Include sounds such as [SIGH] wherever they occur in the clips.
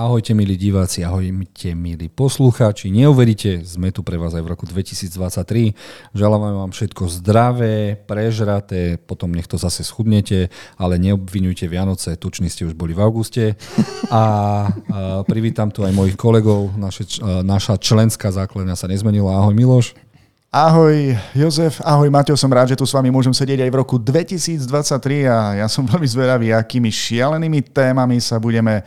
Ahojte milí diváci, ahojte milí poslucháči. Neuveríte, sme tu pre vás aj v roku 2023. Želám vám všetko zdravé, prežraté, potom nech to zase schudnete, ale neobvinujte Vianoce, tuční ste už boli v auguste. A, a privítam tu aj mojich kolegov, naše, naša členská základňa sa nezmenila. Ahoj Miloš. Ahoj Jozef, ahoj Mateo, som rád, že tu s vami môžem sedieť aj v roku 2023 a ja som veľmi zvedavý, akými šialenými témami sa budeme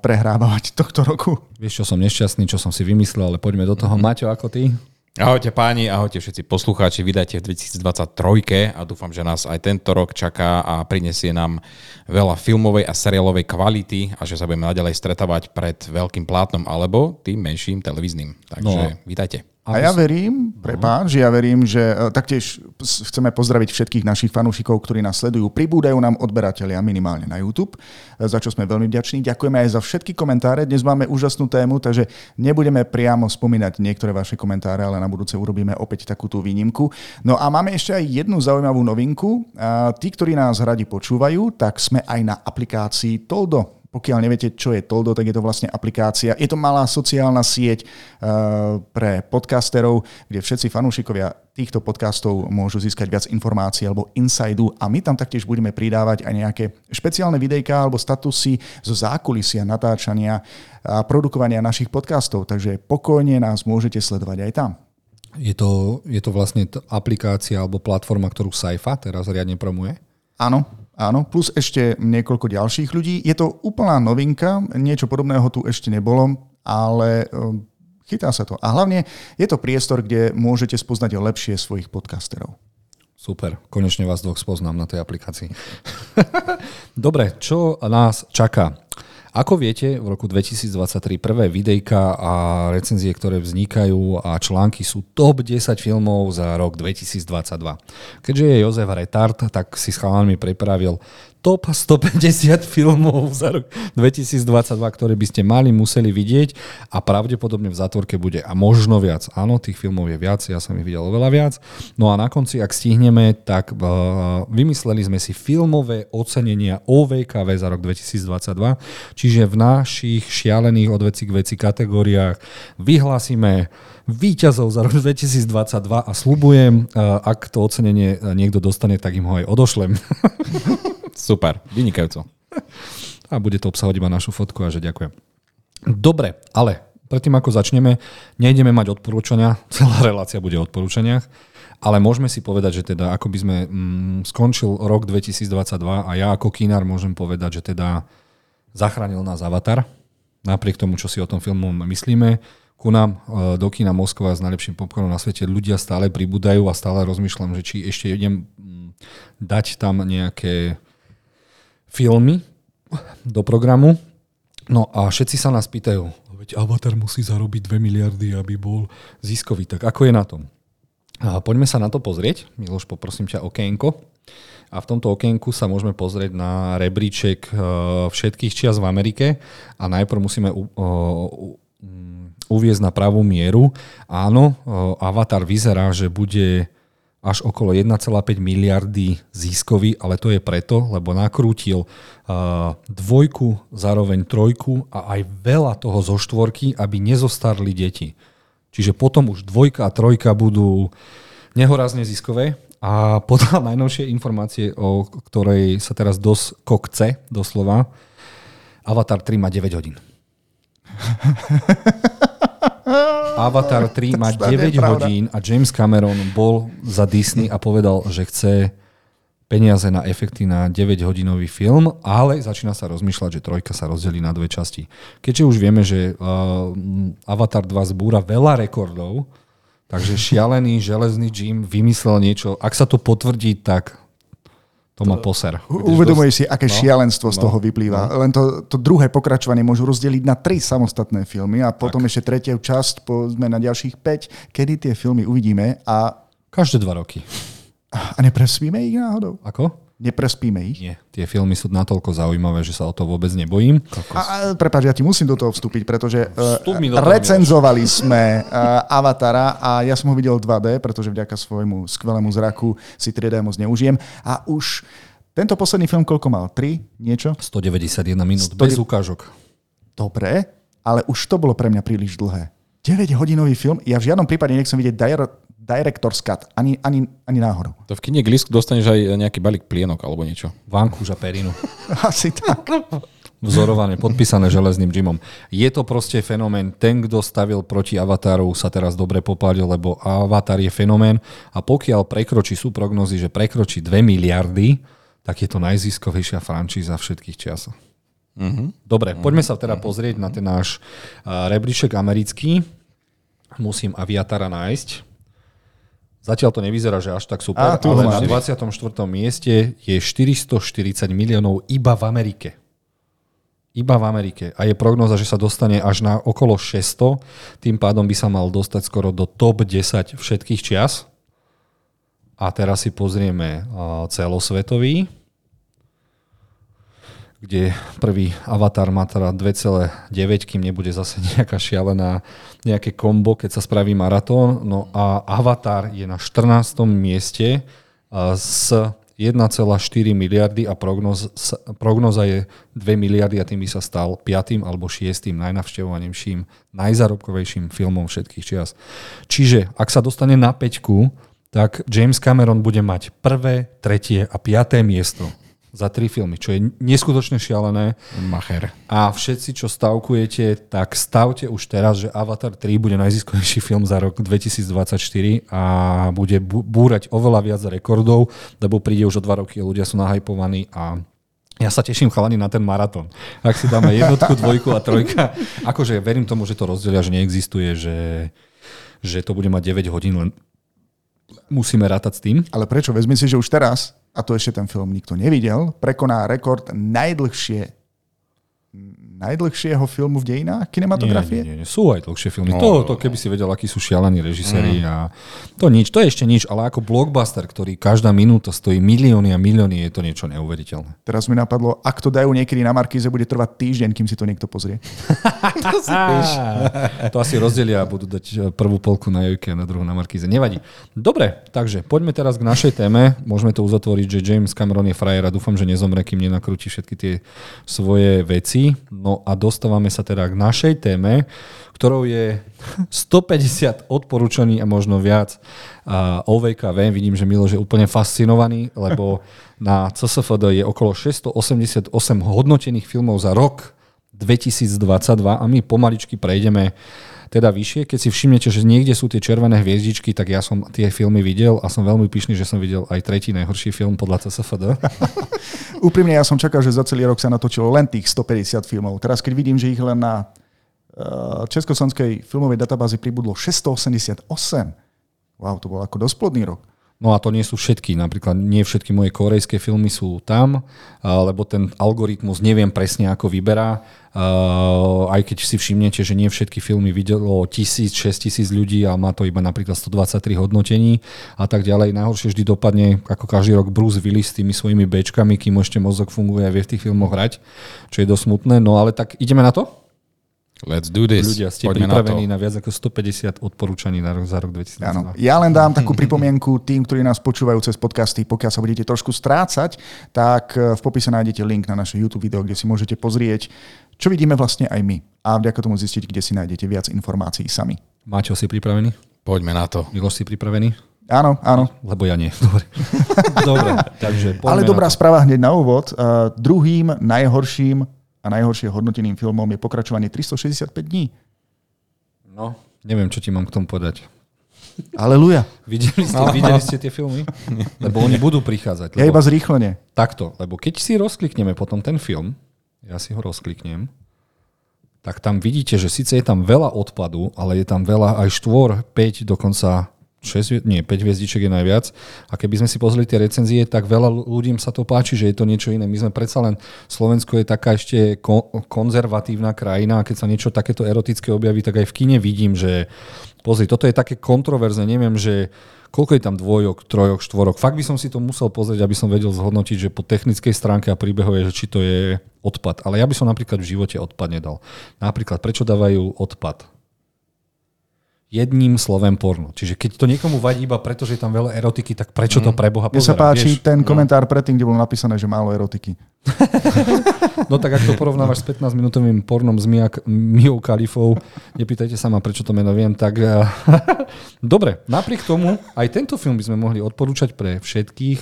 prehrávať tohto roku. Vieš, čo som nešťastný, čo som si vymyslel, ale poďme do toho. Mm-hmm. Maťo, ako ty? Ahojte páni, ahojte všetci poslucháči, vydajte v 2023 a dúfam, že nás aj tento rok čaká a prinesie nám veľa filmovej a seriálovej kvality a že sa budeme naďalej stretávať pred veľkým plátnom alebo tým menším televíznym. Takže no. vítajte. A ja verím, prepáč, že ja verím, že e, taktiež chceme pozdraviť všetkých našich fanúšikov, ktorí nás sledujú. Pribúdajú nám odberatelia minimálne na YouTube, e, za čo sme veľmi vďační. Ďakujeme aj za všetky komentáre. Dnes máme úžasnú tému, takže nebudeme priamo spomínať niektoré vaše komentáre, ale na budúce urobíme opäť takúto výnimku. No a máme ešte aj jednu zaujímavú novinku. Tí, ktorí nás radi počúvajú, tak sme aj na aplikácii Toldo. Pokiaľ neviete, čo je Toldo, tak je to vlastne aplikácia. Je to malá sociálna sieť uh, pre podcasterov, kde všetci fanúšikovia týchto podcastov môžu získať viac informácií alebo insidu a my tam taktiež budeme pridávať aj nejaké špeciálne videjka alebo statusy zo zákulisia natáčania a produkovania našich podcastov, takže pokojne nás môžete sledovať aj tam. Je to, je to vlastne aplikácia alebo platforma, ktorú Saifa teraz riadne promuje? Áno, Áno, plus ešte niekoľko ďalších ľudí. Je to úplná novinka, niečo podobného tu ešte nebolo, ale ehm, chytá sa to. A hlavne je to priestor, kde môžete spoznať lepšie svojich podcasterov. Super, konečne vás dvoch spoznám na tej aplikácii. [LAUGHS] Dobre, čo nás čaká? Ako viete, v roku 2023 prvé videjka a recenzie, ktoré vznikajú a články sú top 10 filmov za rok 2022. Keďže je Jozef Retard, tak si s chalánmi pripravil top 150 [LAUGHS] filmov za rok 2022, ktoré by ste mali, museli vidieť a pravdepodobne v zátvorke bude a možno viac. Áno, tých filmov je viac, ja som ich videl oveľa viac. No a na konci, ak stihneme, tak uh, vymysleli sme si filmové ocenenia OVKV za rok 2022, čiže v našich šialených od veci k veci kategóriách vyhlásime víťazov za rok 2022 a slubujem, uh, ak to ocenenie niekto dostane, tak im ho aj odošlem. [LAUGHS] Super, vynikajúco. [LAUGHS] A bude to obsahovať iba našu fotku a že ďakujem. Dobre, ale predtým ako začneme, nejdeme mať odporúčania, [LAUGHS] celá relácia bude o odporúčaniach, ale môžeme si povedať, že teda ako by sme mm, skončil rok 2022 a ja ako kinár môžem povedať, že teda zachránil nás Avatar, napriek tomu, čo si o tom filmu myslíme. Ku nám e, do kina Moskva s najlepším popcornom na svete ľudia stále pribúdajú a stále rozmýšľam, že či ešte idem mm, dať tam nejaké filmy do programu. No a všetci sa nás pýtajú, veď Avatar musí zarobiť 2 miliardy, aby bol ziskový. Tak ako je na tom? A poďme sa na to pozrieť. Miloš, poprosím ťa okénko. A v tomto okienku sa môžeme pozrieť na rebríček e, všetkých čias v Amerike a najprv musíme uviezť na pravú mieru. Áno, Avatar vyzerá, že bude až okolo 1,5 miliardy ziskový, ale to je preto, lebo nakrútil uh, dvojku, zároveň trojku a aj veľa toho zo štvorky, aby nezostarli deti. Čiže potom už dvojka a trojka budú nehorazne ziskové a podľa [LAUGHS] najnovšie informácie, o ktorej sa teraz dosť kokce, doslova, Avatar 3 má 9 hodín. [LAUGHS] Avatar 3 má 9 hodín a James Cameron bol za Disney a povedal, že chce peniaze na efekty na 9-hodinový film, ale začína sa rozmýšľať, že trojka sa rozdelí na dve časti. Keďže už vieme, že uh, Avatar 2 zbúra veľa rekordov, takže šialený železný Jim vymyslel niečo. Ak sa to potvrdí, tak to má poser. Uvedomuješ si, aké no, šialenstvo no, z toho vyplýva. No. Len to, to druhé pokračovanie môžu rozdeliť na tri samostatné filmy a potom tak. ešte tretiu časť, povedzme na ďalších 5, kedy tie filmy uvidíme a... Každé dva roky. A neprespíme ich náhodou? Ako? Neprespíme ich? Nie, tie filmy sú natoľko zaujímavé, že sa o to vôbec nebojím. A, a prepáč, ja ti musím do toho vstúpiť, pretože uh, recenzovali sme uh, Avatara a ja som ho videl 2D, pretože vďaka svojmu skvelému zraku si 3D moc neužijem. A už tento posledný film koľko mal? 3? Niečo? 191 minút, 100... bez ukážok. dobre, ale už to bolo pre mňa príliš dlhé. 9-hodinový film, ja v žiadnom prípade nechcem vidieť dire- director's cut, ani, ani, ani náhodou. To v kine Glisku dostaneš aj nejaký balík plienok alebo niečo. Vankúš a perinu. [LAUGHS] Asi tak. Vzorované, podpísané železným Jimom. Je to proste fenomén. Ten, kto stavil proti Avataru, sa teraz dobre popálil, lebo Avatar je fenomén a pokiaľ prekročí, sú prognozy, že prekročí 2 miliardy, tak je to najziskovejšia franšíza všetkých čas. Mhm. Dobre, poďme sa teda pozrieť na ten náš uh, rebríček americký. Musím Aviatara nájsť. Zatiaľ to nevyzerá, že až tak super, Á, tu ale na mám. 24. mieste je 440 miliónov iba v Amerike. Iba v Amerike. A je prognoza, že sa dostane až na okolo 600. Tým pádom by sa mal dostať skoro do top 10 všetkých čias. A teraz si pozrieme celosvetový, kde prvý Avatar má teda 2,9, kým nebude zase [LAUGHS] nejaká šialená, nejaké kombo, keď sa spraví maratón. No a Avatar je na 14. mieste s 1,4 miliardy a prognoz, prognoza je 2 miliardy a tým by sa stal 5. alebo 6. najnavštevovanejším, najzarobkovejším filmom všetkých čias. Čiže ak sa dostane na 5, tak James Cameron bude mať prvé, tretie a piaté miesto za tri filmy, čo je neskutočne šialené. Macher. A všetci, čo stavkujete, tak stavte už teraz, že Avatar 3 bude najziskovejší film za rok 2024 a bude bú- búrať oveľa viac rekordov, lebo príde už o dva roky, ľudia sú nahypovaní a ja sa teším chalani na ten maratón. Ak si dáme jednotku, [LAUGHS] dvojku a trojka, akože verím tomu, že to rozdelia, že neexistuje, že, že to bude mať 9 hodín, len musíme rátať s tým. Ale prečo? Vezmi si, že už teraz, a to ešte ten film nikto nevidel, prekoná rekord najdlhšie najdlhšieho filmu v dejinách kinematografie? Nie, nie, nie, sú aj dlhšie filmy. No. To, to keby si vedel, akí sú šialení režiséri a to nič, to je ešte nič, ale ako blockbuster, ktorý každá minúta stojí milióny a milióny, je to niečo neuveriteľné. Teraz mi napadlo, ak to dajú niekedy na Markíze, bude trvať týždeň, kým si to niekto pozrie. [LAUGHS] [LAUGHS] to asi rozdelia a budú dať eh, prvú polku na Jojke a na druhú na Markíze. Nevadí. Dobre, takže poďme teraz k našej téme. Môžeme to uzatvoriť, že James Cameron je frajer a dúfam, že nezomre, kým nenakrúti všetky tie svoje veci. No a dostávame sa teda k našej téme, ktorou je 150 odporúčaní a možno viac a OVKV. Vidím, že Miloš je úplne fascinovaný, lebo [LAUGHS] na CSFD je okolo 688 hodnotených filmov za rok 2022 a my pomaličky prejdeme teda vyššie. Keď si všimnete, že niekde sú tie červené hviezdičky, tak ja som tie filmy videl a som veľmi pyšný, že som videl aj tretí najhorší film podľa CSFD. [LAUGHS] Úprimne ja som čakal, že za celý rok sa natočilo len tých 150 filmov. Teraz keď vidím, že ich len na uh, Československej filmovej databázi pribudlo 688. Wow, to bol ako dosť plodný rok. No a to nie sú všetky. Napríklad nie všetky moje korejské filmy sú tam, lebo ten algoritmus neviem presne ako vyberá. Aj keď si všimnete, že nie všetky filmy videlo 1000, 6000 ľudí a má to iba napríklad 123 hodnotení a tak ďalej. Najhoršie vždy dopadne ako každý rok Bruce Willis s tými svojimi bečkami, kým ešte mozog funguje a vie v tých filmoch hrať, čo je dosť smutné. No ale tak ideme na to? Let's do this. Ľudia, ste Poďme pripravení na na, viac ako 150 odporúčaní na rok, za rok 2022. Áno. Ja len dám takú pripomienku tým, ktorí nás počúvajú cez podcasty. Pokiaľ sa budete trošku strácať, tak v popise nájdete link na naše YouTube video, kde si môžete pozrieť, čo vidíme vlastne aj my. A vďaka tomu zistiť, kde si nájdete viac informácií sami. Máte si pripravený? to. Poďme na to. Miloš si pripravený? Áno, áno. Lebo ja nie. [LAUGHS] Dobre. [LAUGHS] Dobre, takže Ale dobrá to. správa hneď na úvod. Uh, druhým najhorším a najhoršie hodnoteným filmom je pokračovanie 365 dní. No, neviem, čo ti mám k tomu povedať. Aleluja. Videli ste, videli ste tie filmy? Lebo oni budú prichádzať. Ja Lebo iba zrýchlenie. Takto, lebo keď si rozklikneme potom ten film, ja si ho rozkliknem, tak tam vidíte, že síce je tam veľa odpadu, ale je tam veľa aj 4, 5, dokonca 6, nie, 5 hviezdiček je najviac. A keby sme si pozreli tie recenzie, tak veľa ľuďom sa to páči, že je to niečo iné. My sme predsa len, Slovensko je taká ešte ko- konzervatívna krajina a keď sa niečo takéto erotické objaví, tak aj v kine vidím, že pozri, toto je také kontroverzne, neviem, že koľko je tam dvojok, trojok, štvorok. Fakt by som si to musel pozrieť, aby som vedel zhodnotiť, že po technickej stránke a príbehovej, že či to je odpad. Ale ja by som napríklad v živote odpad nedal. Napríklad, prečo dávajú odpad? Jedným slovem porno. Čiže keď to niekomu vadí iba preto, že je tam veľa erotiky, tak prečo to pre Boha Mne sa pozerá, páči vieš? ten komentár predtým, kde bolo napísané, že málo erotiky. [LAUGHS] No tak ak to porovnávaš s 15-minútovým pornom s Mia, Miou Kalifou, nepýtajte sa ma, prečo to meno viem, tak... eh, [LAUGHS] Dobre, napriek tomu, aj tento film by sme mohli odporúčať pre všetkých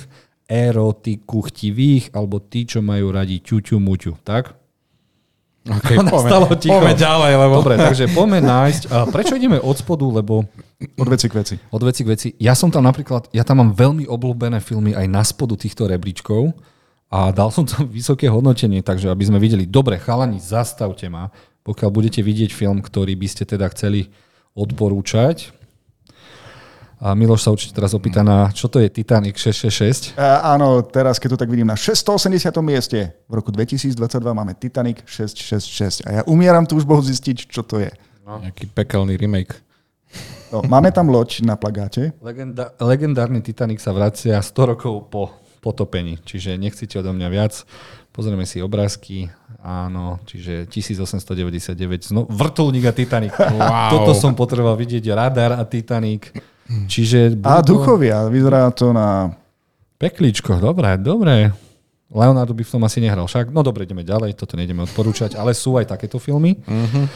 erotiku chtivých, alebo tí, čo majú radi ťuťu muťu, tak? Okay, Nastalo ticho. poďme ďalej, lebo... Dobre, takže poďme nájsť. A prečo ideme od spodu, lebo Od veci k veci. od veci k veci. Ja som tam napríklad, ja tam mám veľmi obľúbené filmy aj na spodu týchto rebríčkov a dal som tam vysoké hodnotenie, takže aby sme videli, dobre, chalani, zastavte ma, pokiaľ budete vidieť film, ktorý by ste teda chceli odporúčať. A Miloš sa určite teraz opýta na, čo to je Titanic 666. A, áno, teraz keď to tak vidím na 680. mieste, v roku 2022 máme Titanic 666 a ja umieram túžbou zistiť, čo to je. Nejaký pekelný remake. No, máme tam loď na plagáte. Legenda- legendárny Titanic sa vracia 100 rokov po potopení, čiže nechcete odo mňa viac. Pozrieme si obrázky, áno, čiže 1899, no, vrtulník a Titanic. Wow. Toto som potreboval vidieť, radar a Titanic. Čiže A budú- duchovia, vyzerá to na... Pekličko, dobre, dobre. Leonardo by v tom asi nehral však. No dobre, ideme ďalej, toto nejdeme odporúčať, ale sú aj takéto filmy. Mhm.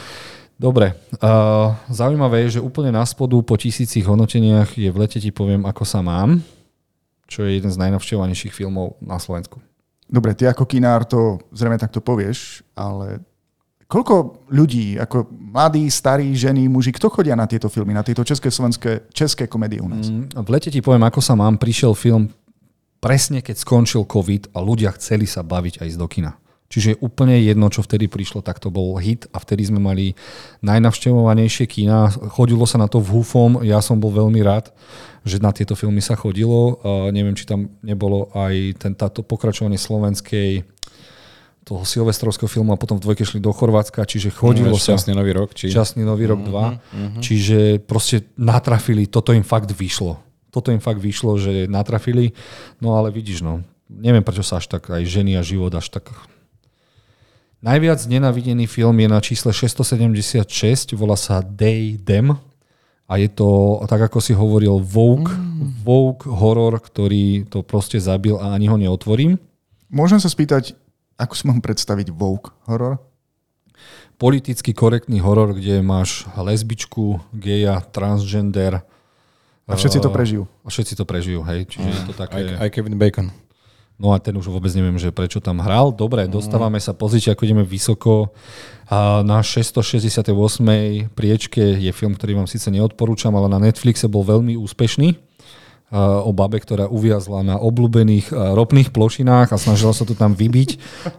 Dobre, uh, zaujímavé je, že úplne na spodu po tisícich hodnoteniach je v lete ti poviem, ako sa mám, čo je jeden z najnavštevovanejších filmov na Slovensku. Dobre, ty ako kinár to zrejme takto povieš, ale koľko ľudí, ako mladí, starí, ženy, muži, kto chodia na tieto filmy, na tieto české, slovenské, české komédie u nás? Mm, V lete ti poviem, ako sa mám. Prišiel film presne keď skončil COVID a ľudia chceli sa baviť aj z do kina. Čiže úplne jedno, čo vtedy prišlo, tak to bol hit a vtedy sme mali najnavštevovanejšie kína. Chodilo sa na to v Hufom, ja som bol veľmi rád, že na tieto filmy sa chodilo. Uh, neviem, či tam nebolo aj ten, táto pokračovanie slovenskej toho silvestrovského filmu a potom v dvojke šli do Chorvátska, čiže chodilo sa... Šťastný nový rok. Či... Časný nový rok 2. mhm. Čiže proste natrafili, toto im fakt vyšlo. Toto im fakt vyšlo, že natrafili. No ale vidíš, no, neviem prečo sa až tak aj ženy a život až tak... Najviac nenavidený film je na čísle 676, volá sa Day Dem a je to, tak ako si hovoril, Vogue, Vogue horor, ktorý to proste zabil a ani ho neotvorím. Môžem sa spýtať, ako si mám predstaviť Vogue horor? Politicky korektný horor, kde máš lesbičku, geja, transgender, A všetci to prežijú. A všetci to prežijú, hej. Čiže je to Aj, také... aj Kevin Bacon. No a ten už vôbec neviem, že prečo tam hral. Dobre, dostávame sa, pozrite, ako ideme vysoko. A na 668. priečke je film, ktorý vám síce neodporúčam, ale na Netflixe bol veľmi úspešný o babe, ktorá uviazla na obľúbených a, ropných plošinách a snažila sa to tam vybiť,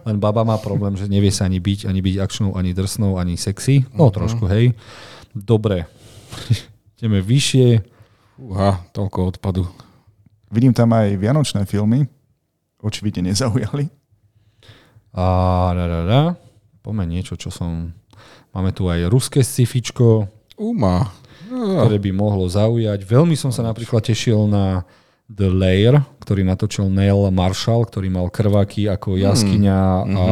len baba má problém, že nevie sa ani byť, ani byť akčnou, ani drsnou, ani sexy. No trošku, hej. Dobre. [LAUGHS] Ideme vyššie. Uha, toľko odpadu. Vidím tam aj vianočné filmy. Očividne nezaujali. A da, da, da. Poďme niečo, čo som... Máme tu aj ruské scifičko, Uma. Ktoré by mohlo zaujať. Veľmi som sa napríklad tešil na The Lair, ktorý natočil Neil Marshall, ktorý mal krváky ako Jaskyňa a,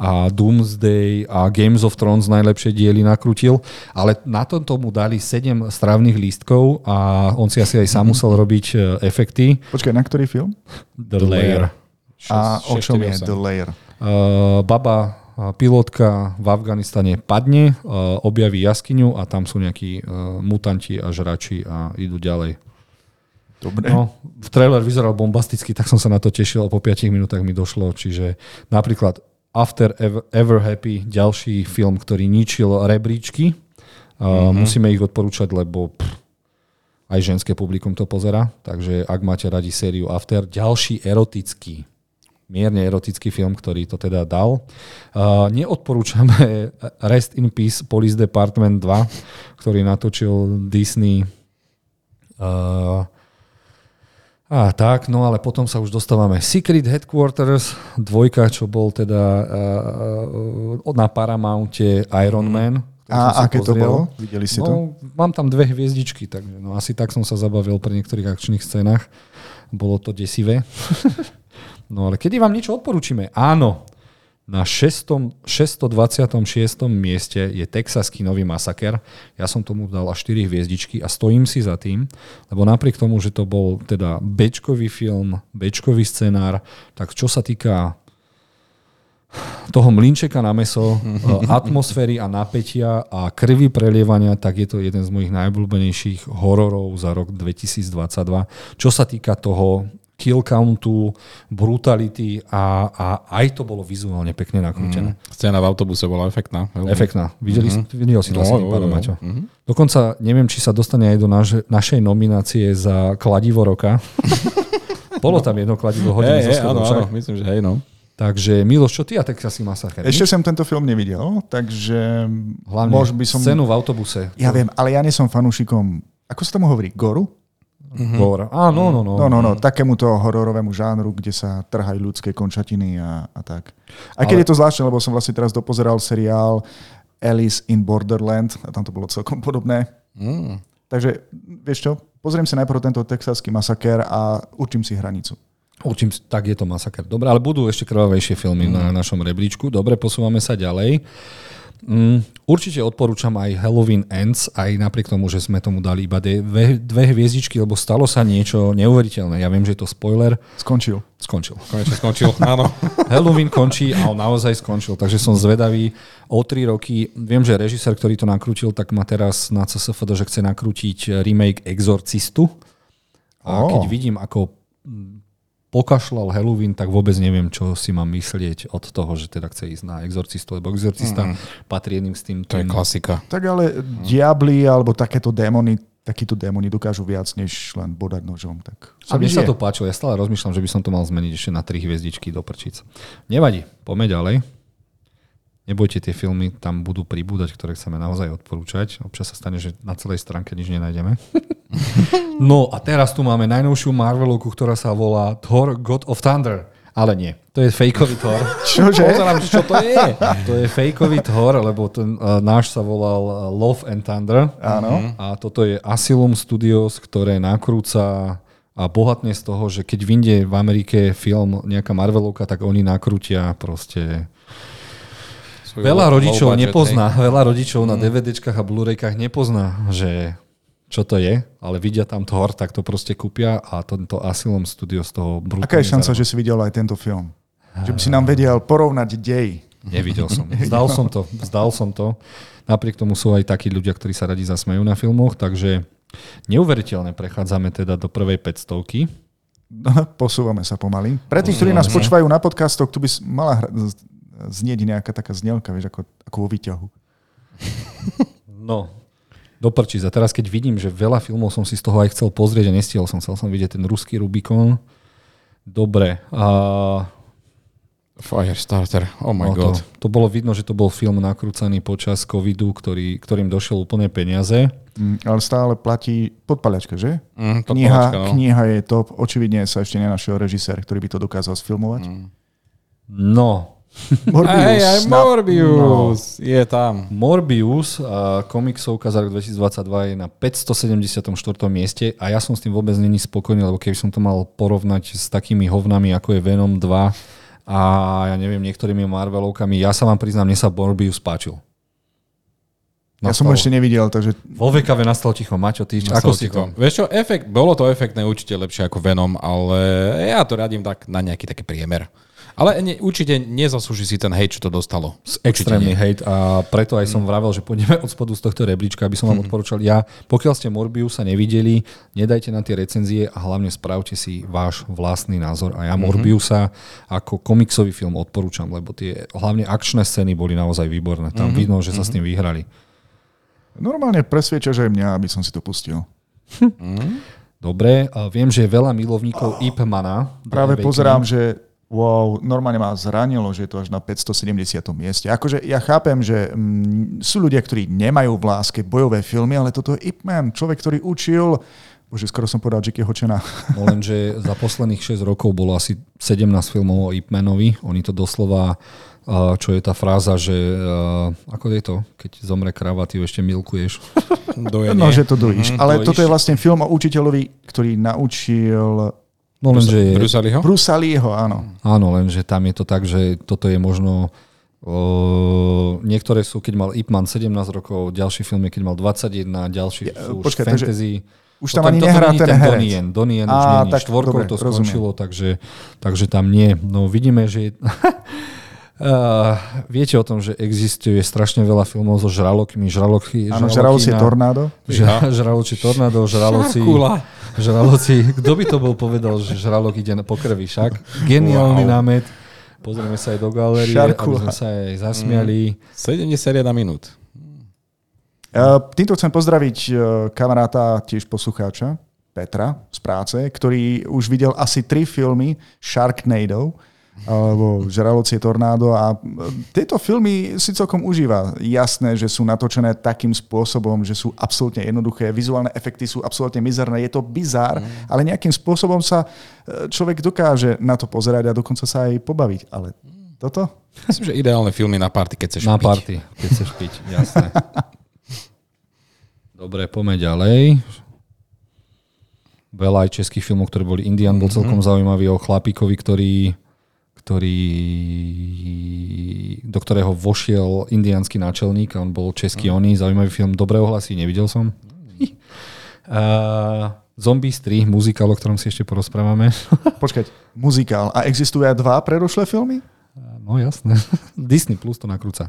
a Doomsday a Games of Thrones najlepšie diely nakrutil, ale na tomto mu dali 7 stravných lístkov a on si asi aj sám musel robiť e, efekty. Počkaj, na ktorý film? The Lair. A o čom je 648. The Lair? Uh, baba, uh, pilotka v Afganistane padne, uh, objaví jaskyňu a tam sú nejakí uh, mutanti a žrači a idú ďalej. Dobre. No, v trailer vyzeral bombasticky, tak som sa na to tešil a po 5 minútach mi došlo, čiže napríklad After Ever, Ever Happy, ďalší film, ktorý ničil rebríčky. Uh, mm-hmm. Musíme ich odporúčať, lebo pff, aj ženské publikum to pozera, takže ak máte radi sériu After, ďalší erotický mierne erotický film, ktorý to teda dal. Uh, neodporúčame [LAUGHS] Rest in Peace Police Department 2, ktorý natočil Disney. Uh, a tak, no ale potom sa už dostávame Secret Headquarters, dvojka, čo bol teda uh, na Paramounte Iron Man. som A aké to bolo? Videli si to? No, mám tam dve hviezdičky, takže no, asi tak som sa zabavil pri niektorých akčných scénach. Bolo to desivé. [LAUGHS] no ale kedy vám niečo odporúčime? Áno, Na 6, 626. mieste je Texaský nový masaker. Ja som tomu dal až 4 hviezdičky a stojím si za tým, lebo napriek tomu, že to bol teda bečkový film, bečkový scenár, tak čo sa týka toho mlinčeka na meso, [LAUGHS] atmosféry a napätia a krvi prelievania, tak je to jeden z mojich najobľúbenejších hororov za rok 2022. Čo sa týka toho kill countu, brutality a, a aj to bolo vizuálne pekne nakrútené. Mm. Scéna v autobuse bola efektná. Veľmi. Efektná. Videli, mm-hmm. videl si to no, asi no, no, Maťo. Mm-hmm. Dokonca neviem, či sa dostane aj do naš, našej nominácie za kladivo roka. [LAUGHS] bolo tam jedno kladivo hodiny hey, zo hey, áno, áno, myslím, že hej, no. Takže Miloš, čo ty a Texasy Massacre? Ešte som tento film nevidel, takže Hlavne by som... scénu v autobuse. Ja viem, ale ja nie som fanúšikom, ako sa tomu hovorí, goru? Mm-hmm. Gore. Á, no, no, no. No, no, no, takémuto hororovému žánru, kde sa trhajú ľudské končatiny a, a tak. Aj keď ale... je to zvláštne, lebo som vlastne teraz dopozeral seriál Alice in Borderland a tam to bolo celkom podobné. Mm. Takže, vieš čo, pozriem si najprv tento texaský masaker a určím si hranicu. Určím, tak je to masaker. Dobre, ale budú ešte krvavejšie filmy mm. na našom rebríčku. Dobre, posúvame sa ďalej. Mm, určite odporúčam aj Halloween Ends, aj napriek tomu, že sme tomu dali iba dve, dve hviezdičky, lebo stalo sa niečo neuveriteľné. Ja viem, že je to spoiler. Skončil. Skončil. Konečne skončil, áno. [LAUGHS] Halloween končí a on naozaj skončil, takže som zvedavý o tri roky. Viem, že režisér, ktorý to nakrútil, tak má teraz na CSFD, že chce nakrútiť remake Exorcistu. A keď vidím, ako pokašľal Halloween, tak vôbec neviem, čo si mám myslieť od toho, že teda chce ísť na exorcistu, lebo exorcista mm. patrí jedným s tým. To je klasika. Tak ale mm. diabli alebo takéto démony, takíto démoni dokážu viac, než len bodať nožom. Tak a mne sa to páčilo. Ja stále rozmýšľam, že by som to mal zmeniť ešte na tri hviezdičky do prčic. Nevadí, poďme ďalej. Nebojte, tie filmy tam budú pribúdať, ktoré chceme naozaj odporúčať. Občas sa stane, že na celej stránke nič nenájdeme. [LAUGHS] no a teraz tu máme najnovšiu Marvelovku, ktorá sa volá Thor God of Thunder. Ale nie, to je fejkový Thor. [LAUGHS] Čože? Pozerám, čo to je. To je fejkový Thor, lebo ten uh, náš sa volal uh, Love and Thunder. Áno. A toto je Asylum Studios, ktoré nakrúca a bohatne z toho, že keď vyjde v Amerike film nejaká Marvelovka, tak oni nakrútia proste Veľa rodičov nepozná, hej. veľa rodičov mm. na DVDčkách a Blu-raykách nepozná, že čo to je, ale vidia tam Thor, tak to proste kúpia a tento Asylum Studio z toho brutálne Aká je šanca, že si videl aj tento film? Že by si nám vedel porovnať dej. Nevidel som. [LAUGHS] Zdal som to. Zdal som to. Napriek tomu sú aj takí ľudia, ktorí sa radi zasmejú na filmoch, takže neuveriteľne prechádzame teda do prvej 500 [LAUGHS] Posúvame sa pomaly. Pre tých, ktorí nás počúvajú na podcastoch, tu by mala znieť nejaká taká znelka, vieš, ako, ako vo výťahu. No, do A teraz, keď vidím, že veľa filmov som si z toho aj chcel pozrieť a nestihol som, chcel som vidieť ten ruský Rubikon. Dobre. A... Firestarter, oh my no god. To, to bolo vidno, že to bol film nakrúcaný počas covidu, ktorý, ktorým došiel úplne peniaze. Mm, ale stále platí podpaliačka, že? Mm, kniha, no. kniha je top. Očividne sa ešte nenašiel režisér, ktorý by to dokázal sfilmovať. Mm. No, [LAUGHS] Morbius. Aj, aj Morbius no. je tam. Morbius, a komiksovka za rok 2022 je na 574. mieste a ja som s tým vôbec není spokojný, lebo keby som to mal porovnať s takými hovnami, ako je Venom 2 a ja neviem, niektorými Marvelovkami, ja sa vám priznám, mne sa Morbius páčil. Nastal. Ja som ho ešte nevidel, takže... Vo VKV nastalo ticho. Maťo, ty, nastal ako si to? Vieš čo, efekt, bolo to efektné určite lepšie ako Venom, ale ja to radím tak na nejaký taký priemer. Ale ne, určite nezaslúži si ten hejt, čo to dostalo. Extrémny hejt a preto aj som mm. vravel, že pôjdeme od spodu z tohto rebríčka, aby som vám mm. odporúčal. Ja, pokiaľ ste Morbius sa nevideli, nedajte na tie recenzie a hlavne spravte si váš vlastný názor. A ja mm-hmm. Morbiusa ako komiksový film odporúčam, lebo tie hlavne akčné scény boli naozaj výborné. Tam mm-hmm. vidno, že sa mm-hmm. s tým mhm. vyhrali. Normálne presviečaš aj mňa, aby som si to pustil. Mm. Dobre, viem, že je veľa milovníkov oh. Ipmana. Práve pozerám, že wow, normálne ma zranilo, že je to až na 570. mieste. Akože ja chápem, že mm, sú ľudia, ktorí nemajú v láske bojové filmy, ale toto je Ip Man, človek, ktorý učil Bože, skoro som povedal Jackie Hočena. No lenže za posledných 6 rokov bolo asi 17 filmov o Ip Manovi. Oni to doslova, čo je tá fráza, že ako je to, keď zomre kráva, ty ešte milkuješ. [LAUGHS] Dojenie. No, že to dojíš. Mm, Ale dojíš. toto je vlastne film o učiteľovi, ktorý naučil No lenže je, Bruce Aliho? Bruce Aliho, áno. áno, lenže tam je to tak, že toto je možno o, niektoré sú, keď mal Ip Man 17 rokov, ďalší film je, keď mal 21, ďalší sú už počkaj, takže fantasy. Už tam ani nehrá není ten ten. Donnie Yen už tak štvorkou dobre, to rozumiem. skončilo, takže, takže tam nie. No vidíme, že... [LAUGHS] Uh, viete o tom, že existuje strašne veľa filmov so žralokmi. Žraloky, Áno, žraloci tornádo. Žra, [LAUGHS] žraloci tornádo, žraloci... Šarkula. Žraloci... Kto by to bol povedal, že žralok ide na- po krvi však? Geniálny Wow. námet. Pozrieme sa aj do galérie, Šarkula. aby sme sa aj zasmiali. 71 minút. Uh, týmto chcem pozdraviť uh, kamaráta, tiež poslucháča, Petra z práce, ktorý už videl asi tri filmy Sharknado, alebo Žralocie tornádo a uh, tieto filmy si celkom užíva. Jasné, že sú natočené takým spôsobom, že sú absolútne jednoduché, vizuálne efekty sú absolútne mizerné, je to bizár, ale nejakým spôsobom sa uh, človek dokáže na to pozerať a dokonca sa aj pobaviť. Ale toto? Myslím, že ideálne filmy na party, keď chceš Na piť. party, keď chceš piť, jasné. [LAUGHS] Dobre, poďme ďalej. Veľa aj českých filmov, ktoré boli Indian, bol celkom zaujímavý o chlapíkovi, ktorý, ktorý, do ktorého vošiel indiánsky náčelník a on bol český oný, zaujímavý film, dobré ohlasy, nevidel som. [LAUGHS] Uh, Zombies 3, muzikál, o ktorom si ešte porozprávame. Počkať, muzikál. A existujú aj dva predošlé filmy? No jasné. [LAUGHS] Disney Plus to nakrúca.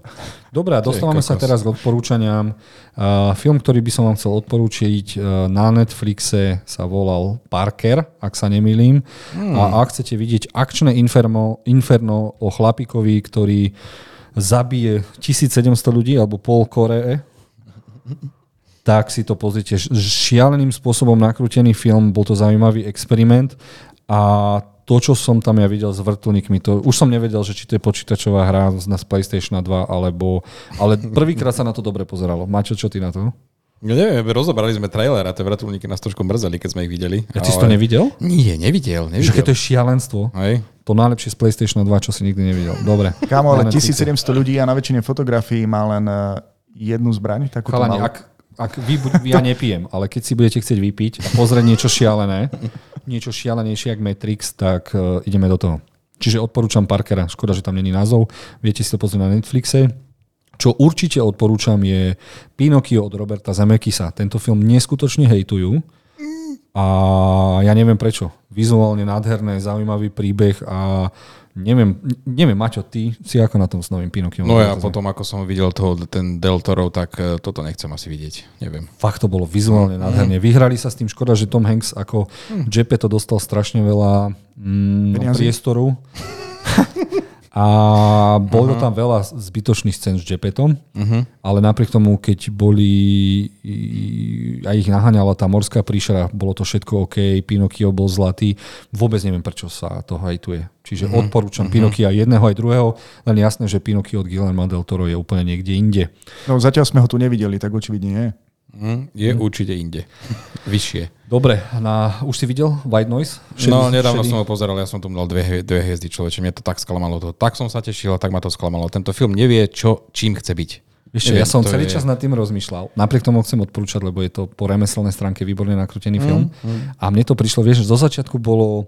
Dobre, dostávame sa teraz k odporúčaniam. Uh, film, ktorý by som vám chcel odporúčiť uh, na Netflixe sa volal Parker, ak sa nemýlim. Hmm. A ak chcete vidieť akčné inferno, inferno o chlapíkovi, ktorý zabije 1700 ľudí alebo pol Koree, tak si to pozrite. Šialeným spôsobom nakrútený film, bol to zaujímavý experiment a to, čo som tam ja videl s vrtulníkmi, to už som nevedel, že či to je počítačová hra z- na PlayStation 2, alebo, ale prvýkrát sa na to dobre pozeralo. Mačo, čo ty na to? No neviem, rozobrali sme trailer a tie vrtulníky nás trošku mrzeli, keď sme ich videli. Ja ty si to nevidel? Nie, nevidel, Že nevidel. keď to je šialenstvo. Hej. To najlepšie z PlayStation 2, čo si nikdy nevidel. Dobre. Kámo, ale Na Netflixe. 1700 ľudí a na väčšine fotografií má len eh, jednu zbraň, takúto Chalani, ak, ak vy, ja nepijem, ale keď si budete chcieť vypiť a pozrieť niečo šialené, niečo šialenejšie ako Matrix, tak uh, ideme do toho. Čiže odporúčam Parkera, škoda, že tam není názov, viete si to pozrieť na Netflixe. Čo určite odporúčam je Pinocchio od Roberta Zemekisa. Tento film neskutočne hejtujú a ja neviem prečo. Vizuálne nádherné, zaujímavý príbeh a neviem, neviem Maťo, ty si ako na tom s novým Pinokiom? No ja potom, ako som videl toho, ten Del Toro, tak eh, toto nechcem asi vidieť. Neviem. fakt to bolo vizuálne nádherne. Vyhrali sa s tým, škoda, že Tom Hanks ako Jeppe to dostal strašne veľa mm, Peniazy. priestoru. [LAUGHS] A bolo tam veľa zbytočných scén s Jeppetom, ale napriek tomu, keď boli a ich naháňala tá morská príšera, bolo to všetko OK, Pinokio bol zlatý, vôbec neviem, prečo sa to hajtuje. Čiže odporúčam Pinokia jedného aj druhého, len jasné, že Pinokio od Guillermo del Toro je úplne niekde inde. No zatiaľ sme ho tu nevideli, tak očividne nie. Hm, je určite inde. [LAUGHS] Vyššie. Dobre, na, už si videl White Noise? No, nedávno som ho pozeral, ja som tu mal dve, dve hviezdy človeče, mne to tak sklamalo. To, tak som sa tešil a tak ma to sklamalo. Tento film nevie, čo, čím chce byť. Neviem, ja som celý je- čas nad tým rozmýšľal. Napriek tomu chcem odporúčať, lebo je to po remeselnej stránke výborne nakrútený film. A mne to prišlo, vieš, zo začiatku bolo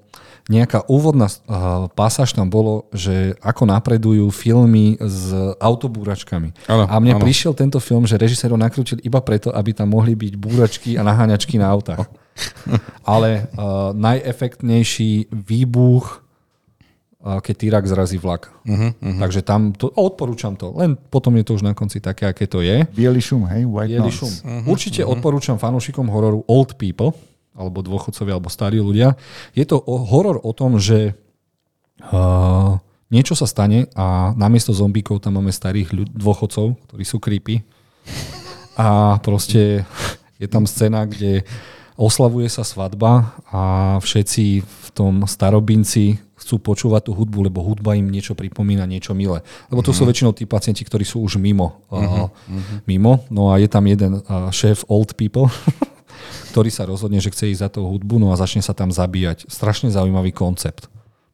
nejaká úvodná uh, pasáž tam bolo, že ako napredujú filmy s autobúračkami. Áno, a mne áno. prišiel tento film, že režisér ho nakrútil iba preto, aby tam mohli byť búračky a naháňačky na autách. [LAUGHS] Ale uh, najefektnejší výbuch a keď Tyrak zrazí vlak. Uh-huh, uh-huh. Takže tam, to, odporúčam to. Len potom je to už na konci také, aké to je. Bielý šum, hej? White Bielý noise. šum. Uh-huh, Určite uh-huh. odporúčam fanúšikom hororu Old People, alebo dôchodcovia, alebo starí ľudia. Je to horor o tom, že uh, niečo sa stane a namiesto zombíkov tam máme starých ľud- dôchodcov, ktorí sú creepy. A proste je tam scéna, kde oslavuje sa svadba a všetci v tom starobinci chcú počúvať tú hudbu, lebo hudba im niečo pripomína, niečo milé. Lebo to sú väčšinou tí pacienti, ktorí sú už mimo. Uh, mimo. No a je tam jeden uh, šéf old people, [LAUGHS] ktorý sa rozhodne, že chce ísť za tou hudbu, no a začne sa tam zabíjať. Strašne zaujímavý koncept.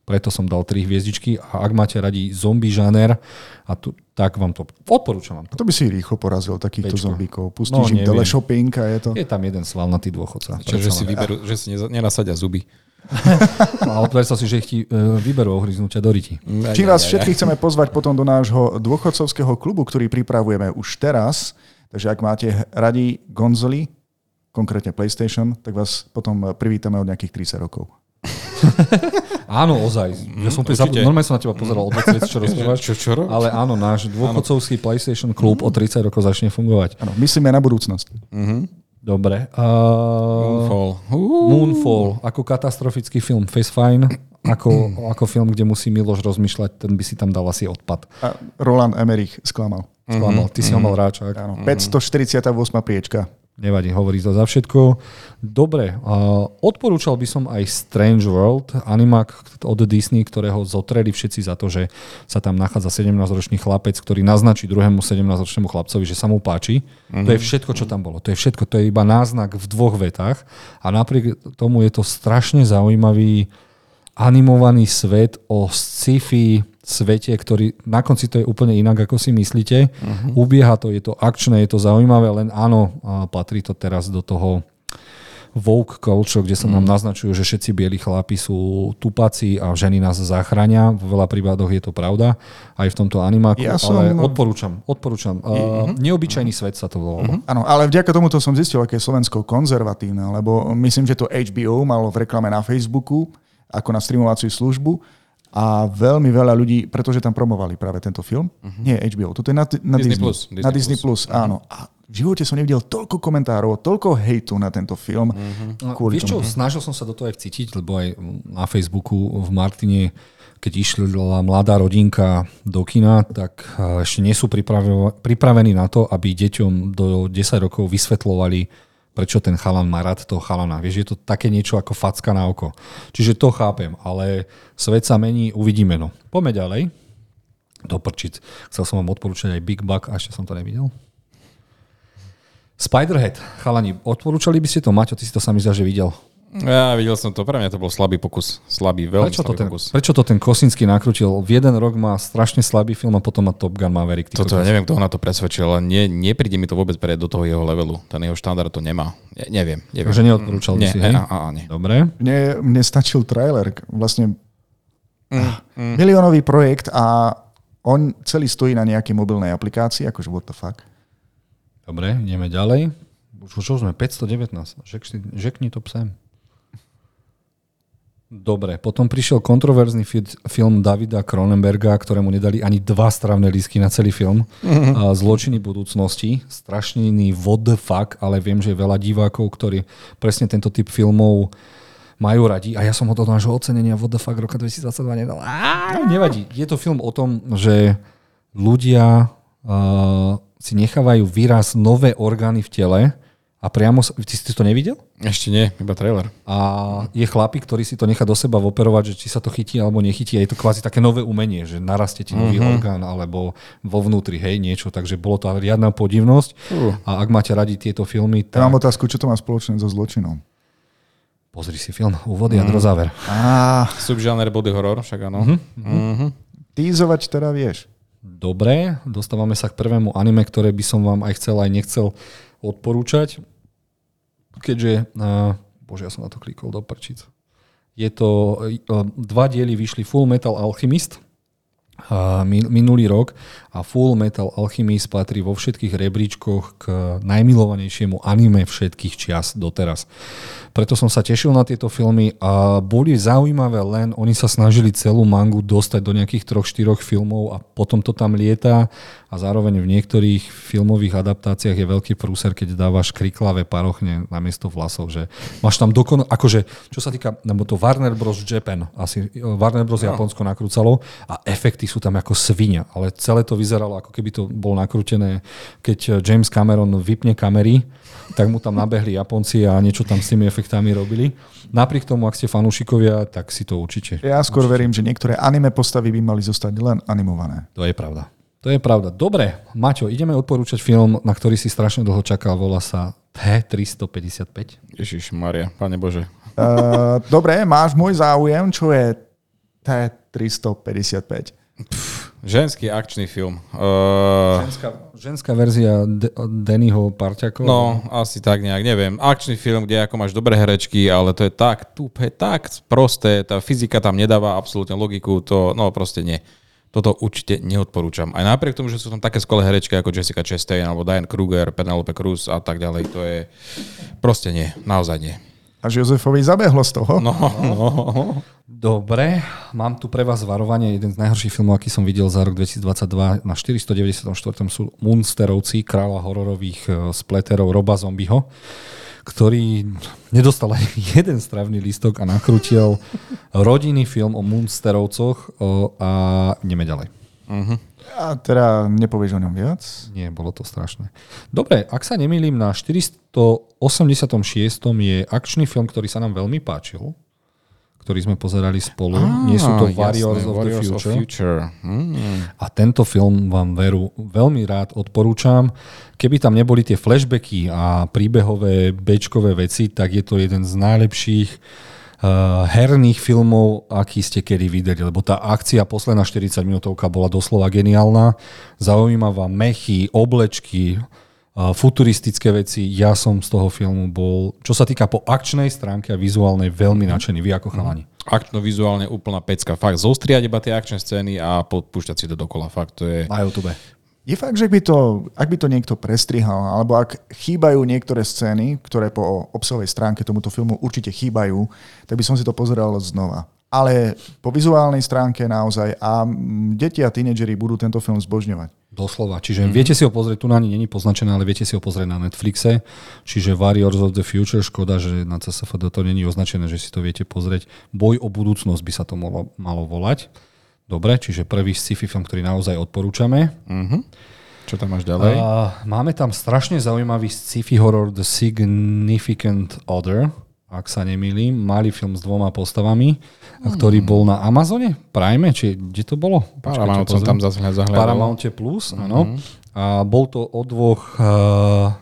Preto som dal tri hviezdičky a ak máte radi zombie žáner, a tu, tak vám to odporúčam vám to. To by si rýchlo porazil takýchto Pečko. zombíkov. Pustíš No, im teleshopping a je to... Je tam jeden svalnatý dôchodca. Čo, že Predsa si vyberú, že si nenasadia zuby. [LAUGHS] No, ale predstav si, že ich ti e, vyberú ohryznutia do riti. Či vás všetkých chceme pozvať potom do nášho dôchodcovského klubu, ktorý pripravujeme už teraz. Takže ak máte radi gonzoly, konkrétne PlayStation, tak vás potom privítame od nejakých 30 rokov. [LAUGHS] Áno, ozaj. Ja som mm, normálne som na teba pozeral od veci, čo [LAUGHS] rozprávaš. Čo, čo? Ale áno, náš dôchodcovský PlayStation klub o 30 rokov začne fungovať. Áno, myslíme na budúcnosť. Dobre. Uh, Moonfall. Moonfall, ako katastrofický film. Face Fine, ako, [CLEARS THROAT] ako film, kde musí Miloš rozmýšľať, ten by si tam dal asi odpad. A Roland Emmerich sklamal. Sklamal. Ty si ho mal rád, čak. Áno, 548. priečka. Nevadí, hovorí to za všetko. Dobre, uh, odporúčal by som aj Strange World, animák od Disney, ktorého zotreli všetci za to, že sa tam nachádza 17-ročný chlapec, ktorý naznačí druhému 17-ročnému chlapcovi, že sa mu páči. To je všetko, čo tam bolo. To je všetko, to je iba náznak v dvoch vetách a napriek tomu je to strašne zaujímavý animovaný svet o sci-fi svete, ktorý na konci to je úplne inak, ako si myslíte. Uh-huh. Ubieha to, je to akčné, je to zaujímavé, len áno, patrí to teraz do toho woke culture, kde sa nám naznačujú, že všetci bieli chlapi sú tupaci a ženy nás zachránia. V veľa prípadoch je to pravda, aj v tomto animáku, Ja ale som- odporúčam, odporúčam. Uh, neobyčajný svet sa to volalo. Áno, ale vďaka tomuto som zistil, aké je Slovensko konzervatívne, lebo myslím, že to HBO malo v reklame na Facebooku ako na streamovaciu službu a veľmi veľa ľudí, pretože tam promovali práve tento film. Nie HBO, toto je na, na Disney Disney. Plus, na Disney Disney Plus, áno. A v živote som nevidel toľko komentárov, toľko hejtu na tento film. No, Kvôli Vieš čo, tomu. snažil som sa do toho aj vcítiť, lebo aj na Facebooku v Martine, keď išla mladá rodinka do kina, tak eh, ešte nie sú pripravení na to, aby deťom do 10 rokov vysvetľovali, prečo ten chalan má rád toho chalana. Vieš, je to také niečo ako facka na oko. Čiže to chápem, ale svet sa mení, uvidíme. No. Poďme ďalej. Doprčiť. Chcel som vám odporúčať aj Big Bug, a ešte som to nevidel. Spiderhead, chalani, odporúčali by ste to? Maťo, ty si to sami zdá, že videl. Ja videl som to, pre mňa to bol slabý pokus. Slabý, veľmi Prečo to, slabý ten, pokus. prečo to ten Kosinský nakrútil? V jeden rok má strašne slabý film a potom má Top Gun Maverick. Toto ja neviem, kto ho na to presvedčil, ale nie, nepríde mi to vôbec pre do toho jeho levelu. Ten jeho štandard to nemá. Ne, neviem, neviem. Takže neodporúčal nie, si, hej? a, a, a, nie. Dobre. Mne, mne stačil trailer, vlastne mm, miliónový projekt a on celý stojí na nejakej mobilnej aplikácii, akože what the fuck. Dobre, ideme ďalej. Už čo sme? 519. Žekni, žekni to psem. Dobre, potom prišiel kontroverzný fi- film Davida Cronenberga, ktorému nedali ani dva stravné lísky na celý film. A Zločiny budúcnosti. Strašný what the fuck, ale viem, že je veľa divákov, ktorí presne tento typ filmov majú radi. A ja som ho do nášho ocenenia what the fuck roka 2022 nedal. Á, nevadí. Je to film o tom, že ľudia uh, si nechávajú výraz nové orgány v tele a priamo... Ty si to nevidel? Ešte nie, iba trailer. A je chlapík, ktorý si to nechá do seba operovať, že či sa to chytí alebo nechytí. A je to kvázi také nové umenie, že narastie ti nový mm-hmm. orgán alebo vo vnútri, hej, niečo. Takže bolo to riadna podivnosť. Uh. A ak máte radi tieto filmy, Ja tak mám otázku, čo to má spoločné so zločinom? pozri si film. Úvod, jadro, záver. Á, Subžáner body horror, však áno. Mm-hmm. týzovať teda vieš. Dobre, dostávame sa k prvému anime, ktoré by som vám aj chcel, aj nechcel odporúčať. Keďže, uh, bože, ja som na to klikol do prčic. Je to, uh, dva diely vyšli Full Metal Alchemist uh, min- minulý rok a Full Metal Alchemist patrí vo všetkých rebríčkoch k najmilovanejšiemu anime všetkých čias doteraz. Preto som sa tešil na tieto filmy a boli zaujímavé len, oni sa snažili celú mangu dostať do nejakých troch, štyroch filmov a potom to tam lieta a zároveň v niektorých filmových adaptáciách je veľký prúser, keď dávaš kriklavé parochne namiesto vlasov, že máš tam dokon, akože, čo sa týka, nebo to Warner Bros. Japan, asi Warner Bros. Japonsko nakrúcalo a efekty sú tam ako svinia, ale celé to vyzeralo, ako keby to bolo nakrútené, keď James Cameron vypne kamery, tak mu tam nabehli Japonci a niečo tam s tými efektami robili. Napriek tomu, ak ste fanúšikovia, tak si to určite. Ja skôr verím, že niektoré anime postavy by mali zostať len animované. To je pravda. To je pravda. Dobre, Maťo, ideme odporúčať film, na ktorý si strašne dlho čakal. Volá sa T355. Ježiš Maria, Pane Bože. Uh, dobre, máš môj záujem, čo je T355. Ženský akčný film. Uh, Ženská, ženská verzia D- Dannyho Parťakov? no, asi tak nejak, neviem. Akčný film, kde ako máš dobré herečky, ale to je tak tupé, tak prosté, tá fyzika tam nedáva absolútne logiku, to, no proste nie. Toto určite neodporúčam. Aj napriek tomu, že sú tam také skvelé herečky ako Jessica Chastain alebo Diane Kruger, Penelope Cruz a tak ďalej, to je proste nie, naozaj nie. Až Jozefovi zabehlo z toho. No, no. Dobre, mám tu pre vás varovanie. Jeden z najhorších filmov, aký som videl za rok 2022. Na 494. sú Munsterovci, kráľa hororových e, spleterov Roba Zombieho, ktorý nedostal aj [LAUGHS] jeden stravný lístok a nakrútil rodinný film o Munsterovcoch o, a ideme ďalej. A teda nepovieš o ňom viac? Nie, bolo to strašné. Dobre, ak sa nemýlim, na 486. je akčný film, ktorý sa nám veľmi páčil, ktorý sme pozerali spolu. Nie sú to Warriors, jasné, of, Warriors the of Future. Future. Mm. A tento film vám veru veľmi rád odporúčam. Keby tam neboli tie flashbacky a príbehové bečkové veci, tak je to jeden z najlepších herných filmov, aký ste kedy videli, lebo tá akcia posledná 40 minútovka bola doslova geniálna. Zaujímavá mechy, oblečky, uh, futuristické veci. Ja som z toho filmu bol, čo sa týka po akčnej stránke a vizuálnej, veľmi nadšený. Vy ako chalani. Akčno-vizuálne úplná pecka. Fakt zostriať iba tie akčné scény a podpúšťať si to dokola. Fakt to je... Na YouTube. Je fakt, že by, to, ak by to niekto prestrihal, alebo ak chýbajú niektoré scény, ktoré po obsahovej stránke tomuto filmu určite chýbajú, tak by som si to pozeral znova. Ale po vizuálnej stránke naozaj a mm, deti a tínedžeri budú tento film zbožňovať. Doslova. Čiže mm-hmm. viete si ho pozrieť, tu na ani není poznačené, ale viete si ho pozrieť na Netflixe. Čiže Warriors of the Future, škoda, že na CSFD to není označené, že si to viete pozrieť. Boj o budúcnosť by sa to malo, malo volať. Dobre, čiže prvý sci-fi film, ktorý naozaj odporúčame. Mhm. Čo tam máš ďalej? A máme tam strašne zaujímavý sci-fi horror The Significant Other, ak sa nemýlim. Malý film s dvoma postavami, ktorý bol na Amazone, Prime, či kde to bolo? Paramount som tam zase zahľadal. Paramounte Plus, áno. A bol to o dvoch uh,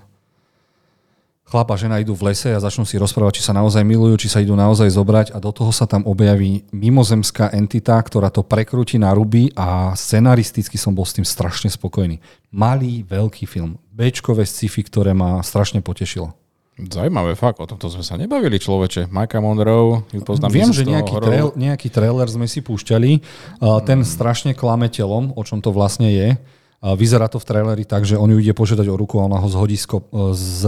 chlap a žena idú v lese a začnú si rozprávať, či sa naozaj milujú, či sa idú naozaj zobrať a do toho sa tam objaví mimozemská entita, ktorá to prekrúti na ruby a scenaristicky som bol s tým strašne spokojný. Malý, veľký film. Bčkové sci-fi, ktoré ma strašne potešilo. Zaujímavé, fakt, o tomto sme sa nebavili, človeče. Majka Monroe, ju poznám Viem, že nejaký, trail, nejaký trailer sme si púšťali. Uh, ten strašne klame telom, o čom to vlastne je. Uh, vyzerá to v traileri tak, že on ju ide požiadať o ruku a ona ho zhodí z, z,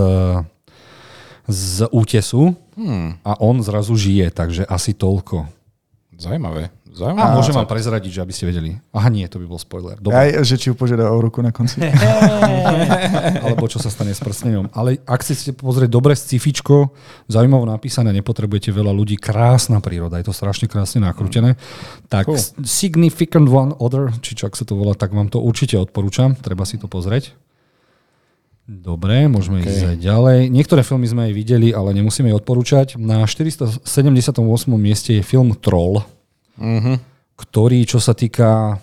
z útesu Hmm, a on zrazu žije, takže asi toľko. zaujímavé. A môžem vám prezradiť, že aby ste vedeli. Aha, nie, to by bol spoiler. Dobre. Aj, že či ju požiada o ruku na konci. [LAUGHS] Alebo čo sa stane s prstenom. Ale ak chcete pozrieť dobre scifičko, zaujímavo napísané, nepotrebujete veľa ľudí, krásna príroda, je to strašne krásne nakrútené, tak Cool. Significant One Other, či čo ak sa to volá, tak vám to určite odporúčam, treba si to pozrieť. Dobre, môžeme okay. ísť aj ďalej. Niektoré filmy sme aj videli, ale nemusíme ich odporúčať. Na 478. mieste je film Troll, Mhm. ktorý, čo sa týka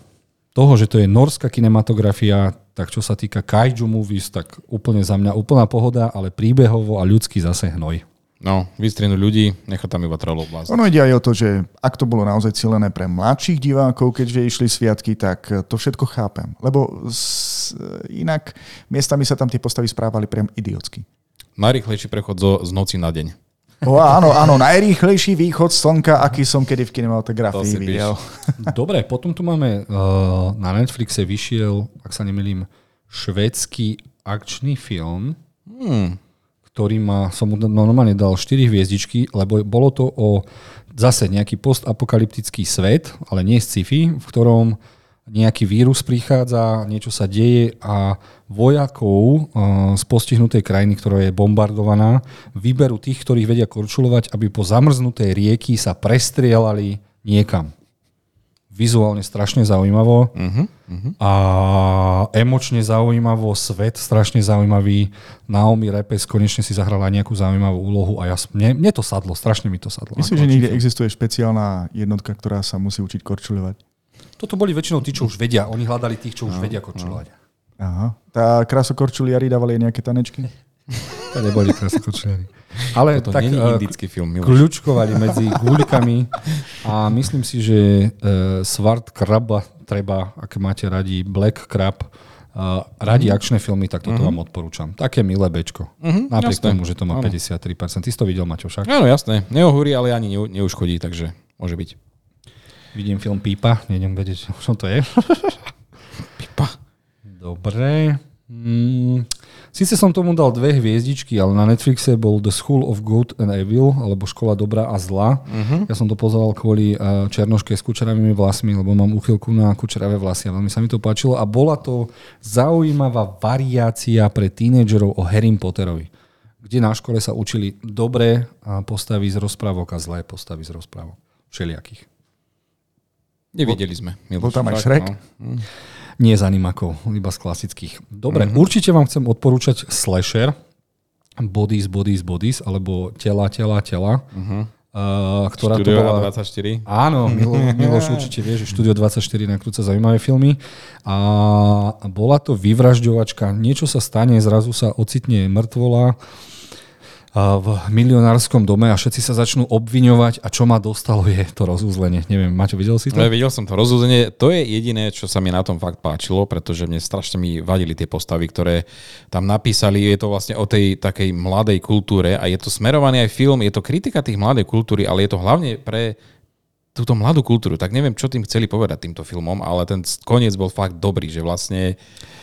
toho, že to je norská kinematografia, tak čo sa týka kaiju movies, tak úplne za mňa úplná pohoda, ale príbehovo a ľudský zase hnoj. No, vystrihnú ľudí, nechá tam iba trolov blázniť. Ono ide aj o to, že ak to bolo naozaj cílené pre mladších divákov, keďže išli sviatky, tak to všetko chápem. Lebo s, inak miestami sa tam tie postavy správali priam idiotsky. Najrychlejší prechod zo, z noci na deň. O, áno, áno, najrýchlejší východ slnka, aký som kedy v To kinematografii videl. [LAUGHS] Dobre, potom tu máme uh, na Netflixe vyšiel, ak sa nemýlim, švédsky akčný film, Hmm. Ktorý má, som mu normálne dal 4 hviezdičky, lebo bolo to o zase nejaký postapokalyptický svet, ale nie sci-fi, v ktorom nejaký vírus prichádza, niečo sa deje a vojakov uh, z postihnutej krajiny, ktorá je bombardovaná, vyberú tých, ktorých vedia korčulovať, aby po zamrznutej rieky sa prestrielali niekam. Vizuálne strašne zaujímavo Uh-huh. Uh-huh. a emočne zaujímavo, svet strašne zaujímavý. Naomi Repes konečne si zahrala nejakú zaujímavú úlohu a ja, mne, mne to sadlo, strašne mi to sadlo. Myslím, že niekde film. existuje špeciálna jednotka, ktorá sa musí učiť korčuľovať. Toto boli väčšinou tí, čo už vedia. Oni hľadali tých, čo už vedia korčulovať. Aha. Tá krásokorčuliari dávali nejaké tanečky? [LAUGHS] To neboli krasokočliari. Ale To tak eh, indický film, Miloš. kľúčkovali medzi guľkami a myslím si, že uh, Svart Kraba treba, ak máte radi Black Crab, uh, radi Mhm. akčné filmy, tak toto vám odporúčam. Také milé bečko. Napriek jasné. tomu, že to má Áno. 53%. Ty si to videl, Maťo, však? Áno, jasné. Neohúri, ale ani neu- neuškodí, takže môže byť. Vidím film Pípa, nejdem vedieť, o čom to je. Pipa. Dobre. Mm, Sice som tomu dal dve hviezdičky, ale na Netflixe bol The School of Good and Evil, alebo Škola dobrá a zla. Uh-huh. Ja som to pozeral kvôli uh, Černoške s kučeravými vlasmi, lebo mám úchylku na kučeravé vlasy a veľmi sa mi to páčilo. A bola to zaujímavá variácia pre tínedžerov o Harry Potterovi, kde na škole sa učili dobré postavy z rozprávok a zlé postavy z rozprávok. Všelijakých. Nevideli sme. Bol tam aj Shrek? no. Nie z animakov, iba z klasických. Dobre, mm-hmm. určite vám chcem odporúčať slasher, Bodies, Bodies, Bodies, alebo Tela, Tela, Tela, uh-huh. uh, ktorá Studio to bola... A24. Áno, Milo, [LAUGHS] Miloš určite vie, že Studio 24 nakrúca zaujímavé filmy. A bola to vyvražďovačka. Niečo sa stane, zrazu sa ocitne mŕtvola a v milionárskom dome a všetci sa začnú obviňovať a čo ma dostalo je to rozúzlenie. Neviem, Maťo, videl si to? No, videl som to rozúzenie. To je jediné, čo sa mi na tom fakt páčilo, pretože mne strašne mi vadili tie postavy, ktoré tam napísali. Je to vlastne o tej takej mladej kultúre a je to smerovaný aj film, je to kritika tých mladej kultúry, ale je to hlavne pre túto mladú kultúru. Tak neviem, čo tým chceli povedať týmto filmom, ale ten koniec bol fakt dobrý, že vlastne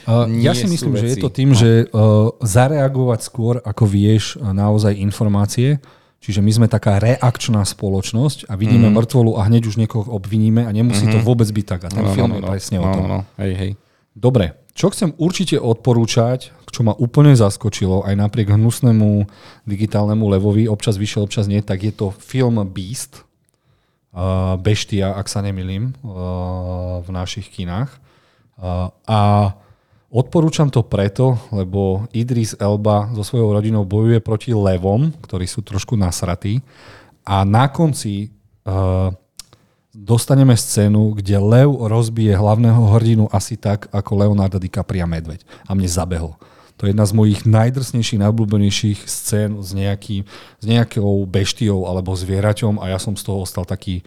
Uh, ja si myslím, sú že je veci- to tým, že uh, zareagovať skôr, ako vieš naozaj informácie. Čiže my sme taká reakčná spoločnosť a vidíme mm. mŕtvolu a hneď už niekoho obviníme a nemusí mm-hmm. to vôbec byť tak. A ten No, no, film no, je no, presne no, o tom. No, no, hej, hej. Dobre, čo chcem určite odporúčať, čo ma úplne zaskočilo, aj napriek hnusnému digitálnemu levovi, občas vyšiel, občas nie, tak je to film Beast, Beštia, ak sa nemilím, v našich kinách. A odporúčam to preto, lebo Idris Elba so svojou rodinou bojuje proti levom, ktorí sú trošku nasratí. A na konci dostaneme scénu, kde lev rozbije hlavného hrdinu asi tak, ako Leonardo DiCaprio medveď. A mne zabehlo. To je jedna z mojich najdrsnejších, najobľúbenejších scén s, nejaký, s nejakou beštiou alebo zvieraťom a ja som z toho ostal taký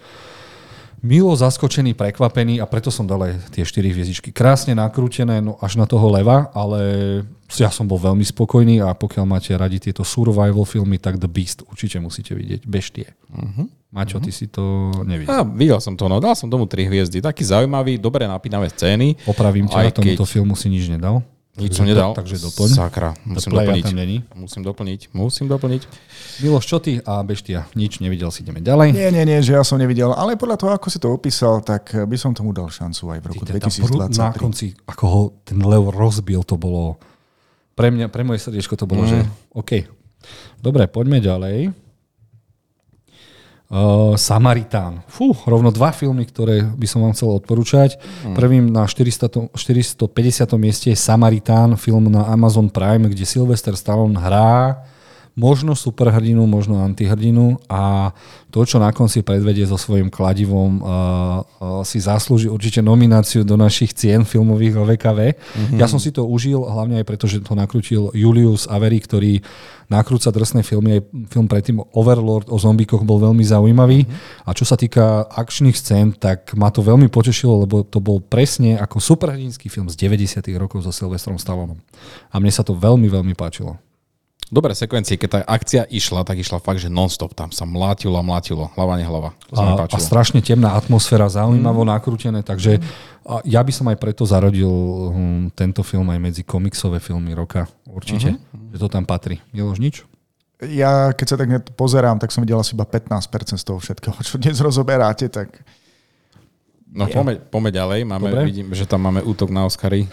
milo zaskočený, prekvapený a preto som dal aj tie 4 hviezdičky. Krásne nakrútené, no až na toho leva, ale ja som bol veľmi spokojný a pokiaľ máte radi tieto survival filmy, tak The Beast určite musíte vidieť. Beštie. Uh-huh. Maťo, ty si to nevidel. A videl som to, no dal som tomu tri hviezdy. Taký zaujímavý, dobre napínavé scény. Opravím ťa, na tomuto keď- filmu si nič nedal. Nič som nedal. Takže doplň. Sakra, musím doplniť. tam není. Musím doplniť, musím doplniť. Miloš, čo ty a Beštia? Nič nevidel si, ideme ďalej. Nie, nie, nie, že ja som nevidel, ale podľa toho, ako si to opísal, tak by som tomu dal šancu aj v roku Ty, tá brú- Na 2023. konci, ako ho ten lev rozbil, to bolo... Pre, mňa, pre moje srdiečko to bolo, mm. že OK. Dobre, poďme ďalej. Uh, Samaritán. Fú, rovno dva filmy, ktoré by som vám chcel odporúčať. Mm. Prvým na 400, 450. mieste je Samaritán, film na Amazon Prime, kde Sylvester Stallone hrá možno superhrdinu, možno antihrdinu a to, čo na konci predvedie so svojím kladivom, uh, uh, si zaslúži určite nomináciu do našich cien filmových o VKV. Mm-hmm. Ja som si to užil, hlavne aj preto, že to nakrútil Julius Avery, ktorý nakrúca drsné filmy. Aj film predtým Overlord o zombíkoch bol veľmi zaujímavý. Mm-hmm. A čo sa týka akčných scén, tak ma to veľmi potešilo, lebo to bol presne ako superhrdinský film z 90. rokov so Sylvestrom Stallonom. A mne sa to veľmi, veľmi páčilo. Dobré sekvencie, keď tá akcia išla, tak išla fakt, že non-stop. Tam sa mlátilo a mlátilo. Hlava, nehlava. A, a strašne temná atmosféra, zaujímavo mm. nakrútené, takže a ja by som aj preto zarodil hm, tento film aj medzi komiksové filmy roka. Určite, uh-huh. že to tam patrí. Miloš, nič? Ja, keď sa tak pozerám, tak som videl asi iba 15% z toho všetkého, čo dnes rozoberáte, tak No pomeď, pomeď ďalej. Máme, Dobre. vidím, že tam máme útok na Oscary.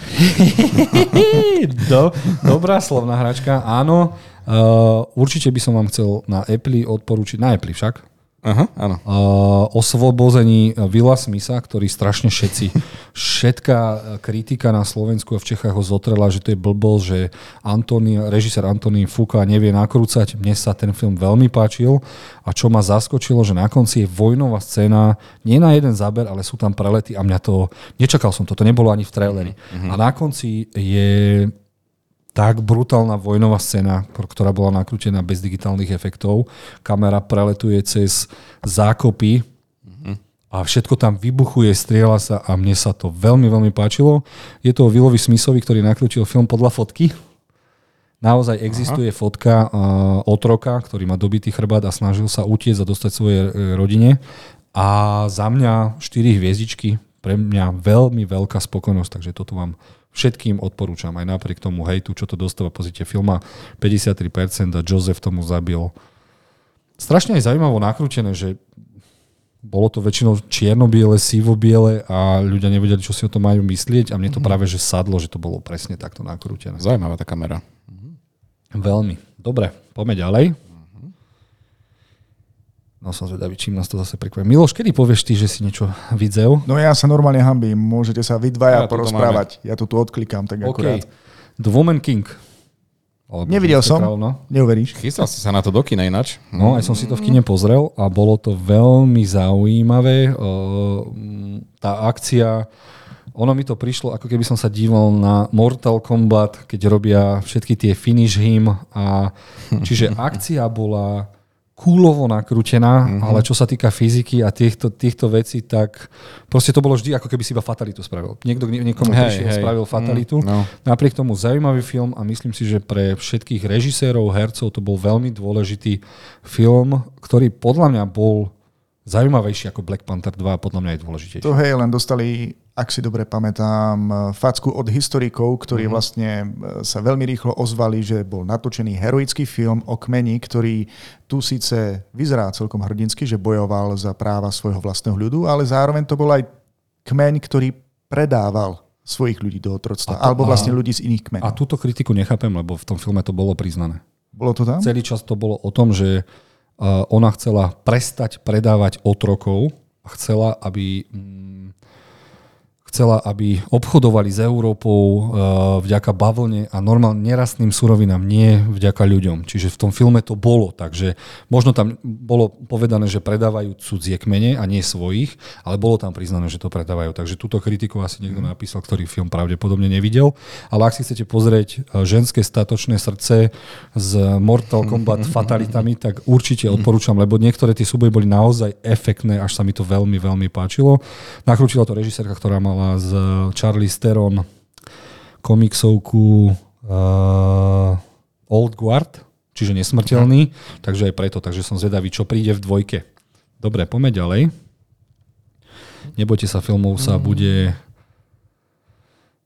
[LAUGHS] Do, dobrá slovná hračka, áno. Uh, určite by som vám chcel na Apple odporúčiť, na Apple však, Aha, áno. uh, osvobození Vila Smitha, ktorý strašne všetci, všetká kritika na Slovensku a v Čechách ho zotrela, že to je blbol, že Antoni, režisér Antonín Fuka nevie nakrúcať. Mne sa ten film veľmi páčil a čo ma zaskočilo, že na konci je vojnová scéna, nie na jeden záber, ale sú tam prelety a mňa to, nečakal som to, to nebolo ani v traileri. A na konci je tak brutálna vojnová scéna, ktorá bola nakrútená bez digitálnych efektov. Kamera preletuje cez zákopy a všetko tam vybuchuje, strieľa sa a mne sa to veľmi, veľmi páčilo. Je to Willovi Smithovi, ktorý nakrútil film podľa fotky. Naozaj existuje Aha. fotka uh, otroka, ktorý má dobitý chrbát a snažil sa utiecť a dostať svojej uh, rodine. A za mňa 4 hviezdičky, pre mňa veľmi veľká spokojnosť, takže toto vám všetkým odporúčam, aj napriek tomu hejtu, čo to dostáva, pozrite, filma 53% a Joseph tomu zabil. Strašne aj zaujímavo nakrútené, že bolo to väčšinou čierno-biele, sivo-biele a ľudia nevedeli, čo si o tom majú myslieť a mne to mm-hmm. práve že sadlo, že to bolo presne takto nakrútené. Zaujímavá tá kamera. Veľmi. Dobre, poďme ďalej. No som zvedavý, čím nás to zase prekvapí. Miloš, kedy povieš ty, že si niečo videl? No ja sa normálne hambím, môžete sa vy dvaja ja porozprávať. Ja to tu odklikám tak okay. akurát. The Woman King. Alebo Nevidel som, no? neuveríš. Chystal si sa na to do kina ináč. No, aj som si to v kine pozrel a bolo to veľmi zaujímavé. Tá akcia, ono mi to prišlo, ako keby som sa díval na Mortal Kombat, keď robia všetky tie finish him. A, [LAUGHS] čiže akcia bola kúlovo nakrútená, mm-hmm. ale čo sa týka fyziky a týchto, týchto vecí, tak proste to bolo vždy, ako keby si iba fatalitu spravil. Niekto niekomu hey, prišiel, hey. spravil fatalitu. Mm, no. Napriek tomu zaujímavý film a myslím si, že pre všetkých režisérov, hercov to bol veľmi dôležitý film, ktorý podľa mňa bol zaujímavejší ako Black Panther 2 a podľa mňa je dôležitejší. To hej, len dostali, ak si dobre pamätám, facku od historikov, ktorí mm-hmm. vlastne e, sa veľmi rýchlo ozvali, že bol natočený heroický film o kmeni, ktorý tu síce vyzerá celkom hrdinsky, že bojoval za práva svojho vlastného ľudu, ale zároveň to bol aj kmeň, ktorý predával svojich ľudí do otroctva, alebo vlastne ľudí z iných kmeňov. A túto kritiku nechápem, lebo v tom filme to bolo priznané. Bolo to tam? Celý čas to bolo o tom, že ona chcela prestať predávať otrokov a chcela, aby mm, chcela, aby obchodovali s Európou uh, vďaka bavlne a normálne nerastným surovinám, nie vďaka ľuďom. Čiže v tom filme to bolo, takže možno tam bolo povedané, že predávajú cudzie kmene a nie svojich, ale bolo tam priznané, že to predávajú. Takže túto kritiku asi niekto mhm. napísal, ktorý film pravdepodobne nevidel. Ale ak si chcete pozrieť e, ženské statočné srdce s Mortal Kombat [LAUGHS] fatalitami, tak určite odporúčam, lebo niektoré tie súboje boli naozaj efektné, až sa mi to veľmi, veľmi páčilo. Nakrúčila to režisérka, ktorá mala mala z Charlie Steron komiksovku uh, Old Guard, čiže nesmrteľný, mm. takže aj preto, takže som zvedavý, čo príde v dvojke. Dobre, poďme ďalej. Nebojte sa, filmov sa mm. bude...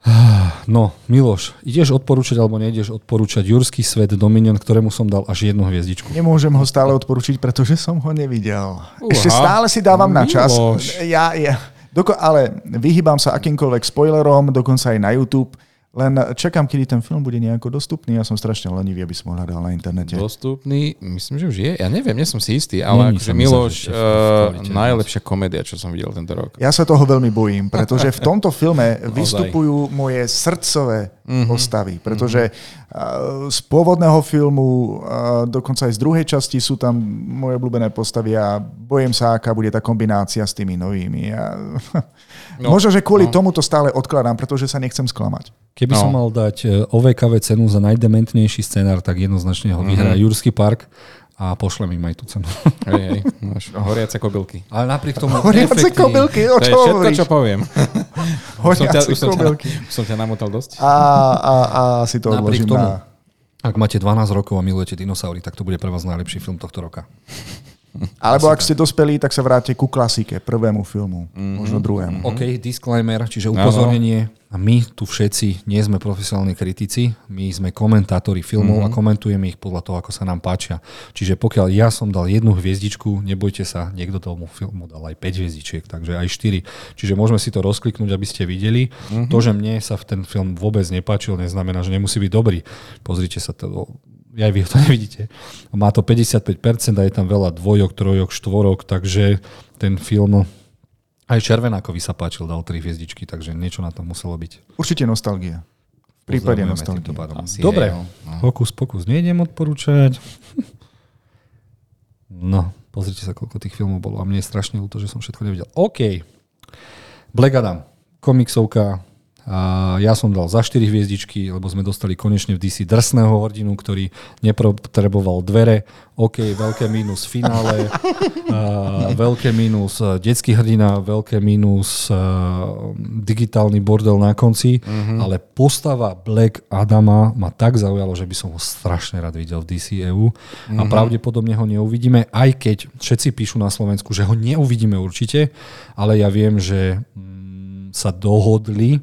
[SIGHS] No, Miloš, ideš odporúčať alebo nejdeš odporúčať Jurský svet Dominion, ktorému som dal až jednu hviezdičku? Nemôžem ho stále odporúčiť, pretože som ho nevidel. Uha. Ešte stále si dávam na čas. Ja, ja, Doko- ale vyhýbam sa akýmkoľvek spoilerom, dokonca aj na YouTube. Len čakám, kedy ten film bude nejako dostupný. Ja som strašne lenivý, aby som ho hľadal na internete. Dostupný? Myslím, že už je. Ja neviem, nie som si istý, ale akože Miloš, uh, najlepšia komédia, čo som videl tento rok. Ja sa toho veľmi bojím, pretože v tomto filme [LAUGHS] vystupujú moje srdcové mm-hmm. postavy. Pretože uh, z pôvodného filmu, uh, dokonca aj z druhej časti sú tam moje obľúbené postavy a bojím sa, aká bude tá kombinácia s tými novými. Ja... [LAUGHS] No, Možno, že kvôli no. tomu to stále odkladám, pretože sa nechcem sklamať. Keby no. som mal dať e, OVKV cenu za najdementnejší scenár, tak jednoznačne ho vyhrá mm-hmm. Jurský park a pošlem im aj tú cenu. [LAUGHS] Hej, hej, máš horiace kobylky. Ale napriek tomu Horiace kobylky, o čo To je všetko, čo poviem. [LAUGHS] Horiace už som ťa, kobylky. Už som ťa namotal dosť. A, a, a si to odložím tomu, na... Ak máte 12 rokov a milujete dinosaury, tak to bude pre vás najlepší film tohto roka. [LAUGHS] Alebo ak ste dospelí, tak sa vráte ku klasike, prvému filmu, mm-hmm. možno druhému. OK, disclaimer, čiže upozornenie. A my tu všetci nie sme profesionálni kritici, my sme komentátori filmov mm-hmm. a komentujeme ich podľa toho, ako sa nám páčia. Čiže pokiaľ ja som dal jednu hviezdičku, nebojte sa, niekto tomu filmu dal aj 5 hviezdičiek, takže aj 4. Čiže môžeme si to rozkliknúť, aby ste videli. Mm-hmm. To, že mne sa v ten film vôbec nepáčil, neznamená, že nemusí byť dobrý. Pozrite sa to aj vy to [LAUGHS] nevidíte. Má to 55% a je tam veľa dvojok, trojok, štvorok, takže ten film aj Červenákovi sa páčil, dal tri hviezdičky, takže niečo na tom muselo byť. Určite nostalgia. V prípade nostalgie. Dobre, je, no. pokus, pokus nejdem odporúčať. No, pozrite sa, koľko tých filmov bolo a mne je strašne ľúto, že som všetko nevidel. OK. Black Adam, komiksovka, A ja som dal za 4 hviezdičky, lebo sme dostali konečne v DC drsného hrdinu, ktorý nepotreboval dvere. OK, veľké mínus finále, [LAUGHS] a veľké mínus e, detský hrdina, veľké mínus a, digitálny bordel na konci, mm-hmm. ale postava Black Adama ma tak zaujalo, že by som ho strašne rád videl v DC EU mm-hmm. a pravdepodobne ho neuvidíme, aj keď všetci píšu na Slovensku, že ho neuvidíme určite, ale ja viem, že mm, sa dohodli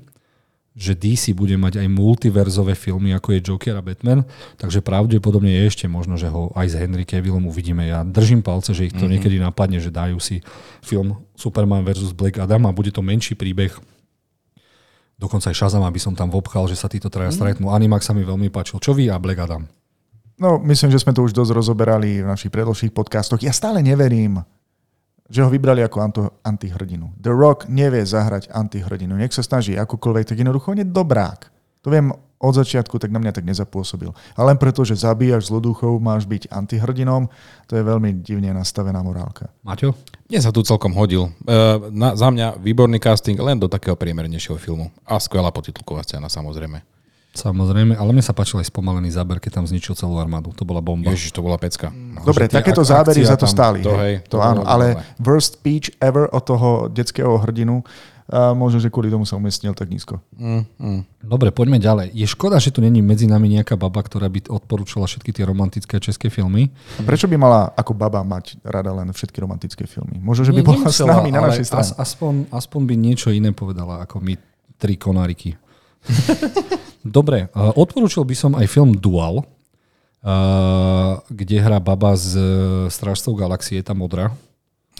že DC bude mať aj multiverzové filmy, ako je Joker a Batman, takže pravdepodobne je ešte možno, že ho aj s Henry Cavillom uvidíme. Ja držím palce, že ich to mm-hmm. niekedy napadne, že dajú si film Superman versus Black Adam a bude to menší príbeh. Dokonca aj Shazam, aby som tam vobchal, že sa títo traja mm. stretnú. Animax sa mi veľmi páčil. Čo vy a Black Adam? No, myslím, že sme to už dosť rozoberali v našich predložších podcastoch. Ja stále neverím, že ho vybrali ako anto, antihrdinu. The Rock nevie zahrať antihrdinu. Nech sa snaží akokoľvek, tak jednoducho on je dobrák. To viem od začiatku, tak na mňa tak nezapôsobil. Ale len preto, že zabíjaš zloduchov, máš byť antihrdinom, to je veľmi divne nastavená morálka. Maťo? Mne sa tu celkom hodil. E, na, za mňa výborný casting len do takého priemernejšieho filmu. A skvelá potitulková scéna samozrejme. Samozrejme, ale mne sa páčil aj spomalený záber, keď tam zničil celú armádu. To bola bomba. Ježiš, to bola pecka. No, Dobre, takéto ak- zábery za to stáli. To, hej, to, to áno, ale worst speech ever od toho detského hrdinu, a možno, že kvôli tomu sa umiestnil tak nízko. Mm, mm. Dobre, poďme ďalej. Je škoda, že tu není medzi nami nejaká baba, ktorá by odporúčala všetky tie romantické české filmy. A prečo by mala ako baba mať rada len všetky romantické filmy? Možno, že by bola s nami na našej strane. Aspoň, aspoň by niečo iné povedala, ako my tri konáriky. [LAUGHS] Dobre, odporúčil by som aj film Dual, kde hrá baba z e, Strážcov galaxie, tá modrá.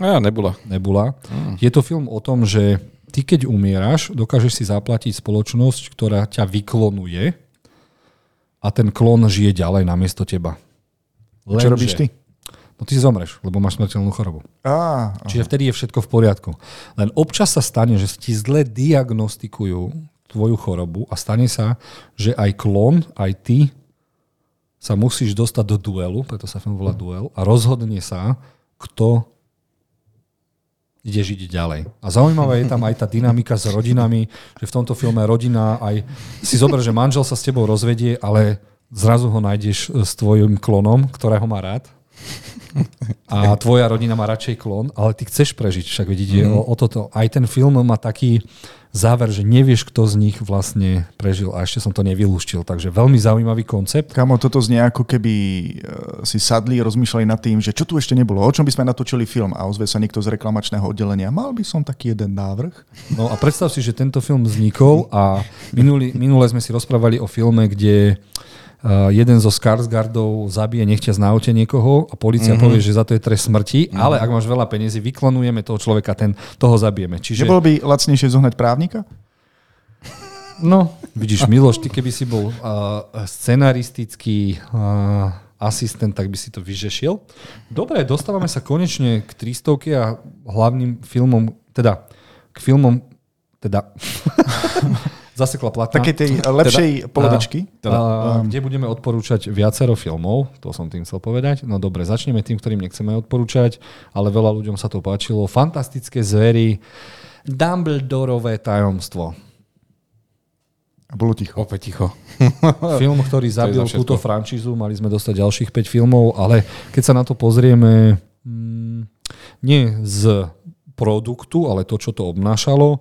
A, nebula. Nebula. Mm. Je to film o tom, že ty keď umieraš, dokážeš si zaplatiť spoločnosť, ktorá ťa vyklonuje a ten klon žije ďalej namiesto teba. Len, Čo robíš ty? No ty zomreš, lebo máš smrteľnú chorobu. Á, Čiže vtedy je všetko v poriadku. Len občas sa stane, že ti zle diagnostikujú tvoju chorobu a stane sa, že aj klon, aj ty sa musíš dostať do duelu, preto sa film volá duel, a rozhodne sa, kto ide žiť ďalej. A zaujímavá je tam aj tá dynamika s rodinami, že v tomto filme rodina aj si zober, že manžel sa s tebou rozvedie, ale zrazu ho nájdeš s tvojim klonom, ktorého má rád. A tvoja rodina má radšej klon, ale ty chceš prežiť, však vidíte, mm. o, o toto. Aj ten film má taký, záver, že nevieš, kto z nich vlastne prežil a ešte som to nevylúštil. Takže veľmi zaujímavý koncept. Kamo, toto znie ako keby e, si sadli, rozmýšľali nad tým, že čo tu ešte nebolo, o čom by sme natočili film a ozve sa niekto z reklamačného oddelenia. Mal by som taký jeden návrh. No a predstav si, že tento film vznikol a minulý, minule sme si rozprávali o filme, kde Uh, jeden zo Skarsgardov zabije nechťa z aute niekoho a policia mm-hmm. povie, že za to je trest smrti, mm-hmm. ale ak máš veľa peniazy, vyklonujeme toho človeka, ten, toho zabijeme. Čiže... Nebolo by lacnejšie zohnať právnika? No, vidíš, Miloš, ty keby si bol uh, scenaristický uh, asistent, tak by si to vyžešil. Dobre, dostávame sa konečne k 300 a hlavným filmom, teda k filmom, teda [LAUGHS] zasekla platna. Také tej lepšej teda, polodičky. Teda, uh, kde budeme odporúčať viacero filmov, to som tým chcel povedať. No dobre, začneme tým, ktorým nechceme odporúčať, ale veľa ľuďom sa to páčilo. Fantastické zvery, Dumbledorové tajomstvo. A bolo ticho. Opäť ticho. [LAUGHS] Film, ktorý zabil túto franšízu, mali sme dostať ďalších 5 filmov, ale keď sa na to pozrieme, mm, nie z produktu, ale to, čo to obnášalo,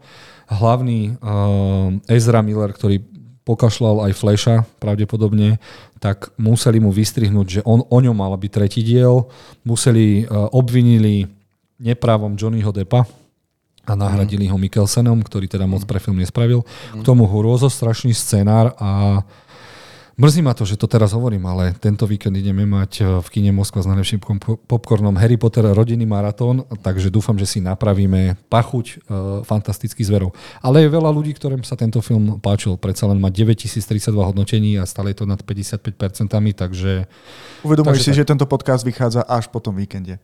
hlavný uh, Ezra Miller, ktorý pokašľal aj Flasha pravdepodobne, tak museli mu vystrihnúť, že on, o ňom mal byť tretí diel, museli, uh, obvinili neprávom Johnnyho Deppa a nahradili mm. ho Mikkelsenom, ktorý teda moc pre film nespravil. Mm. K tomu strašný scenár a Mrzí ma to, že to teraz hovorím, ale tento víkend ideme mať e, v kine Moskva s najlepším popcornom Harry Potter rodinný maratón, takže dúfam, že si napravíme pachuť e, fantastických zverov. Ale je veľa ľudí, ktorým sa tento film páčil. Predsa len má 9032 hodnotení a stále je to nad 55%, takže... Uvedomuješ si, tak. že tento podcast vychádza až po tom víkende.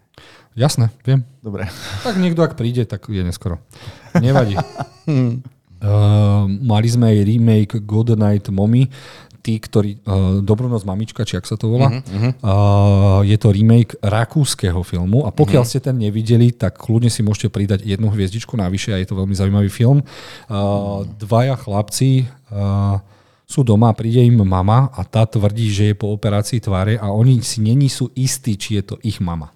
Jasné, viem. Dobre. Tak niekto, ak príde, tak je neskoro. Nevadí. Uh, [LAUGHS] mali sme aj remake Good Night Mommy, tí, ktorí, uh, Dobronoc mamička, či ak sa to volá, uh-huh. Uh, je to remake rakúskeho filmu a pokiaľ uh-huh. ste ten nevideli, tak kľudne si môžete pridať jednu hviezdičku navyše a je to veľmi zaujímavý film. Uh, dvaja chlapci uh, sú doma, príde im mama a tá tvrdí, že je po operácii tváre a oni si není sú istí, či je to ich mama.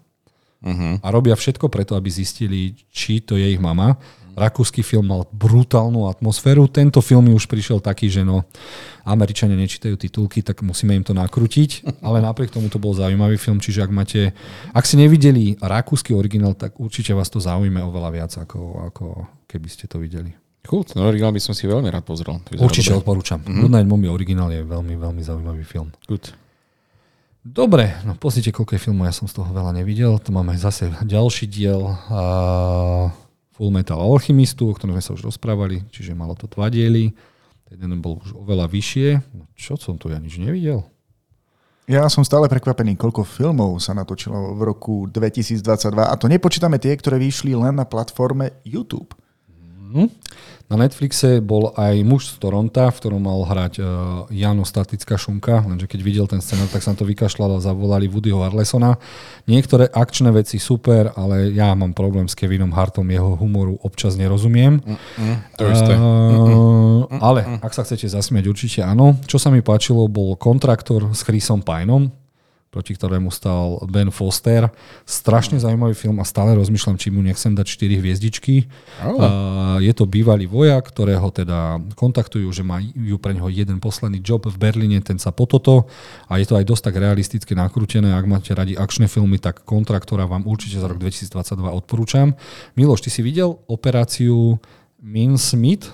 Uh-huh. A robia všetko preto, aby zistili, či to je ich mama. Rakúsky film mal brutálnu atmosféru. Tento film už prišiel taký, že no, Američania nečítajú titulky, tak musíme im to nakrútiť. Ale napriek tomu to bol zaujímavý film, čiže ak máte, ak ste nevideli rakúsky originál, tak určite vás to zaujíme oveľa viac, ako, ako keby ste to videli. Cool, ten originál by som si veľmi rád pozrel. Určite dobre. odporúčam. Mm-hmm. Good Night Mommy originál je veľmi, veľmi zaujímavý film. Good. Dobre, no pozrite, koľko je filmov, ja som z toho veľa nevidel. Tu máme zase ďalší diel. Uh, Full Metal Alchemistu, o ktorom sme sa už rozprávali, čiže malo to dva diely. Ten bol už oveľa vyššie. No, čo som tu ja nič nevidel? Ja som stále prekvapený, koľko filmov sa natočilo v roku 2022 a to nepočítame tie, ktoré vyšli len na platforme YouTube. Mm-hmm. Na Netflixe bol aj muž z Toronta, v ktorom mal hrať uh, Jano Statická šunka, lenže keď videl ten scenár, tak sa to vykašľal a zavolali Woodyho Arlesona. Niektoré akčné veci super, ale ja mám problém s Kevinom Hartom, jeho humoru občas nerozumiem. Mm, mm, to isté. Uh, ale ak sa chcete zasmiať, určite áno. Čo sa mi páčilo, bol kontraktor s Chrisom Pineom, proti ktorému stal Ben Foster. Strašne zaujímavý film a stále rozmýšľam, či mu nechcem dať 4 hviezdičky. Oh. Uh, je to bývalý vojak, ktorého teda kontaktujú, že majú pre neho jeden posledný job v Berlíne, ten sa po toto a je to aj dosť tak realisticky nakrútené. Ak máte radi akčné filmy, tak Kontraktora vám určite za rok 2022 odporúčam. Miloš, ty si videl operáciu Min Smith?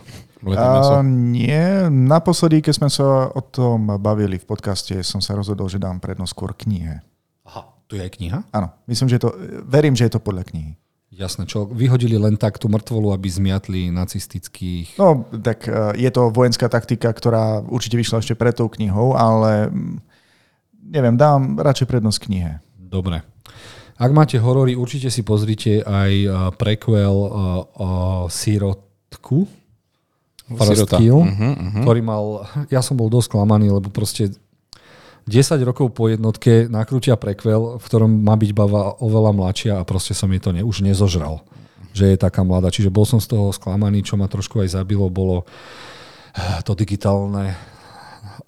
A, nie, naposledy, keď sme sa o tom bavili v podcaste, som sa rozhodol, že dám prednosť skôr knihe. Aha, tu je aj kniha? Áno, myslím, že to, verím, že je to podľa knihy. Jasné, čo vyhodili len tak tú mŕtvolu, aby zmiatli nacistických... No, tak e, je to vojenská taktika, ktorá určite vyšla ešte pred tou knihou, ale mm, neviem, dám radšej prednosť knihe. Dobre. Ak máte horory, určite si pozrite aj e, prequel uh, uh, Sirotku, First Kill, uh-huh, uh-huh. ktorý mal, ja som bol dosť klamaný, lebo proste 10 rokov po jednotke nakrútia prekvel, v ktorom má byť bava oveľa mladšia a proste som jej to ne, už nezožral, že je taká mladá. Čiže bol som z toho sklamaný, čo ma trošku aj zabilo, bolo eh, to digitálne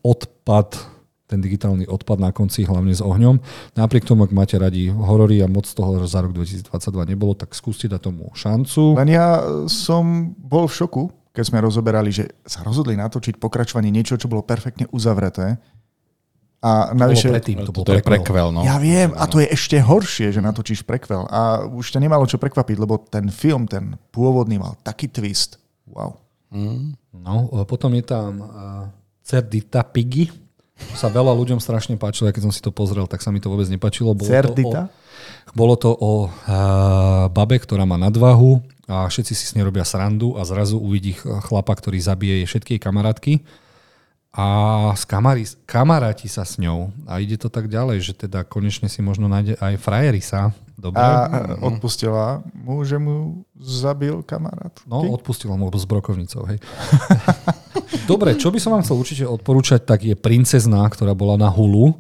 odpad, ten digitálny odpad na konci, hlavne s ohňom. Napriek tomu, ak máte radi horory a moc toho za rok 2022 nebolo, tak skúste dať tomu šancu. Len ja som bol v šoku, keď sme rozoberali, že sa rozhodli natočiť pokračovanie niečo, čo bolo perfektne uzavreté. A navyše... Predtým, to, to, to je prekvel. No. Ja viem, a to je ešte horšie, že natočíš prekvel. A už to nemalo čo prekvapiť, lebo ten film, ten pôvodný mal taký twist. Wow. Mm. No, potom je tam uh, Cerdita Piggy. Sa veľa ľuďom strašne páčilo, keď som si to pozrel, tak sa mi to vôbec nepačilo. Bolo Cerdita? To o, bolo to o uh, babe, ktorá má nadvahu, a všetci si s nej robia srandu a zrazu uvidí chlapa, ktorý zabije všetky kamarátky a skamari, kamaráti sa s ňou a ide to tak ďalej, že teda konečne si možno nájde aj frajery sa. Dobre. A odpustila mu, že mu zabil kamarát? No, odpustila mu s brokovnicou, hej. [LAUGHS] Dobre, čo by som vám chcel určite odporúčať, tak je Princezná, ktorá bola na Hulu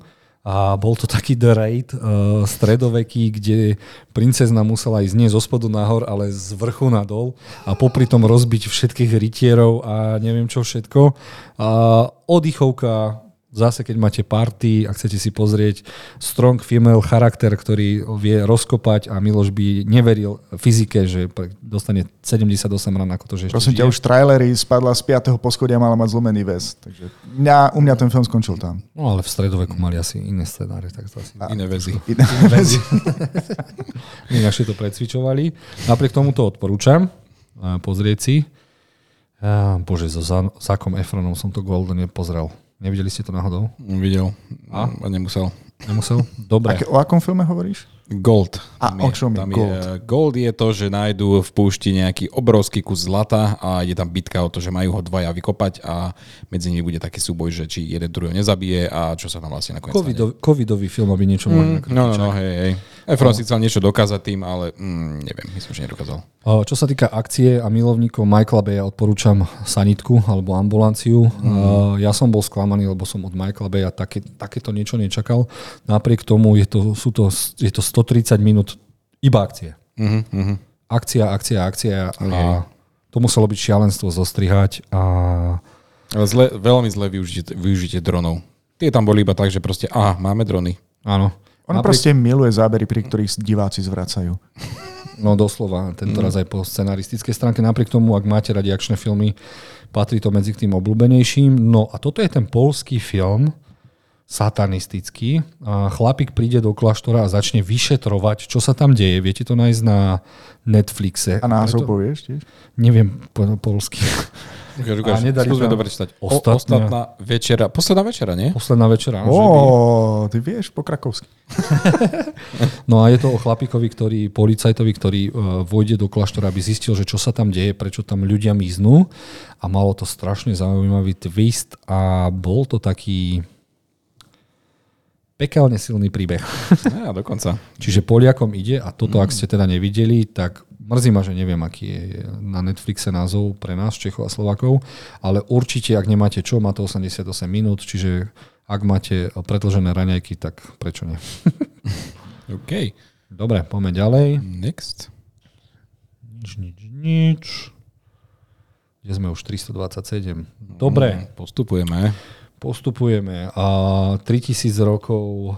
a bol to taký The Raid uh, stredoveký, kde princezna musela ísť nie zo spodu nahor, ale z vrchu nadol a popri tom rozbiť všetkých rytierov a neviem čo všetko. A oddychovka, Zase, keď máte party a chcete si pozrieť strong female charakter, ktorý vie rozkopať a Miloš by neveril fyzike, že dostane 78 ran ako to, že Prosím ťa, už trailery spadla z 5. poschodia mala mať zlomený väz. Takže mňa, u mňa ten film skončil tam. No ale v stredoveku mali asi iné scenáre. Tak to asi... A, iné väzy. [LAUGHS] Iné väzy. [LAUGHS] Ináč to precvičovali. Napriek tomu to odporúčam pozrieť si. Bože, so Zakom Efronom som to Golden pozrel. Nevideli ste to náhodou? Videl. A? a nemusel. Nemusel? Dobre. o akom filme hovoríš? Gold. A tam o čom je, tam Gold? Je, Gold je to, že nájdú v púšti nejaký obrovský kus zlata a je tam bitka o to, že majú ho dvaja vykopať a medzi nimi bude taký súboj, že či jeden druhého nezabije a čo sa tam vlastne nakoniec Covidový, covidový film, aby niečo mm, No, no, no, hej, hej. Efron si chcel niečo dokázať tým, ale mm, neviem, myslím, že nedokázal. Čo sa týka akcie a milovníkov Michaela Baya, odporúčam sanitku alebo ambulanciu. Mm. Ja som bol sklamaný, lebo som od Michaela Baya také, takéto niečo nečakal. Napriek tomu je to, sú to, je to 130 minút iba akcie. Uh-huh, Akcia, akcia, akcia a to muselo byť šialenstvo zostrihať a Ale zle, veľmi zle využite, využite dronov. Tie tam boli iba tak, že proste, aha, máme drony. áno. On Napriek- proste miluje zábery, pri ktorých diváci zvracajú. No doslova, tento raz aj po scenaristickej stránke. Napriek tomu, ak máte radi akčné filmy, patrí to medzi k tým obľúbenejším. No a toto je ten polský film, satanistický. A chlapík príde do kláštora a začne vyšetrovať, čo sa tam deje. Viete to nájsť na Netflixe. A názov povieš tiež? Neviem po polsky. Ukáž, ukáž, A nedali skúsme prečítať. O, ostatná- ostatná večera, posledná večera, nie? Posledná večera. Ó, by- ty vieš po krakovsky. [LAUGHS] No a je to o chlapíkovi, ktorý, policajtovi, ktorý uh, vojde do kláštora, aby zistil, že čo sa tam deje, prečo tam ľudia miznú. A malo to strašne zaujímavý twist a bol to taký pekelne silný príbeh. Á, dokonca. [LAUGHS] Čiže Poliakom ide a toto, ak ste teda nevideli, tak mrzí ma, že neviem, aký je na Netflixe názov pre nás, Čechov a Slovakov, ale určite, ak nemáte čo, má to 88 minút, čiže ak máte predlžené raňajky, tak prečo nie? [LAUGHS] OK. Dobre, poďme ďalej. Next. Nič, nič, nič. Kde sme už 327. Dobre, Mm, Postupujeme. postupujeme. A 3000 rokov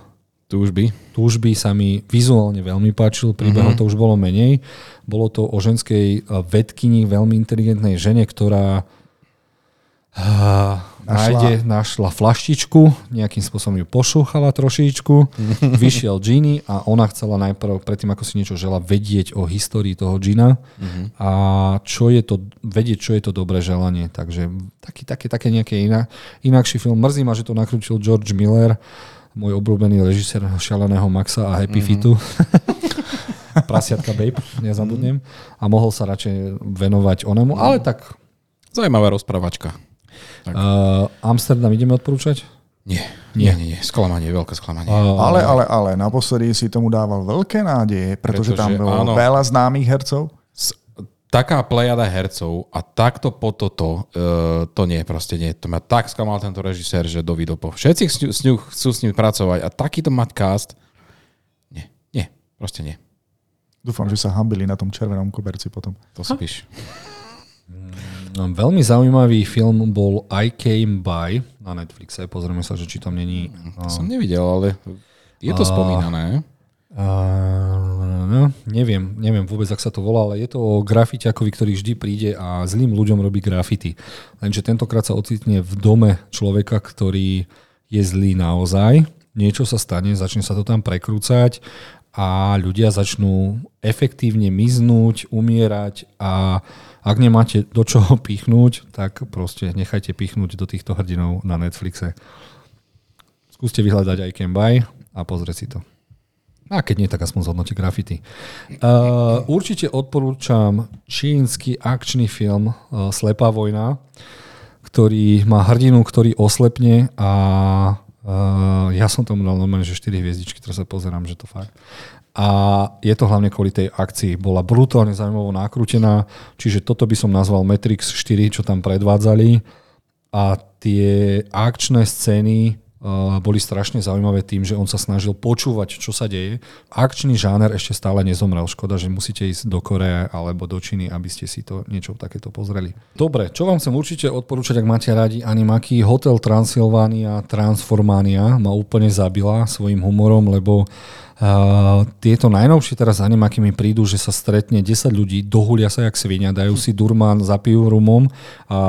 Túžby. túžby sa mi vizuálne veľmi páčil, príbehov to už bolo menej. Bolo to o ženskej a, vedkyni, veľmi inteligentnej žene, ktorá a, nájde, našla flaštičku, nejakým spôsobom ju pošúchala trošičku, [LAUGHS] vyšiel Genie a ona chcela najprv, predtým ako si niečo žela, vedieť o histórii toho Gina a čo je to, vedieť, čo je to dobré želanie. Takže taký, také, také nejaké iná, inakší film. Mrzí ma, že to nakrútil George Miller, môj obľúbený režisér Šaleného Maxa a Happy mm-hmm. Fitu. [LAUGHS] Prasiatka Babe, nezabudnem. A mohol sa radšej venovať onemu, ale tak Zajímavá rozprávačka. Tak. uh, Amsterdam ideme odporúčať? Nie, nie, nie, nie. Sklamanie, veľké sklamanie. Uh, Ale, ale, ale, naposledy si tomu dával veľké nádeje, pretože, Pretože tam bolo áno. veľa známych hercov. Taká plejada hercov a takto po toto, uh, to nie, proste nie. To ma tak sklamal tento režisér, že dovidel po. Všetci s s ňu chcú s ním pracovať a takýto mať cast, nie, nie, proste nie. Dúfam, že sa hambili na tom červenom koberci potom. To spíš. No, veľmi zaujímavý film bol I Came By na Netflixe. Pozrieme sa, že či tam není... To som nevidel, ale je to spomínané. Uh, neviem, neviem vôbec, ak sa to volá, ale je to o grafitiakovi, ktorý vždy príde a zlým ľuďom robí grafity. Lenže tentokrát sa ocitne v dome človeka, ktorý je zlý naozaj. Niečo sa stane, začne sa to tam prekrúcať a ľudia začnú efektívne miznúť, umierať a ak nemáte do čoho pichnúť, tak proste nechajte pichnúť do týchto hrdinov na Netflixe. Skúste vyhľadať aj Can a pozrieť si to. A keď nie, tak aspoň zhodnote grafity. Uh, určite odporúčam čínsky akčný film uh, Slepá vojna, ktorý má hrdinu, ktorý oslepne a uh, ja som tomu dal normálne, že 4 hviezdičky, ktoré sa pozerám, že to fakt. A je to hlavne kvôli tej akcii. Bola brutálne zaujímavo nakrútená, čiže toto by som nazval Matrix 4, čo tam predvádzali. A tie akčné scény boli strašne zaujímavé tým, že on sa snažil počúvať, čo sa deje. Akčný žáner ešte stále nezomrel. Škoda, že musíte ísť do Koreje alebo do Číny, aby ste si to niečo takéto pozreli. Dobre, čo vám chcem určite odporúčať, ak máte radi animaky, Hotel Transylvania Transformania ma úplne zabila svojim humorom, lebo tieto najnovšie teraz animaky mi prídu, že sa stretne 10 ľudí, dohulia sa jak svinia, dajú si durmán, zapijú rumom a, a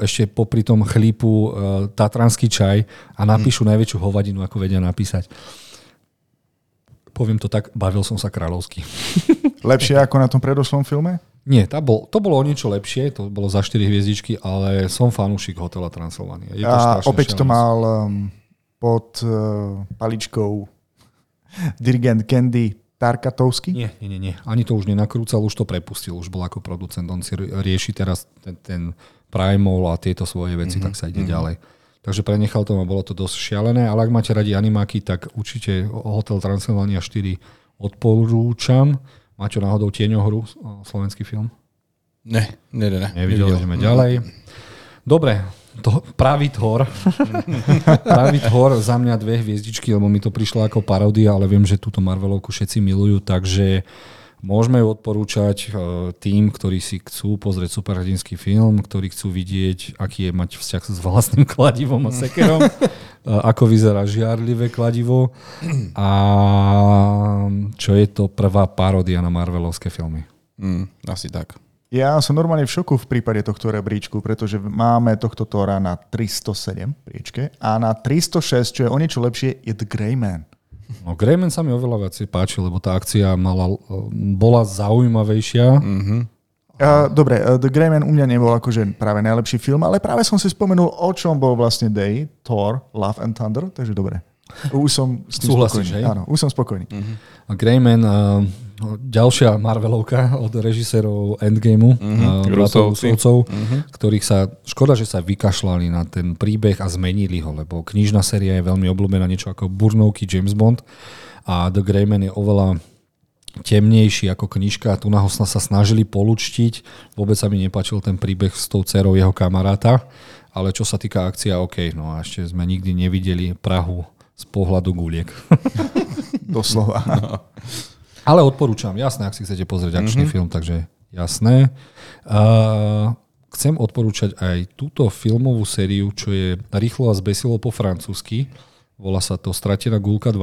ešte popri tom chlípu uh, tatranský čaj a napíšu najväčšiu hovadinu, ako vedia napísať. Poviem to tak, bavil som sa kráľovsky. [LAUGHS] Lepšie ako na tom predošlom filme? Nie, tá bol, to bolo o niečo lepšie, to bolo za 4 hviezdičky, ale som fanúšik hotela Transylvania. Je to A opäť to šialené. mal um, pod uh, paličkou dirigent Candy Tarkatovský. Nie, nie, nie, nie. Ani to už nenakrúcal, už to prepustil, už bol ako producent. On si rieši teraz ten, ten Primal a tieto svoje veci, mm-hmm. tak sa ide mm-hmm. ďalej. Takže prenechal to a bolo to dosť šialené, ale ak máte radi animáky, tak určite Hotel Transylvania 4 odporúčam. Maťo náhodou Tieňohru, slovenský film? Ne, ne, ne. ne. Nevidel, ideme ďalej. Dobre, to, pravý Thor. [LAUGHS] pravý Thor, za mňa dve hviezdičky, lebo mi to prišlo ako paródia, ale viem, že túto Marvelovku všetci milujú, takže môžeme ju odporúčať e, tým, ktorí si chcú pozrieť superhrdinský film, ktorí chcú vidieť, aký je mať vzťah s vlastným kladivom a sekerom, [LAUGHS] e, ako vyzerá žiarlivé kladivo a čo je to prvá paródia na Marvelovské filmy. Mm, asi tak. Ja som normálne v šoku v prípade tohto rebríčku, pretože máme tohto Tora na 307 priečke a na 306, čo je o niečo lepšie, je The Grey Man. No Greyman sa mi oveľa viac páčil, lebo tá akcia mala, bola zaujímavejšia. Mm-hmm. Uh, dobre, uh, The Grey Man u mňa nebol akože práve najlepší film, ale práve som si spomenul, o čom bol vlastne Day, Thor, Love and Thunder, takže dobre. Už som s tým Súhlasíš, spokojný. hej? Áno, už som spokojný. Uh-huh. A Greyman, uh, ďalšia Marvelovka od režisérov Endgameu, uh-huh. uh. Rusovcov, uh-huh. ktorých sa, škoda, že sa vykašľali na ten príbeh a zmenili ho, lebo knižná séria je veľmi obľúbená, niečo ako Burnovky James Bond a The Greyman je oveľa temnejší ako knižka. Tu na sa snažili polučtiť. Vôbec sa mi nepáčil ten príbeh s tou dcerou jeho kamaráta. Ale čo sa týka akcia, OK, no a ešte sme nikdy nevideli Prahu z pohľadu guliek. [LAUGHS] Doslova. No. [LAUGHS] Ale odporúčam, jasné, ak si chcete pozrieť akčný mm-hmm. film, takže jasné. Uh, chcem odporúčať aj túto filmovú sériu, čo je rýchlo a zbesilo po francúzsky. Volá sa to Stratená gulka 2.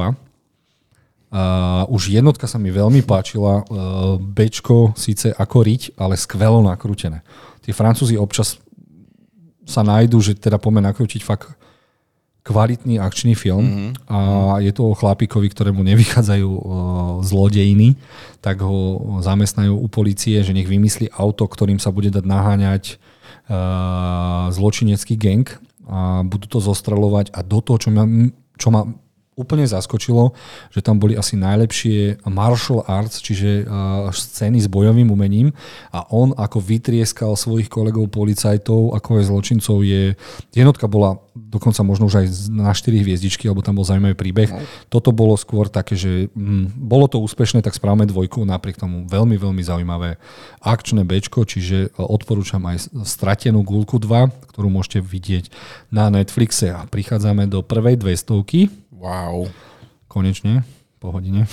Uh, už jednotka sa mi veľmi páčila. Uh, Bčko síce ako riť, ale skvelo nakrútené. Tí Francúzi občas sa nájdu, že teda poďme nakrútiť fakt kvalitný akčný film mm-hmm. a je to o chlapíkovi, ktorému nevychádzajú uh, zlodejiny, tak ho zamestnajú u policie, že nech vymyslí auto, ktorým sa bude dať naháňať uh, zločinecký gang a budú to zostrelovať a do toho, čo ma, čo ma úplne zaskočilo, že tam boli asi najlepšie martial arts, čiže uh, scény s bojovým umením a on ako vytrieskal svojich kolegov policajtov, ako aj zločincov je, jednotka bola dokonca možno už aj na 4 hviezdičky, alebo tam bol zaujímavý príbeh. No. Toto bolo skôr také, že mm, bolo to úspešné, tak správame dvojku, napriek tomu veľmi, veľmi zaujímavé akčné bečko, čiže odporúčam aj Stratenú gulku 2, ktorú môžete vidieť na Netflixe a prichádzame do prvej 200 Wow. Konečne, po hodine.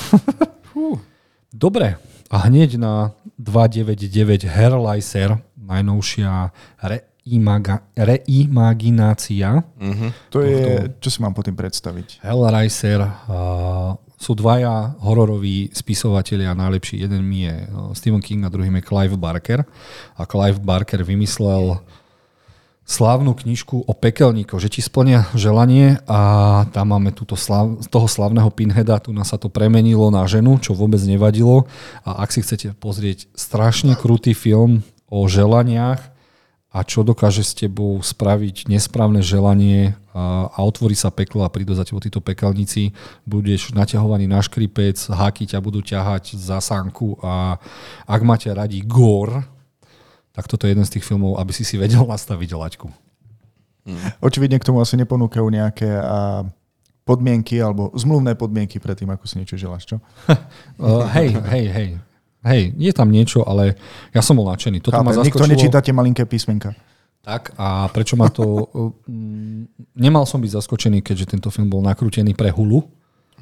[LAUGHS] Dobre, a hneď na 299 Herleiser, najnovšia reimaga, reimaginácia. Uh-huh. To je, čo si mám po tým predstaviť? Hellraiser uh, sú dvaja hororoví spisovatelia najlepší. Jeden mi je uh, Stephen King a druhý je Clive Barker. A Clive Barker vymyslel slávnu knižku o pekelníkoch, že ti splnia želanie a tam máme túto slav, toho slavného Pinheada, tu nás sa to premenilo na ženu, čo vôbec nevadilo. A ak si chcete pozrieť strašne krutý film o želaniach a čo dokáže s tebou spraviť nesprávne želanie a, a otvorí sa peklo a prídu za tebou títo pekelníci, budeš naťahovaný na škripec, háky ťa budú ťahať za sánku a ak máte radi gore, tak toto je jeden z tých filmov, aby si si vedel [LAUGHS] nastaviť laťku. Hmm. Očividne k tomu asi neponúkajú nejaké a, podmienky alebo zmluvné podmienky pred tým, ako si niečo želáš, čo? uh, [LAUGHS] hej, hej, hej. Hej, je tam niečo, ale ja som bol nadšený. Toto Chápem, ma zaskočilo. Nikto nečítate malinké písmenka. Tak a prečo ma to... [LAUGHS] nemal som byť zaskočený, keďže tento film bol nakrútený pre Hulu,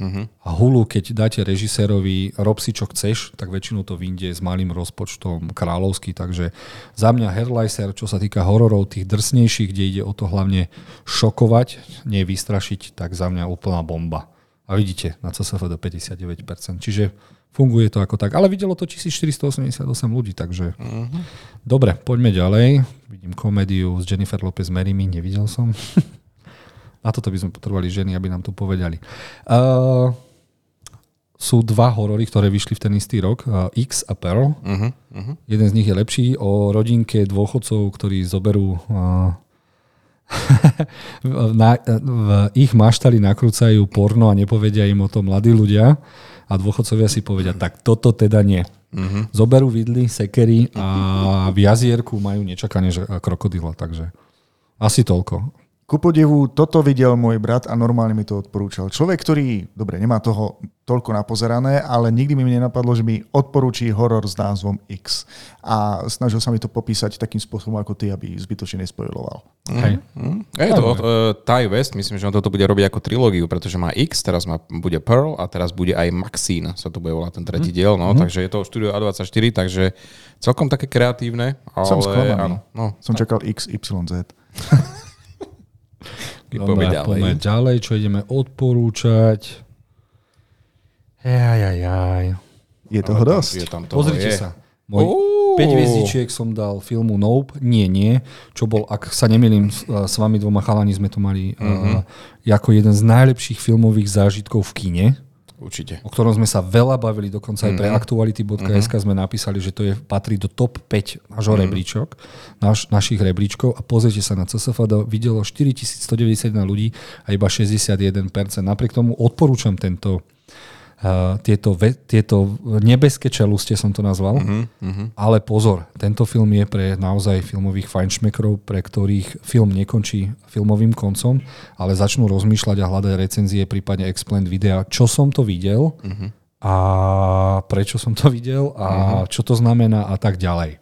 Uh-huh. A Hulu, keď dáte režisérovi rob si čo chceš, tak väčšinou to vyjde s malým rozpočtom kráľovský, takže za mňa Herleiser, čo sa týka hororov tých drsnejších, kde ide o to hlavne šokovať, nie vystrašiť, tak za mňa úplná bomba. A vidíte, na CSF do 59%. Čiže funguje to ako tak. Ale videlo to 1488 ľudí, takže uh-huh. dobre, poďme ďalej. Vidím komédiu s Jennifer Lopez Merimi, nevidel som. [LAUGHS] Na toto by sme potrebovali ženy, aby nám to povedali. Uh, sú dva horory, ktoré vyšli v ten istý rok, uh, X a Pearl. Uh-huh, uh-huh. Jeden z nich je lepší o rodinke dôchodcov, ktorí zoberú uh, [LAUGHS] na, v ich maštali nakrúcajú porno a nepovedia im o tom mladí ľudia a dôchodcovia si povedia, tak toto teda nie. Uh-huh. Zoberú vidly, sekery a v jazierku majú nečakane krokodila, takže asi toľko Ku podivu, toto videl môj brat a normálne mi to odporúčal. Človek, ktorý, dobre, nemá toho toľko napozerané, ale nikdy mi nenapadlo, že mi odporúči horor s názvom X. A snažil sa mi to popísať takým spôsobom ako ty, aby zbytočne nespojiloval. Hej. Mm. Je to uh, Ty West, myslím, že on toto bude robiť ako trilógiu, pretože má X, teraz má, bude Pearl a teraz bude aj Maxine, sa to bude volať ten tretí mm. diel, no, mm. takže je to štúdio A24, takže celkom také kreatívne. Ale, Som sklamaný. áno, no, Som čakal XYZ. [LAUGHS] Dobre, ďalej. poďme ďalej, čo ideme odporúčať. Jajajaj. Je toho dosť. Je tam toho, Pozrite je. sa. Môj Ó. 5 hviezdičiek som dal filmu Nope. Nie, nie. Čo bol, ak sa nemýlim, s, vami dvoma chalani sme to mali uh, ako jeden z najlepších filmových zážitkov v kine Určite. o ktorom sme sa veľa bavili, dokonca aj pre aktuality.sk sme napísali, že to je, patrí do top 5 nášho rebríčok, naš, našich rebríčkov a pozrite sa na CSFD, videlo 4191 ľudí a iba 61%. Napriek tomu odporúčam tento Uh, tieto, ve, tieto nebeské čeluste som to nazval. Ale pozor, tento film je pre naozaj filmových fajnšmekrov, pre ktorých film nekončí filmovým koncom, ale začnú rozmýšľať a hľadať recenzie, prípadne explain videa, čo som to videl a prečo som to videl a čo to znamená a tak ďalej.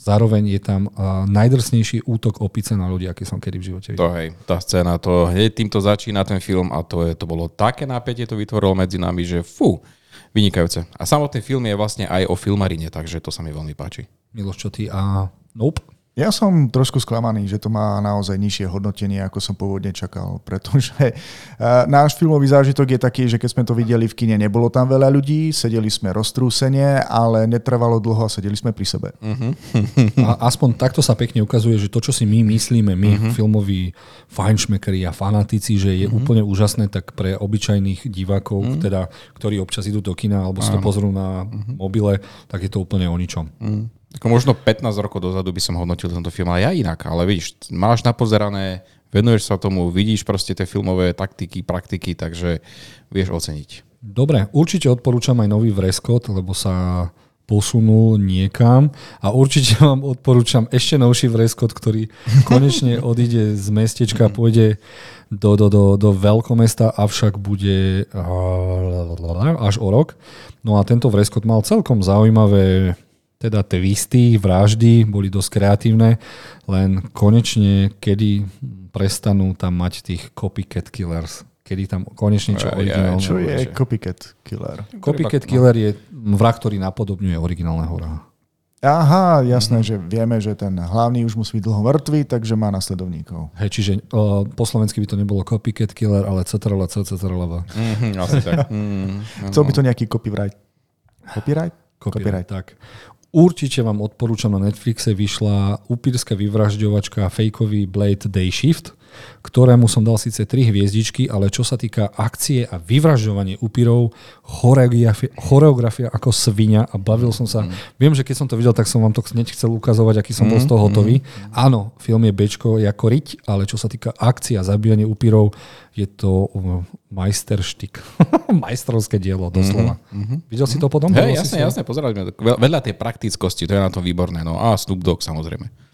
Zároveň je tam uh, najdrsnejší útok opice na ľudí, aký som kedy v živote videl. To hej, tá scéna, to hneď týmto začína ten film a to, je, to bolo také napätie, to vytvorilo medzi nami, že fú, vynikajúce. A samotný film je vlastne aj o filmarine, takže to sa mi veľmi páči. Miloš, čo ty? A nope. Ja som trošku sklamaný, že to má naozaj nižšie hodnotenie, ako som pôvodne čakal, pretože uh, náš filmový zážitok je taký, že keď sme to videli v kine, nebolo tam veľa ľudí, sedeli sme roztrúsene, ale netrvalo dlho a sedeli sme pri sebe. A aspoň takto sa pekne ukazuje, že to, čo si my myslíme, my uh-huh. filmoví fajnšmekeri a fanatici, že je uh-huh. úplne úžasné, tak pre obyčajných divákov, uh-huh. teda, ktorí občas idú do kina alebo si to pozrú na uh-huh. mobile, tak je to úplne o ničom. Uh-huh. Ako možno 15 rokov dozadu by som hodnotil tento film, ale ja inak. Ale vidíš, máš napozerané, venuješ sa tomu, vidíš proste tie filmové taktiky, praktiky, takže vieš oceniť. Dobre, určite odporúčam aj nový Vrescott, lebo sa posunul niekam a určite [LAUGHS] vám odporúčam ešte novší Vrescott, ktorý [LAUGHS] konečne odíde z mestečka a pôjde do, do, do, do veľkomesta, avšak bude až o rok. No a tento Vrescott mal celkom zaujímavé teda twisty, vraždy boli dosť kreatívne, len konečne, kedy prestanú tam mať tých copycat killers. Kedy tam konečne čo Aj, originálne. Čo je že- copycat killer? Copycat killer je vrah, ktorý napodobňuje originálneho vraha. Aha, jasné, že vieme, že ten hlavný už musí byť dlho mŕtvý, takže má nasledovníkov. Hej, čiže uh, po slovensky by to nebolo copycat killer, ale CTRL, CTRL. Mhm, asi tak. Mm, Chcel by to nejaký copyright? Copyright? Copyright. Tak. Určite vám odporúčam, na Netflixe vyšla upírska vyvražďovačka Fakeový Blade Day Shift, ktorému som dal síce 3 hviezdičky, ale čo sa týka akcie a vyvražďovanie upírov, choreografia, choreografia ako svinia a bavil som sa. Mm. Viem, že keď som to videl, tak som vám to hneď chcel ukazovať, aký som bol z toho hotový. Áno, film je Bčko ako riť, ale čo sa týka akcie a zabíjanie upírov, je to uh, majsterštik. [LAUGHS] Majstrovské dielo, doslova. Mm-hmm. Videl si to potom? Hej, jasne, si- jasne, pozerali sme. Vedľa tej praktickosti, to je na to výborné. No a Snoop Dogg samozrejme.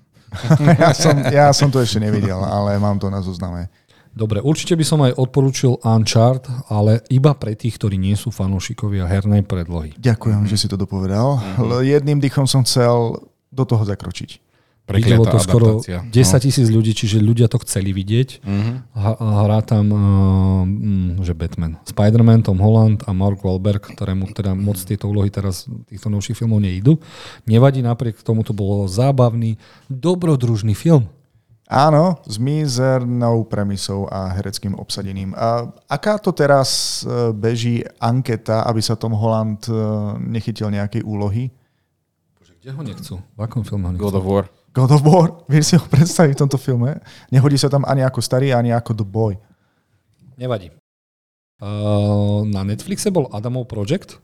[LAUGHS] ja, som, ja som to ešte nevidel, ale mám to na zozname. Dobre, určite by som aj odporúčil Uncharted, ale iba pre tých, ktorí nie sú fanúšikovia hernej predlohy. Ďakujem, že si to dopovedal. Mhm. Jedným dýchom som chcel do toho zakročiť. Videlo to skoro adaptácia. No. 10 tisíc ľudí, čiže ľudia to chceli vidieť. Ha- Hrá tam, uh, že Batman, Spider-Man, Tom Holland a Mark Wahlberg, ktorému teda moc tieto úlohy teraz týchto novších filmov neidú. Nevadí, napriek tomu to bolo zábavný, dobrodružný film. Áno, s mizernou premisou a hereckým obsadením. A aká to teraz e, beží anketa, aby sa Tom Holland e, nechytil nejakej úlohy? Kde ho nechcú? V akom filme ho nechcú? God of War. God of War, [LAUGHS] vieš si ho predstaviť v tomto filme? Nehodí sa tam ani ako starý, ani ako The Boy. Nevadí. Uh, na Netflixe bol Adamov Project.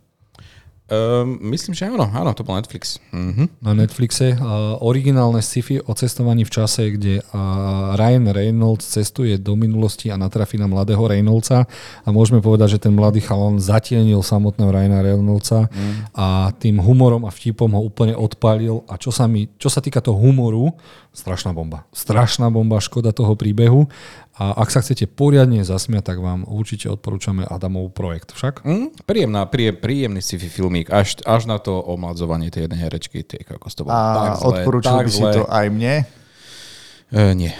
Um, myslím, že áno, áno, to bol Netflix. Mhm. na Netflixe. Uh, originálne sci-fi o cestovaní v čase, kde uh, Ryan Reynolds cestuje do minulosti a natrafí na mladého Reynoldsa a môžeme povedať, že ten mladý chalan zatienil samotného Ryana Reynoldsa mm. a tým humorom a vtipom ho úplne odpálil a čo sa, mi, čo sa týka toho humoru, strašná bomba. Strašná bomba, škoda toho príbehu. A ak sa chcete poriadne zasmiať, tak vám určite odporúčame Adamov projekt však. Mm, príjemná, príjem, príjemný sci-fi filmík, až, až na to omladzovanie tej jednej herečky, tie, ako to bolo A tak zle, odporúčil tak by si zle. to aj mne? E, nie.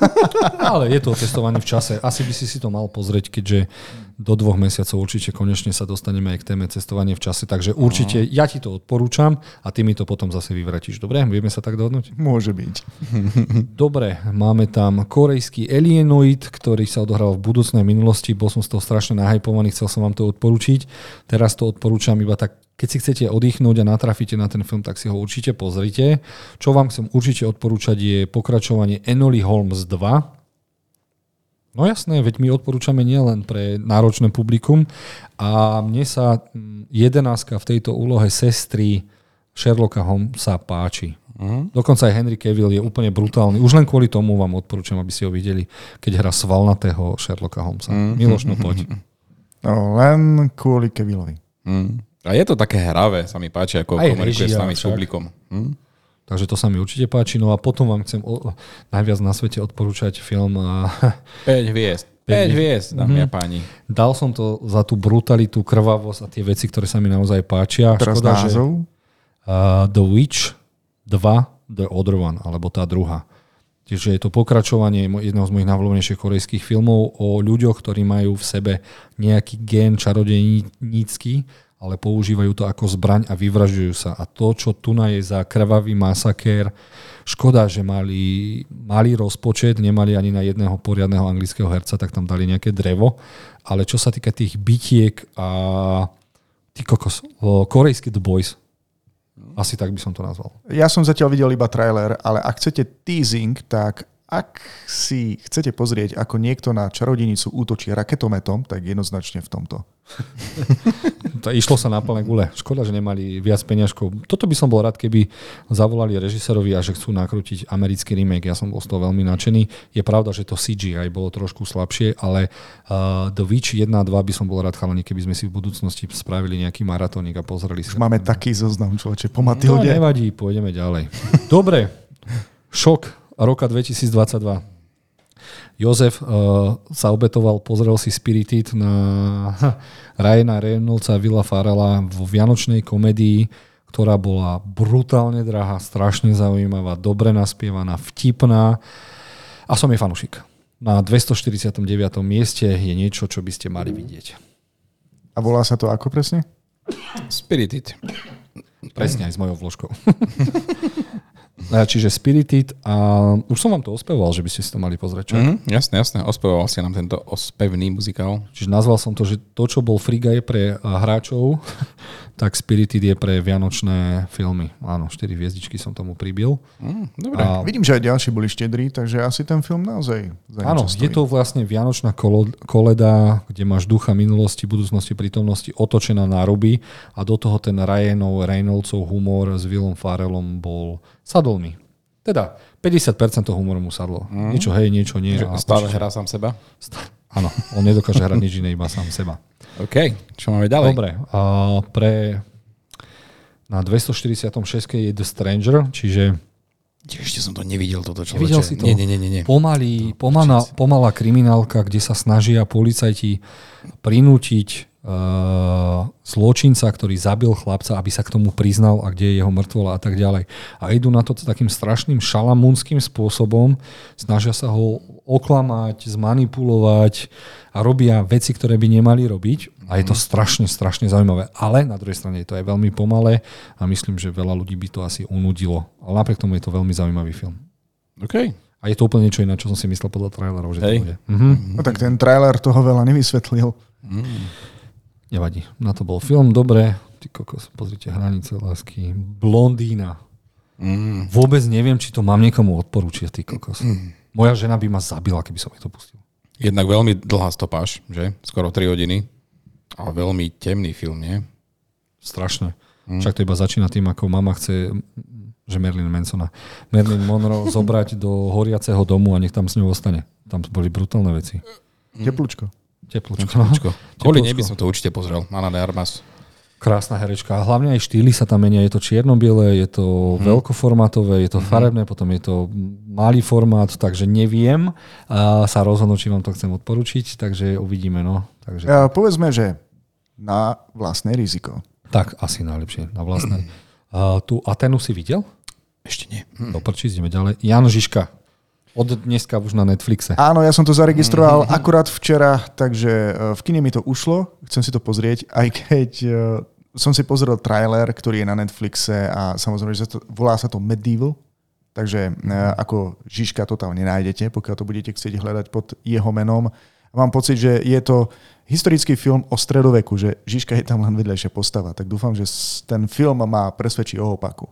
[LAUGHS] Ale je to testované v čase. Asi by si si to mal pozrieť, keďže do dvoch mesiacov určite konečne sa dostaneme aj k téme cestovanie v čase. Takže určite ja ti to odporúčam a ty mi to potom zase vyvratíš. Dobre? Vieme sa tak dohodnúť? Môže byť. [LAUGHS] [LAUGHS] Dobre, máme tam korejský Alienoid, ktorý sa odohral v budúcnej minulosti. Bol som z toho strašne nahypovaný, chcel som vám to odporučiť. Teraz to odporúčam iba tak, keď si chcete oddychnúť a natrafíte na ten film, tak si ho určite pozrite. Čo vám chcem určite odporúčať je pokračovanie Enoly Holmes 2. No jasné, veď my odporúčame nielen pre náročné publikum a mne sa mm, jedenáska v tejto úlohe sestry Sherlocka Holmesa páči. Mhm. Dokonca aj Henry Cavill je úplne brutálny. Už len kvôli tomu vám odporúčam, aby si ho videli, keď hrá svalnatého Sherlocka Holmesa. Mhm. Miloš, no poď. [LAUGHS] No, len kvôli Kevillovi. Mm. A je to také hravé, sa mi páči, ako Aj komunikuje s režia nami s však. publikom. Mm. Takže to sa mi určite páči. No a potom vám chcem o, najviac na svete odporúčať film. A, 5 hviezd. [LAUGHS] 5 hviezd, dámy a Mhm. páni. dal som to za tú brutalitu, krvavosť a tie veci, ktoré sa mi naozaj páčia. Teraz Škoda, že názov? uh, The Witch 2, The Other One, alebo tá druhá. Čiže je to pokračovanie jedného z mojich najvľúbenejších korejských filmov o ľuďoch, ktorí majú v sebe nejaký gén čarodejnícky, ale používajú to ako zbraň a vyvražďujú sa. A to, čo tu na je za krvavý masakér, škoda, že mali malý rozpočet, nemali ani na jedného poriadneho anglického herca, tak tam dali nejaké drevo. Ale čo sa týka tých bitiek a ty kokos, korejský The Boys, asi tak by som to nazval. Ja som zatiaľ videl iba trailer, ale ak chcete teasing, tak ak si chcete pozrieť, ako niekto na čarodenicu útočí raketometom, tak jednoznačne v tomto. [LAUGHS] To išlo sa na plné gule. Škoda, že nemali viac peňažkov. Toto by som bol rád, keby zavolali režisérovi a že chcú nakrútiť americký remake. Ja som bol z toho veľmi nadšený. Je pravda, že to CGI bolo trošku slabšie, ale uh, The Witch 1 a 2 by som bol rád chalani, keby sme si v budúcnosti spravili nejaký maratónik a pozreli. Už máme taký zoznam, človeče, po No, Matilde. nevadí, pôjdeme ďalej. Dobre, šok roka 2022. Jozef uh, sa obetoval, pozrel si Spirited na [LAUGHS] Ryana Reynoldsa a Villa Farela vo vianočnej komedii, ktorá bola brutálne drahá, strašne zaujímavá, dobre naspievaná, vtipná a som jej fanušik. Na 249. mieste je niečo, čo by ste mali vidieť. A volá sa to ako presne? Spirited. Presne aj s mojou vložkou. [LAUGHS] A Čiže Spirited a už som vám to ospevoval, že by ste si to mali pozrieť. Čo? Mm, jasné, jasné. Ospevoval si nám tento ospevný muzikál. Čiže nazval som to, že to, čo bol Free Guy pre hráčov, [LAUGHS] tak Spirited je pre vianočné filmy. Áno, 4 hviezdičky som tomu pribil. Mm, dobre. A, Vidím, že aj ďalší boli štedrí, takže asi ten film naozaj za áno, niečo je stojí. to vlastne vianočná kolo- koleda, kde máš ducha minulosti, budúcnosti, prítomnosti otočená na ruby a do toho ten Ryanov, Reynoldsov humor s Willom Farrellom bol sadol mi. Teda 50% toho humoru mu sadlo. Mm. Niečo hej, niečo nie. Že stále hrá sám seba. Áno, on nedokáže hrať nič iné, iba sám seba. OK, čo máme ďalej? Dobre, a pre na 246 je The Stranger, čiže Ešte som to nevidel, toto človeče. Nevidel si to? Nie, nie, nie, nie. pomalý, pomalá, pomalá kriminálka, kde sa snažia policajti prinútiť uh, zločinca, ktorý zabil chlapca, aby sa k tomu priznal a kde je jeho mŕtvola a tak ďalej. A idú na to takým strašným šalamúnským spôsobom, snažia sa ho oklamať, zmanipulovať a robia veci, ktoré by nemali robiť. A je to strašne, strašne zaujímavé. Ale na druhej strane je to aj veľmi pomalé a myslím, že veľa ľudí by to asi unudilo. Ale napriek tomu je to veľmi zaujímavý film. OK. A je to úplne niečo iné, čo som si myslel podľa trailerov, že Hej. to bude. Mhm. No tak ten trailer toho veľa nevysvetlil. Nevadí. Na to bol film, dobre. Ty kokos, pozrite, Hranice lásky. Blondína. Mm. Vôbec neviem, či to mám niekomu odporúčiť, ty kokos. Moja žena by ma zabila, keby som jej to pustil. Jednak veľmi dlhá stopáž, že? Skoro 3 hodiny. Ale veľmi temný film, nie? Strašné. Však to iba začína tým, ako mama chce že Marilyn Mansona. Marilyn Monroe [LAUGHS] zobrať do horiaceho domu a nech tam s ňou ostane. Tam boli brutálne veci. Teplúčko. Teplúčko. Počko. Kvôli nej Teplúčko. by som to určite pozrel. Ana de Armas. Krásna herečka. A hlavne aj štýly sa tam menia. Je to čierno-biele, je to hmm. veľkoformátové, je to hmm. farebné, potom je to malý formát, takže neviem a sa rozhodnúť, či vám to chcem odporučiť, takže uvidíme. No. Takže... Ja, povedzme, že na vlastné riziko. Tak, asi najlepšie. Na vlastné. A tu Atenu si videl? Ešte nie. Doprčí, ideme ďalej. Jan Žižka. Od dneska už na Netflixe. Áno, ja som to zaregistroval mm-hmm. akurát včera, takže e, v kine mi to ušlo, chcem si to pozrieť, aj keď e, som si pozrel trailer, ktorý je na Netflixe a samozrejme, že to, volá sa to Medieval, takže e, ako Žižka to tam nenájdete, pokiaľ to budete chcieť hľadať pod jeho menom. Mám pocit, že je to historický film o stredoveku, že Žižka je tam len vedľajšia postava, tak dúfam, že ten film má presvedčiť o opaku.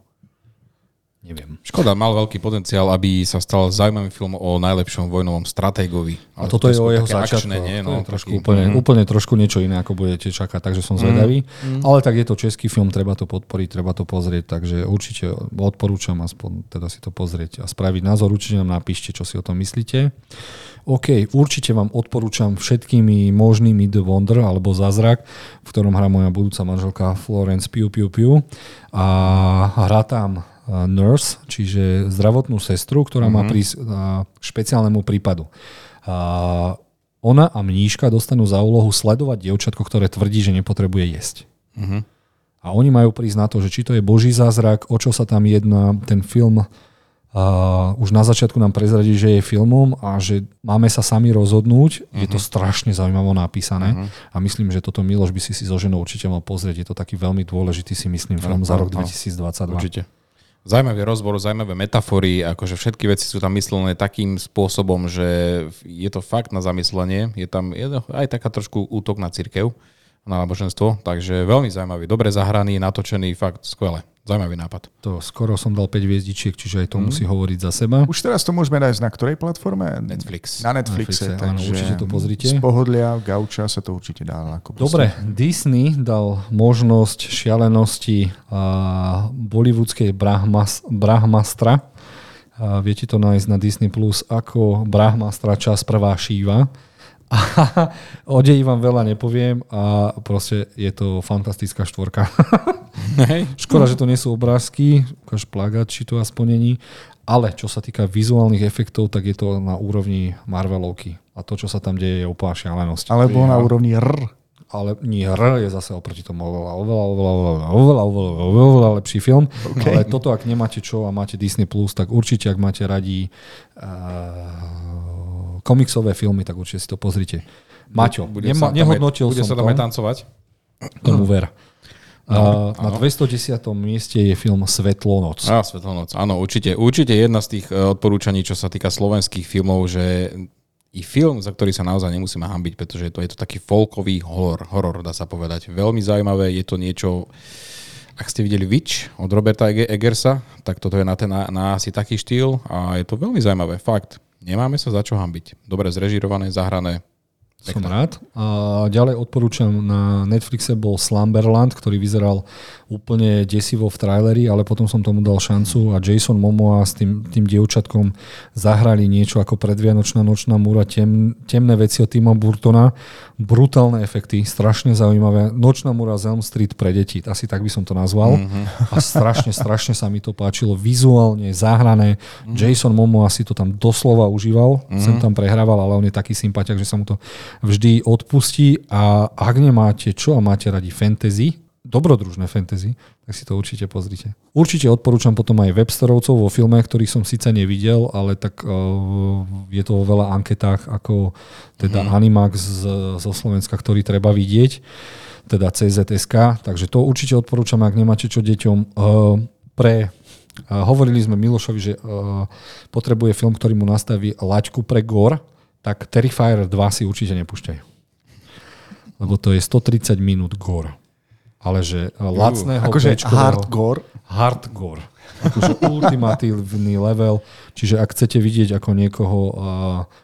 Neviem. Škoda, mal veľký potenciál, aby sa stal zaujímavý film o najlepšom vojnovom stratégovi. A toto je o jeho začiatku. Nie, no, trošku, taký... úplne, mm-hmm. úplne trošku niečo iné, ako budete čakať, takže som zvedavý. Mm-hmm. Ale tak je to český film, treba to podporiť, treba to pozrieť, takže určite odporúčam aspoň teda si to pozrieť a spraviť názor. Určite nám napíšte, čo si o tom myslíte. OK, určite vám odporúčam všetkými možnými The Wonder alebo Zázrak, v ktorom hrá moja budúca manželka Florence Piu Piu Piu a hrá tam nurse, čiže zdravotnú sestru, ktorá mm-hmm. má mhm. prísť k špeciálnemu prípadu. A ona a mníška dostanú za úlohu sledovať dievčatko, ktoré tvrdí, že nepotrebuje jesť. Mm-hmm. A oni majú prísť na to, že či to je boží zázrak, o čo sa tam jedná, ten film a už na začiatku nám prezradí, že je filmom a že máme sa sami rozhodnúť. Uh-huh. Je to mhm. strašne zaujímavo napísané uh-huh. a myslím, že toto Miloš by si si so ženou určite mal pozrieť. Je to taký veľmi dôležitý si myslím film uh-huh. za rok 2022. Určite. Zaujímavý rozbor, zaujímavé metafory, akože všetky veci sú tam myslené takým spôsobom, že je to fakt na zamyslenie. Je tam aj taká trošku útok na církev, na náboženstvo, takže veľmi zaujímavý, dobre zahraný, natočený, fakt skvelé. Zaujímavý nápad. To skoro som dal 5 hviezdičiek, čiže aj to mm. musí hovoriť za seba. Už teraz to môžeme nájsť na ktorej platforme? Netflix. Na Netflixe, Netflixe áno, určite to pozrite. Z pohodlia, gauča sa to určite dá. Ako Dobre, Disney dal možnosť šialenosti a bollywoodskej brahmas, brahmastra. A viete to nájsť na Disney Plus ako Brahmastra čas prvá šíva. A [LAUGHS] o deji vám veľa nepoviem a proste je to fantastická štvorka. [LAUGHS] Hej. Škoda, že to nie sú obrázky, ukáž plagát, či to aspoň není. Ale čo sa týka vizuálnych efektov, tak je to na úrovni Marvelovky. A to, čo sa tam deje, je úplná šialenosť. Alebo na úrovni R. Ale nie R je zase oproti tomu oveľa, oveľa, oveľa, oveľa, oveľa, oveľa, oveľa, oveľa lepší film. Okay. Ale toto, ak nemáte čo a máte Disney+, Plus, tak určite, ak máte radi uh, komiksové filmy, tak určite si to pozrite. Maťo, bude nema, nehodnotil bude som sa tam aj tancovať? Tomu ver. No, na 210. mieste je film Svetlonoc. Á, Svetlonoc, áno, určite. Určite jedna z tých e, odporúčaní, čo sa týka slovenských filmov, že i film, za ktorý sa naozaj nemusíme hambiť, pretože to je to taký folkový horor, horor, dá sa povedať. Veľmi zaujímavé, je to niečo, ak ste videli Witch od Roberta Eggersa, tak toto je na, ten, na, na asi taký štýl a je to veľmi zaujímavé, fakt. Nemáme sa za čo hambiť. Dobre zrežirované, zahrané, som rád. A ďalej odporúčam, na Netflixe bol Slumberland, ktorý vyzeral úplne desivo v traileri, ale potom som tomu dal šancu a Jason Momoa s tým, tým dievčatkom zahrali niečo ako predvianočná nočná múra, tem, temné veci od Tima Burtona, brutálne efekty, strašne zaujímavé. Nočná múra z Elm Street pre deti, asi tak by som to nazval. Mm-hmm. A strašne, strašne sa mi to páčilo. Vizuálne, zahrané. Mm-hmm. Jason Momoa si to tam doslova užíval, mm-hmm. sem tam prehrával, ale on je taký sympatiak, že sa mu to vždy odpustí a ak nemáte čo a máte radi fantasy, dobrodružné fantasy, tak si to určite pozrite. Určite odporúčam potom aj websterovcov vo filme, ktorých som síce nevidel, ale tak uh, je to vo veľa anketách ako teda mm. Animax z, zo Slovenska, ktorý treba vidieť, teda CZSK, takže to určite odporúčam, ak nemáte čo deťom. Uh, pre uh, hovorili sme Milošovi, že uh, potrebuje film, ktorý mu nastaví laťku pre gore, tak Terrifier 2 si určite nepúšťaj. Lebo to je 130 minút gore. Ale že lacného, akože hardcore. Hardcore. Akože ultimatívny level. Čiže ak chcete vidieť, ako niekoho uh,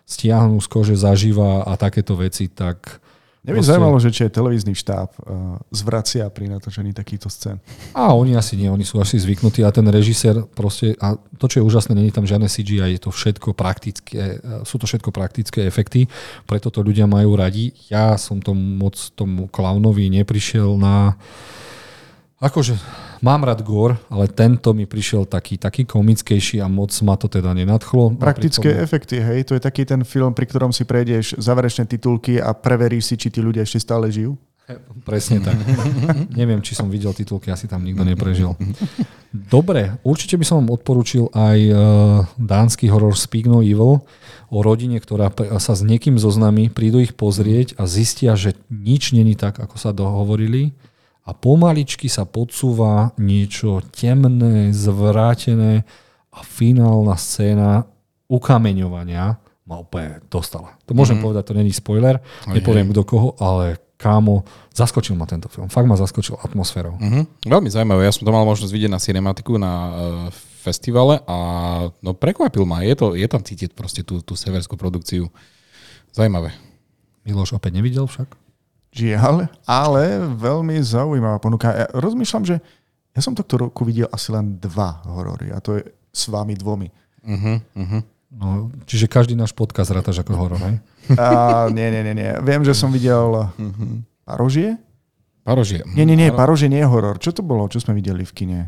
stiahnu z kože zažíva a takéto veci, tak Mňa by Proste- zaujímalo, že či aj televízny štáb uh, zvracia pri natočení takýchto scén. A oni asi nie, oni sú asi zvyknutí a ten režisér proste, a to, čo je úžasné, není tam žiadne CGI, je to všetko praktické, e, sú to všetko praktické efekty, preto to ľudia majú radi. Ja som tomu moc tomu klaunovi neprišiel na... Akože mám rád gore, ale tento mi prišiel taký, taký komickejší a moc ma to teda nenadchlo. Praktické tomu- efekty, hej, to je taký ten film, pri ktorom si prejdeš záverečné titulky a preveríš si, či tí ľudia ešte stále žijú. [LAUGHS] Presne tak. [LAUGHS] Neviem, či som videl titulky, asi tam nikto neprežil. Dobre, určite by som vám odporúčil aj uh, dánsky horor Speak No Evil o rodine, ktorá sa s niekým zoznamí, prídu ich pozrieť a zistia, že nič není tak, ako sa dohovorili a pomaličky sa podsúva niečo temné, zvrátené a finálna scéna ukameňovania ma úplne dostala. To môžem mm-hmm. povedať, to není spoiler, nepoviem kto koho, ale kámo, zaskočil ma tento film. Fakt ma zaskočil atmosférou. Mhm. Veľmi zaujímavé. Ja som to mal možnosť vidieť na cinematiku na uh, festivale a no prekvapil ma. Je, to, je tam cítiť proste tú, tú severskú produkciu. Zaujímavé. Miloš opäť nevidel však? Žiaľ, ale veľmi zaujímavá ponuka. Ja rozmýšľam, že ja som tohto roku videl asi len dva horory a to je s vami dvomi. Uh-huh, uh-huh. No, čiže každý náš podcast rátaš ako horor, hej? A, nie, nie, nie, nie. Viem, že som videl Parožie? Parožie. Nie, nie, nie, Parožie nie je horor. Čo to bolo? Čo sme videli v kine?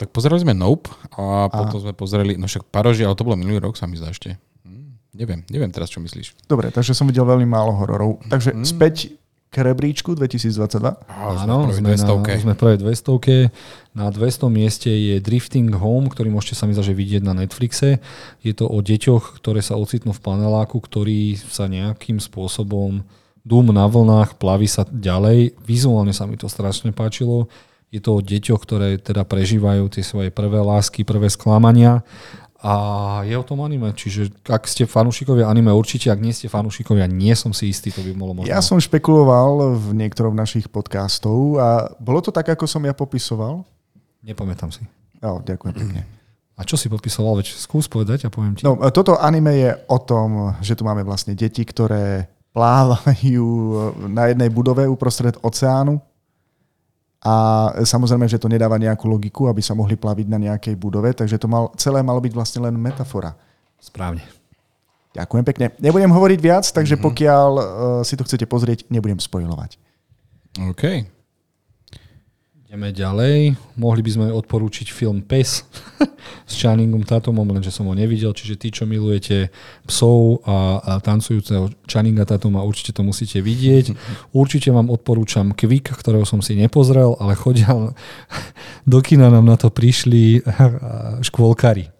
Tak pozerali sme Nope a potom sme pozreli, no však Parožie, ale to bolo minulý rok, sa mi zdá ešte. Hm, neviem, neviem teraz, čo myslíš. Dobre, takže som videl veľmi málo hororov. Takže späť k rebríčku 2022. Á, Áno, sme, na, už sme prvé 200. Na 200 mieste je Drifting Home, ktorý môžete sa mi že vidieť na Netflixe. Je to o deťoch, ktoré sa ocitnú v paneláku, ktorí sa nejakým spôsobom dúm na vlnách, plaví sa ďalej. Vizuálne sa mi to strašne páčilo. Je to o deťoch, ktoré teda prežívajú tie svoje prvé lásky, prvé sklamania. A je o tom anime, čiže ak ste fanúšikovia anime, určite, ak nie ste fanúšikovia, nie som si istý, to by bolo možno. Ja som špekuloval v niektorom našich podcastov a bolo to tak, ako som ja popisoval? Nepamätám si. Jo, ďakujem pekne. A čo si popisoval? Veď skús povedať a poviem ti. No, toto anime je o tom, že tu máme vlastne deti, ktoré plávajú na jednej budove uprostred oceánu a samozrejme, že to nedáva nejakú logiku, aby sa mohli plaviť na nejakej budove, takže to mal, celé malo byť vlastne len metafora. Správne. Ďakujem pekne. Nebudem hovoriť viac, takže pokiaľ uh, si to chcete pozrieť, nebudem spojovať. OK. Ideme ďalej. Mohli by sme odporúčiť film Pes [LAUGHS] s Channingom Tatumom, lenže som ho nevidel, čiže tí, čo milujete psov a, a tancujúceho Channinga Tatuma, určite to musíte vidieť. [LAUGHS] Určite vám odporúčam Quick, ktorého som si nepozrel, ale chodia [LAUGHS] do kina nám na to prišli škôlkari.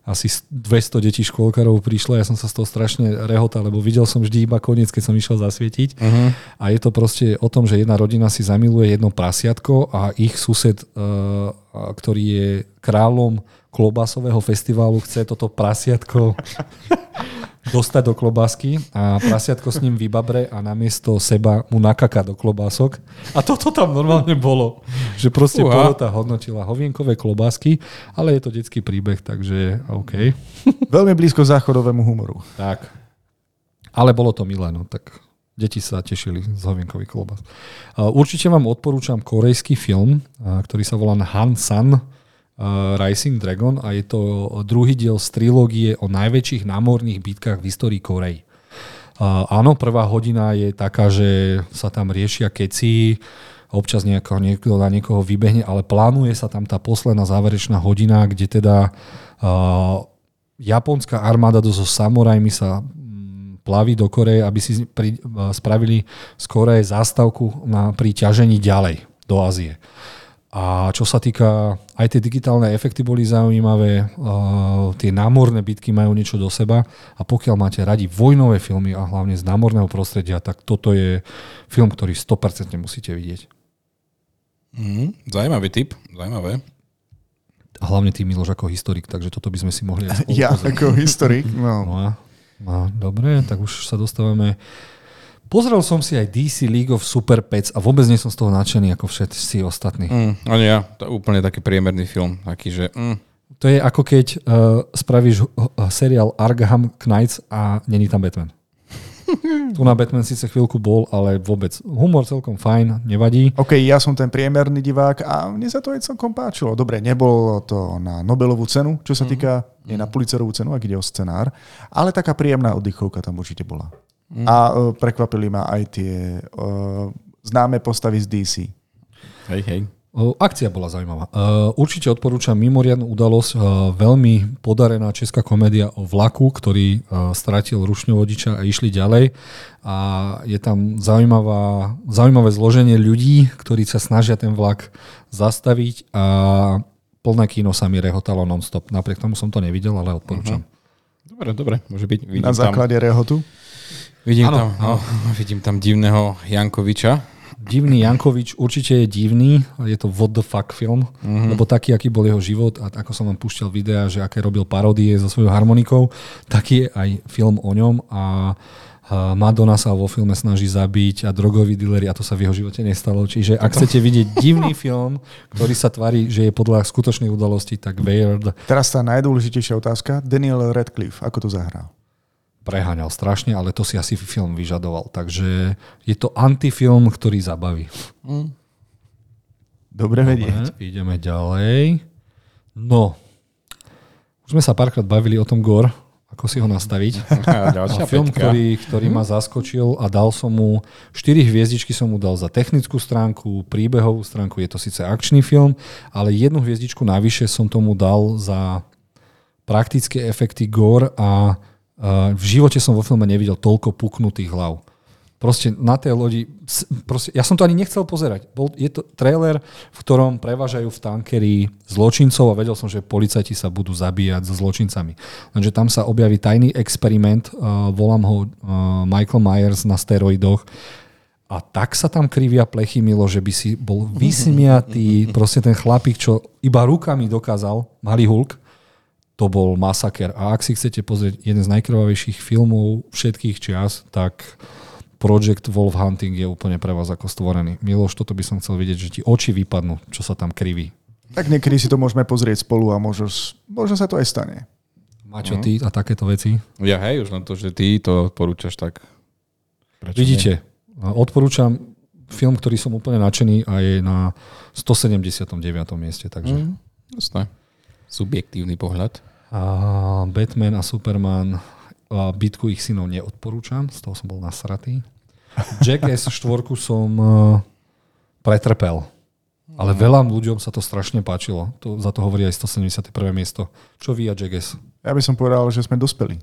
Asi 200 detí škôlkarov prišlo, ja som sa z toho strašne rehotal, lebo videl som vždy iba koniec, keď som išiel zasvietiť. Uh-huh. A je to proste o tom, že jedna rodina si zamiluje jedno prasiatko a ich sused, uh, ktorý je kráľom klobásového festiválu, chce toto prasiatko [LAUGHS] dostať do klobásky a prasiatko s ním vybabre a namiesto seba mu nakaká do klobások. A toto tam normálne bolo. Že proste Uha. porota hodnotila hovienkové klobásky, ale je to detský príbeh, takže OK. Veľmi blízko záchodovému humoru. Tak. Ale bolo to milé, no tak deti sa tešili z hovienkových klobás. Určite vám odporúčam korejský film, ktorý sa volá Han San Rising Dragon a je to druhý diel z trilógie o najväčších námorných bitkách v histórii Korei. Uh, áno, prvá hodina je taká, že sa tam riešia keci, občas nejako, niekto na niekoho vybehne, ale plánuje sa tam tá posledná záverečná hodina, kde teda uh, japonská armáda so samurajmi sa mm, plaví do Koreje, aby si pri, uh, spravili z Koreje zástavku na, pri ťažení ďalej do Ázie. A čo sa týka, aj tie digitálne efekty boli zaujímavé, uh, tie námorné bitky majú niečo do seba a pokiaľ máte radi vojnové filmy a hlavne z námorného prostredia, tak toto je film, ktorý 100% musíte vidieť. Mhm. Zaujímavý tip, zaujímavé. A hlavne ty Miloš ako historik, takže toto by sme si mohli Ja pozrieť. ako historik, no. [LAUGHS] No a, a dobre, tak už sa dostávame. Pozrel som si aj DC League of Super Pets a vôbec nie som z toho nadšený ako všetci ostatní. Mm, ani ja, to je úplne taký priemerný film, taký, že mm, To je ako keď uh, spravíš uh, seriál Arkham Knights a není tam Batman. [LAUGHS] Tu na Batman síce chvíľku bol, ale vôbec. Humor celkom fajn, nevadí. OK, ja som ten priemerný divák a mne sa to aj celkom páčilo. Dobre, nebolo to na Nobelovú cenu, čo sa týka, nie na Pulitzerovú cenu, ak ide o scenár, ale taká príjemná oddychovka tam určite bola. A uh, prekvapili ma aj tie uh, známe postavy z DC. Hej, hej. O, Akcia bola zaujímavá. Určite odporúčam mimoriadnu udalosť, veľmi podarená česká komédia o vlaku, ktorý stratil rušňu vodiča a išli ďalej. A je tam zaujímavá, zaujímavé zloženie ľudí, ktorí sa snažia ten vlak zastaviť a plné kino sa mi rehotalo non-stop. Napriek tomu som to nevidel, ale odporúčam. Dobre, dobre, môže byť. Vidím Na základe rehotu. Vidím, Áno, tam, no, [LAUGHS] vidím tam divného Jankoviča. Divný Jankovič určite je divný, je to what the fuck film, mm-hmm. lebo taký, aký bol jeho život a ako som vám púšťal videa, že aké robil parodie so svojou harmonikou, taký je aj film o ňom a a Madonna sa vo filme snaží zabiť a drogoví dealeri a to sa v jeho živote nestalo. Čiže ak chcete vidieť divný [LAUGHS] film, ktorý sa tvári, že je podľa skutočnej udalosti, tak Weird Teraz tá najdôležitejšia otázka. Daniel Radcliffe, ako to zahral? Preháňal strašne, ale to si asi film vyžadoval. Takže je to antifilm, ktorý zabaví. Dobre vedieť. Dobre, ideme ďalej. No, už sme sa párkrát bavili o tom Gore, ako si ho nastaviť. [LAUGHS] A film, peťka. ktorý, ktorý ma zaskočil a dal som mu 4 hviezdičky som mu dal za technickú stránku, príbehovú stránku, je to síce akčný film, ale jednu hviezdičku navyše som tomu dal za praktické efekty gore a v živote som vo filme nevidel toľko puknutých hlav. Proste na tej lodi, proste, ja som to ani nechcel pozerať. Bol, je to trailer, v ktorom prevážajú v tankeri zločincov a vedel som, že policajti sa budú zabíjať so zločincami. Lenže tam sa objaví tajný experiment, uh, volám ho uh, Michael Myers na steroidoch, a tak sa tam krivia plechy, Milo, že by si bol vysmiatý, [LAUGHS] proste ten chlapík, čo iba rukami dokázal, malý Hulk, to bol masaker. A ak si chcete pozrieť jeden z najkrvavejších filmov všetkých čias, tak Project Wolf Hunting je úplne pre vás ako stvorený. Miloš, toto by som chcel vidieť, že ti oči vypadnú, čo sa tam kriví. Tak niekedy si to môžeme pozrieť spolu a možno, možno sa to aj stane. Mačo, ty a takéto veci. Ja hej, už len to, že ty to porúčaš, tak prečo Vidíte, a odporúčam film, ktorý som úplne nadšený a je na 179. mieste. Takže nie? Mm, jasné. Subjektívny pohľad. A Batman a Superman a bitku ich synov neodporúčam, z toho som bol nasratý. Jackass 4 som uh, pretrpel. Ale veľa ľuďom sa to strašne páčilo. To, za to hovorí aj 171. miesto. Čo vy a Jackass? Ja by som povedal, že sme dospeli.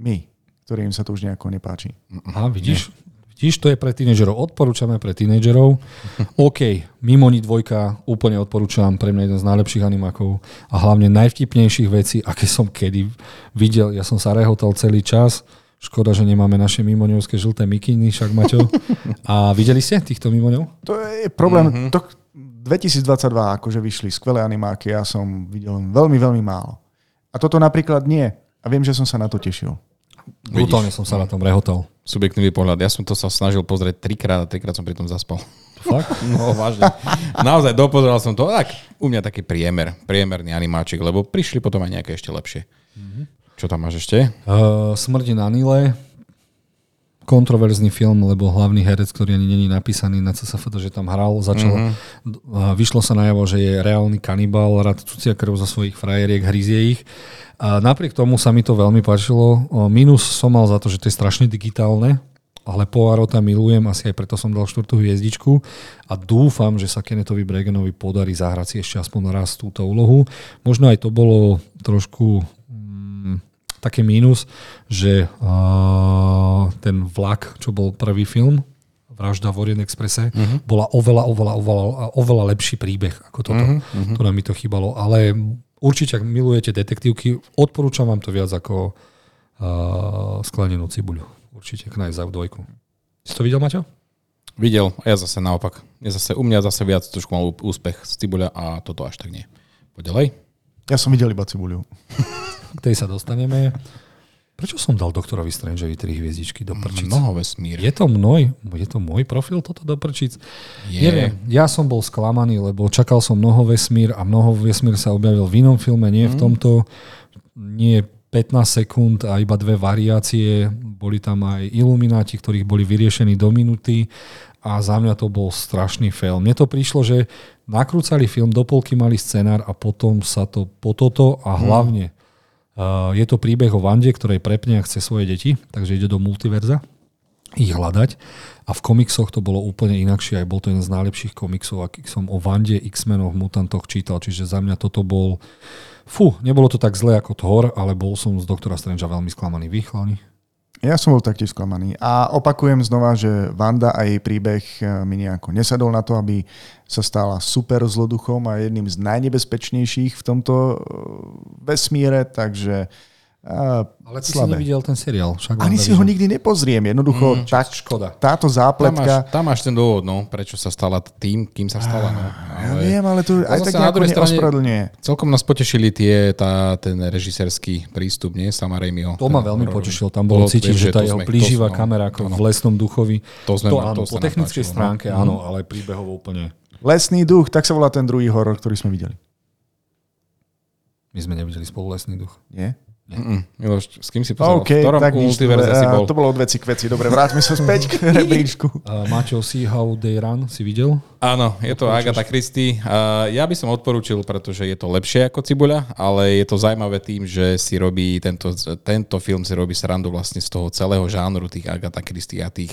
My, ktorým sa to už nejako nepáči. Aha, vidíš? Vidíš, to je pre tínežerov. Odporúčame pre tínežerov. [LAUGHS] OK, Mimoni dvojka úplne odporúčam. Pre mňa jeden z najlepších animákov a hlavne najvtipnejších vecí, aké som kedy videl. Ja som sa rehotal celý čas. Škoda, že nemáme naše mimoňovské žlté mikiny, však Maťo. [LAUGHS] A videli ste týchto mimoňov? To je problém. Mm-hmm. To, 2022 akože vyšli skvelé animáky, ja som videl veľmi, veľmi málo. A toto napríklad nie. A viem, že som sa na to tešil. Brutálne som sa na tom rehotal. Subjektívny pohľad. Ja som to sa snažil pozrieť trikrát a trikrát som pri tom zaspal. Fakt? [LAUGHS] No vážne. Naozaj dopozeral som to. Tak, u mňa taký priemer, priemerný animáčik, lebo prišli potom aj nejaké ešte lepšie. Čo tam máš ešte? Uh, Smrdi na Nile. Kontroverzný film, lebo hlavný herec, ktorý ani není napísaný na CSFD, že tam hral, začal, mm-hmm. vyšlo sa najavo, že je reálny kanibal, rád cucia krv zo svojich frajeriek, hryzie ich. A napriek tomu sa mi to veľmi páčilo. Minus som mal za to, že to je strašne digitálne, ale Poirota milujem, asi aj preto som dal štvrtú hviezdičku a dúfam, že sa Kennethovi Breganovi podarí zahrať si ešte aspoň raz túto úlohu. Možno aj to bolo trošku také mínus, že uh, ten vlak, čo bol prvý film, Vražda v Orient Expresse, uh-huh. bola oveľa, oveľa, oveľa, oveľa lepší príbeh ako toto. Uh-huh. To nám mi to chýbalo. Ale určite, ak milujete detektívky, odporúčam vám to viac ako uh, sklenenú cibuľu. Určite Knives Out 2. Si to videl, Maťo? Videl, a ja zase naopak. Ja zase, u mňa zase viac trošku mal úspech z Cibuľa a toto až tak nie. Poď ďalej. Ja som videl iba cibuľu. [LAUGHS] K tej sa dostaneme. Prečo som dal doktorovi Strangeovi 3 hviezdičky do prčic? Mnoho vesmír. Je to môj, je to môj profil toto do prčic? Je. Neviem, ja som bol sklamaný, lebo čakal som mnoho vesmír a mnoho vesmír sa objavil v inom filme, nie v tomto. Nie 15 sekúnd a iba dve variácie. Boli tam aj ilumináti, ktorých boli vyriešení do minúty a za mňa to bol strašný fail. Mne to prišlo, že nakrúcali film, do polky mali scenár a potom sa to po toto a hlavne uh, je to príbeh o Vande, ktorej prepne a chce svoje deti, takže ide do multiverza ich hľadať. A v komiksoch to bolo úplne inakšie, aj bol to jeden z najlepších komiksov, aký som o Vande, X-menoch, mutantoch čítal, čiže za mňa toto bol... Fú, nebolo to tak zle ako Thor, ale bol som z Doktora Strangea veľmi sklamaný. Vy, chlani? Ja som bol taktiež sklamaný. A opakujem znova, že Vanda a jej príbeh eh, mi nejako nesadol na to, aby sa stala super zloduchom a jedným z najnebezpečnejších v tomto eh, vesmíre, takže uh, Ale ty slabé. si nevidel ten seriál. Však Ani si ho nikdy nepozriem. Jednoducho, mm, tak, škoda. táto Tam máš, zápletka... tam máš ten dôvod, no, prečo sa stala tým, kým sa stala. No. Ja viem, ale to aj tak na nejako druhej strane- neospravedlňuje. Celkom nás potešili tie, tá, ten režisérsky prístup, nie? Sama Raimiho. To ma veľmi potešil. Tam bolo cítiť, že tá jeho plíživá kamera ako v lesnom duchovi. To sme to áno, to po technickej no. stránke áno, ale príbehovo úplne... Lesný duch, tak sa volá ten druhý horor, ktorý sme videli. My sme nevideli spolu lesný duch. Nie? Miloš, s kým si pozeral? OK, v ktorom tak nič. multiverze si a, bol? To bolo od veci k veci. Dobre, vráťme sa späť k [LAUGHS] rebríčku. Uh, Maťo, See How They Run si videl? Áno, je to Agatha Christie. Uh, ja by som odporúčil, pretože je to lepšie ako Cibuľa, ale je to zaujímavé tým, že si robí tento, tento film si robí srandu vlastne z toho celého žánru tých Agatha Christie a tých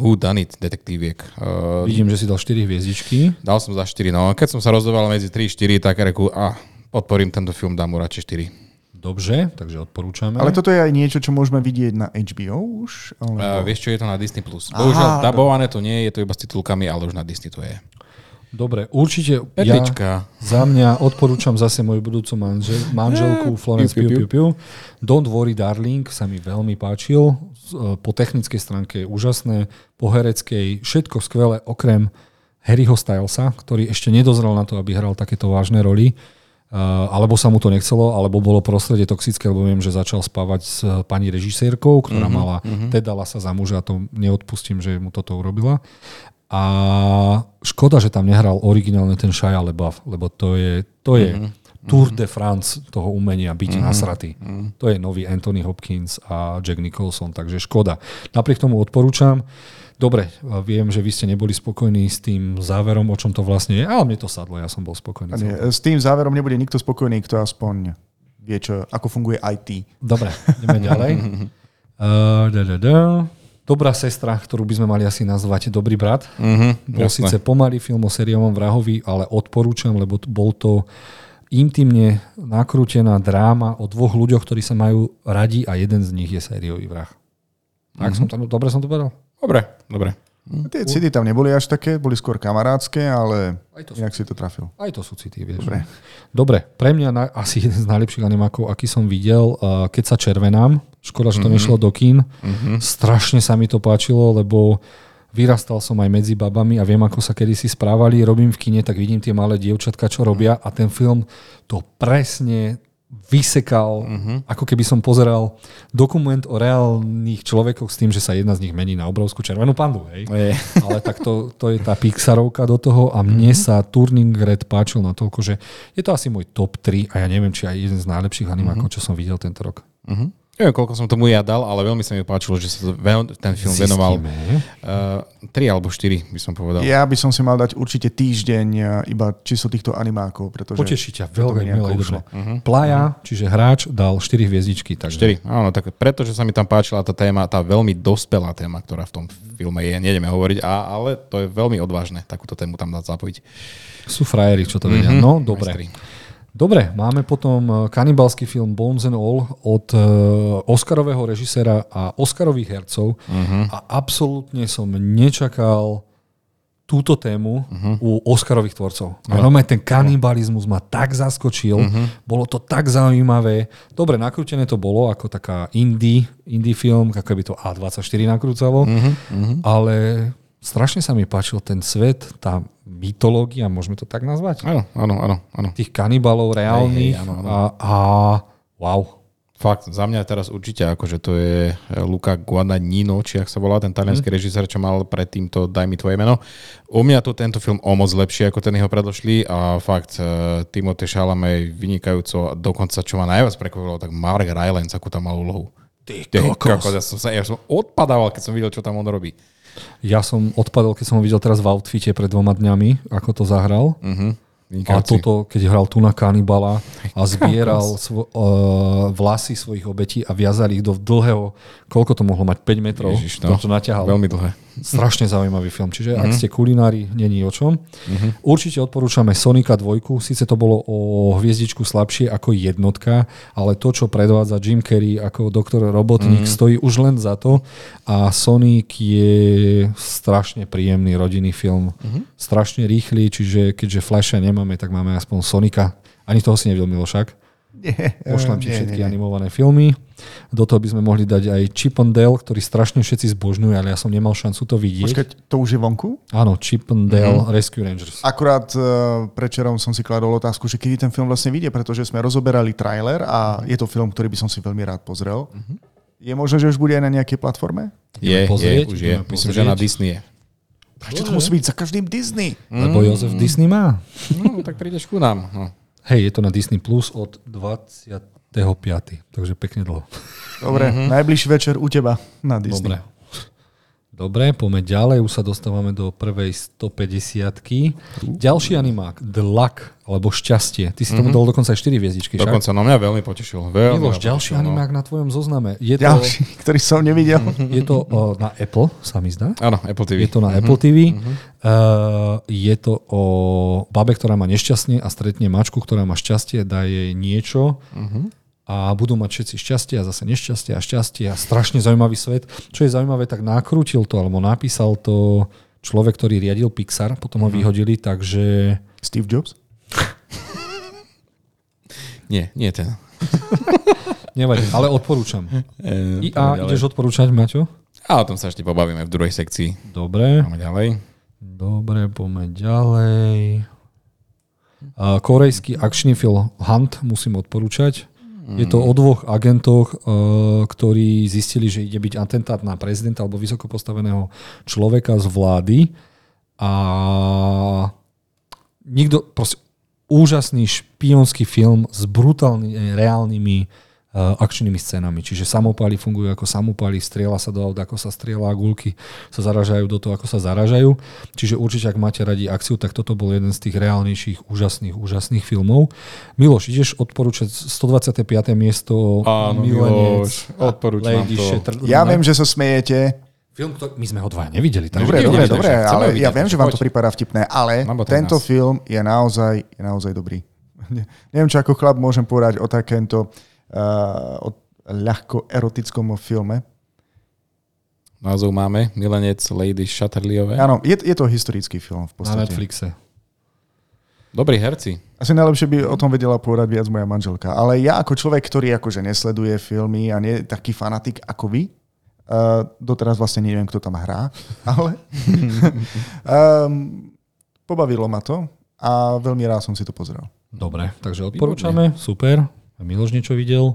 who done it detektíviek. Uh, Vidím, že si dal 4 hviezdičky. dal som za 4, no keď som sa rozhodoval medzi 3 4, tak reku, a podporím tento film, dám mu radšej 4. Dobře, takže odporúčame. Ale toto je aj niečo, čo môžeme vidieť na HBO už? Uh, Alebo... vieš čo, je to na Disney+. Plus. Bohužiaľ, dabované to nie je, je to iba s titulkami, ale už na Disney to je. Dobre, určite Perlička. ja za mňa odporúčam zase moju budúcu manžel, manželku Florence piu, Piu piu. Don't Worry Darling sa mi veľmi páčil. E, Po technickej stránke je úžasné, po hereckej všetko skvelé, okrem Harryho Stylesa, ktorý ešte nedozrel na to, aby hral takéto vážne roli. Uh, alebo sa mu to nechcelo, alebo bolo prostredie toxické, lebo viem, že začal spávať s eh, pani režisérkou, ktorá Mhm, mala, teda dala sa za muža, to neodpustím, že mu toto urobila. A škoda, že tam nehral originálne ten Shia LaBeouf, lebo to je, to je Mhm. Tour de France toho umenia byť nasratý. To je nový Anthony Hopkins a Jack Nicholson, takže škoda. Napriek tomu odporúčam. Dobre, viem, že vy ste neboli spokojní s tým záverom, o čom to vlastne je, ale mne to sadlo, ja som bol spokojný. Nie, s tým záverom nebude nikto spokojný, kto aspoň vie, čo, ako funguje IT. Dobre, ideme ďalej. Uh, [LAUGHS] da, da, da. Dobrá sestra, ktorú by sme mali asi nazvať Dobrý brat. Mhm, Bol jasné. síce pomalý film o sériovom vrahovi, ale odporúčam, lebo t- bol to intimne nakrútená dráma o dvoch ľuďoch, ktorí sa majú radi a jeden z nich je sériový vrah. Tak som to, dobre som to povedal? Dobre, dobre. Tie city tam neboli až také, boli skôr kamarádske, ale Aj to, inak si to trafil. aj to sú city, vieš. Dobre. Dobre, pre mňa na, asi jeden z najlepších animákov, aký som videl, uh, keď sa červenám, škoda, že to nešlo do kín, strašne sa mi to páčilo, lebo vyrastal som aj medzi babami a viem, ako sa kedysi správali, robím v kine, tak vidím tie malé dievčatka, čo robia a ten film to presne vysekal, ako keby som pozeral dokument o reálnych človekoch s tým, že sa jedna z nich mení na obrovskú červenú pandu. Hej? Je. Ale tak to, to je tá Pixarovka do toho a mne sa Turning Red páčil na toľko, že je to asi môj top 3 a ja neviem, či aj jeden z najlepších animákov, čo som videl tento rok. Uh-huh. Neviem, koľko som tomu ja dal, ale veľmi sa mi páčilo, že sa to ten film venoval. Zistíme. Uh, tri alebo štyri by som povedal. Ja by som si mal dať určite týždeň uh, iba čisto týchto animákov, pretože... Poteší ťa veľmi mi nejako milé ušlo. dobre. Plaja, čiže hráč, dal 4 hviezdičky. Takže Štyri. Áno, tak pretože sa mi tam páčila tá téma, tá veľmi dospelá téma, ktorá v tom filme je, nejdeme hovoriť, a, ale to je veľmi odvážne, takúto tému tam dať zapojiť. Sú frajeri, čo to vedia. No, dobre. Majstri. Dobre, máme potom eh, kanibalský film Bones and All od eh, Oscarového režiséra a Oscarových hercov. A absolútne som nečakal túto tému u Oscarových tvorcov. Normálne ten kanibalizmus ma tak zaskočil, bolo to tak zaujímavé. Dobre, nakrútené to bolo ako taká indie, indie film, ako by to A24 nakrúcalo, ale strašne sa mi páčil ten svet, tá mytológia, môžeme to tak nazvať? Áno, áno, áno. áno. tých kanibalov reálnych Hej, hej, áno, áno. a, a wow. Fakt, za mňa teraz určite, akože to je Luca Guadagnino, či ak sa volá ten talianský mm. režisér, čo mal predtým to Daj mi tvoje meno. U mňa to tento film o moc lepšie ako ten jeho predložlý a fakt uh, Timothée Chalamet vynikajúco, dokonca čo ma najviac prekvapilo, tak Mark Rylance, akú tam mal úlohu. Ty kokos. Ja som, sa, ja som odpadával, keď som videl, čo tam on robí. Ja som odpadol, keď som ho videl teraz v outfite pred dvoma dňami, ako to zahral. Uh-huh. A toto, keď hral tu na kanibala a zbieral svo, uh, vlasy svojich obetí a viazali ich do dlhého, koľko to mohlo mať, 5 metrov, Ježiš, no, to naťahal. Veľmi dlhé. Strašne zaujímavý film. Čiže uh-huh. ak ste kulinári, není o čom. Uh-huh. Určite odporúčame Sonika 2. Síce to bolo o hviezdičku slabšie ako jednotka, ale to, čo predvádza Jim Carrey ako doktor Robotník, uh-huh. stojí už len za to. A Sonic je strašne príjemný rodinný film. Uh-huh. Strašne rýchly, čiže keďže Flasha nemáme, tak máme aspoň Sonika. Ani toho si nevidel Milošak. Nie, Pošlem ti nie, všetky nie, nie. animované filmy. Do toho by sme mohli dať aj Chip and Dale, ktorý strašne všetci zbožňujú, ale ja som nemal šancu to vidieť. Počkať, to už je vonku? Áno, Chip and Dale mm-hmm. Rescue Rangers. Akurát uh, prečerom som si kladol otázku, že kedy ten film vlastne vyjde, pretože sme rozoberali trailer a je to film, ktorý by som si veľmi rád pozrel. Mm-hmm. Je možné, že už bude aj na nejakej platforme? Je, je, pozrieť, už je. Myslím, že na Disney je. Prečo to musí byť za každým Disney? Lebo Jozef Disney má. No, tak prídeš ku nám. No. Hej, je to na Disney Plus od 25. Takže pekne dlho. Dobre, mm-hmm. najbližší večer u teba na Disney. Dobre. Dobre, poďme ďalej. Už sa dostávame do prvej 150 Ďalší animák, The Luck, alebo Šťastie. Ty si tomu dal dokonca aj 4 hviezdičky, však? Dokonca no mňa veľmi potešil. Veľmi Miloš, ďalší potešil, animák na tvojom zozname. Je to, Ďalší, ktorý som nevidel. je to [LAUGHS] o, na Apple, sa mi zdá. No. Áno, Apple TV. Je to na Apple TV. Uh, je to o babe, ktorá má nešťastne a stretne mačku, ktorá má šťastie, dá jej niečo a budú mať všetci šťastie a zase nešťastie a šťastie a strašne zaujímavý svet. Čo je zaujímavé, tak nakrútil to alebo napísal to človek, ktorý riadil Pixar, potom ho vyhodili, takže Steve Jobs? [LAUGHS] Nie, nie ten. [LAUGHS] nevadí, ale odporúčam. [LAUGHS] I, a ideš odporúčať, Maťo? A o tom sa ešte pobavíme v druhej sekcii. Dobre. Máme ďalej. Dobre, poďme ďalej. A korejský akčný film Hunt musím odporúčať. Je to o dvoch agentoch, eh, ktorí zistili, že ide byť atentát na prezidenta alebo vysoko postaveného človeka z vlády. A nikto, proste úžasný špionský film s brutálnymi reálnymi akčnými scénami. Čiže samopaly fungujú ako samopaly, strieľa sa do aut, ako sa strieľa, gulky sa zaražajú do toho, ako sa zaražajú. Čiže určite, ak máte radi akciu, tak toto bol jeden z tých reálnejších, úžasných, úžasných filmov. Miloš, ideš odporúčať 125. miesto Áno, Miloš, odporúčam Lady to. Shatterhand. Ja viem, že sa smejete. Film, ktorý, my sme ho dvaja nevideli. Takže Dobre, dobre, dobre, ale ja viem, že vám to poď. prípada vtipné, ale tento nás. film je naozaj, je naozaj dobrý. [LAUGHS] Ne- Neviem, čo ako chlap môžem povedať o takémto uh, o ľahko erotickom filme. Názov máme. Milenec Lady Shatterliové. Áno, je, je to historický film v Na podstate. Netflixe. Dobrí herci. Asi najlepšie by o tom vedela povedať viac moja manželka. Ale ja ako človek, ktorý akože nesleduje filmy a nie je taký fanatik ako vy, uh, doteraz vlastne neviem, kto tam hrá, [LAUGHS] ale um, [LAUGHS] pobavilo ma to a veľmi rád som si to pozrel. Dobre, takže odporúčame. Super. A Miloš niečo videl.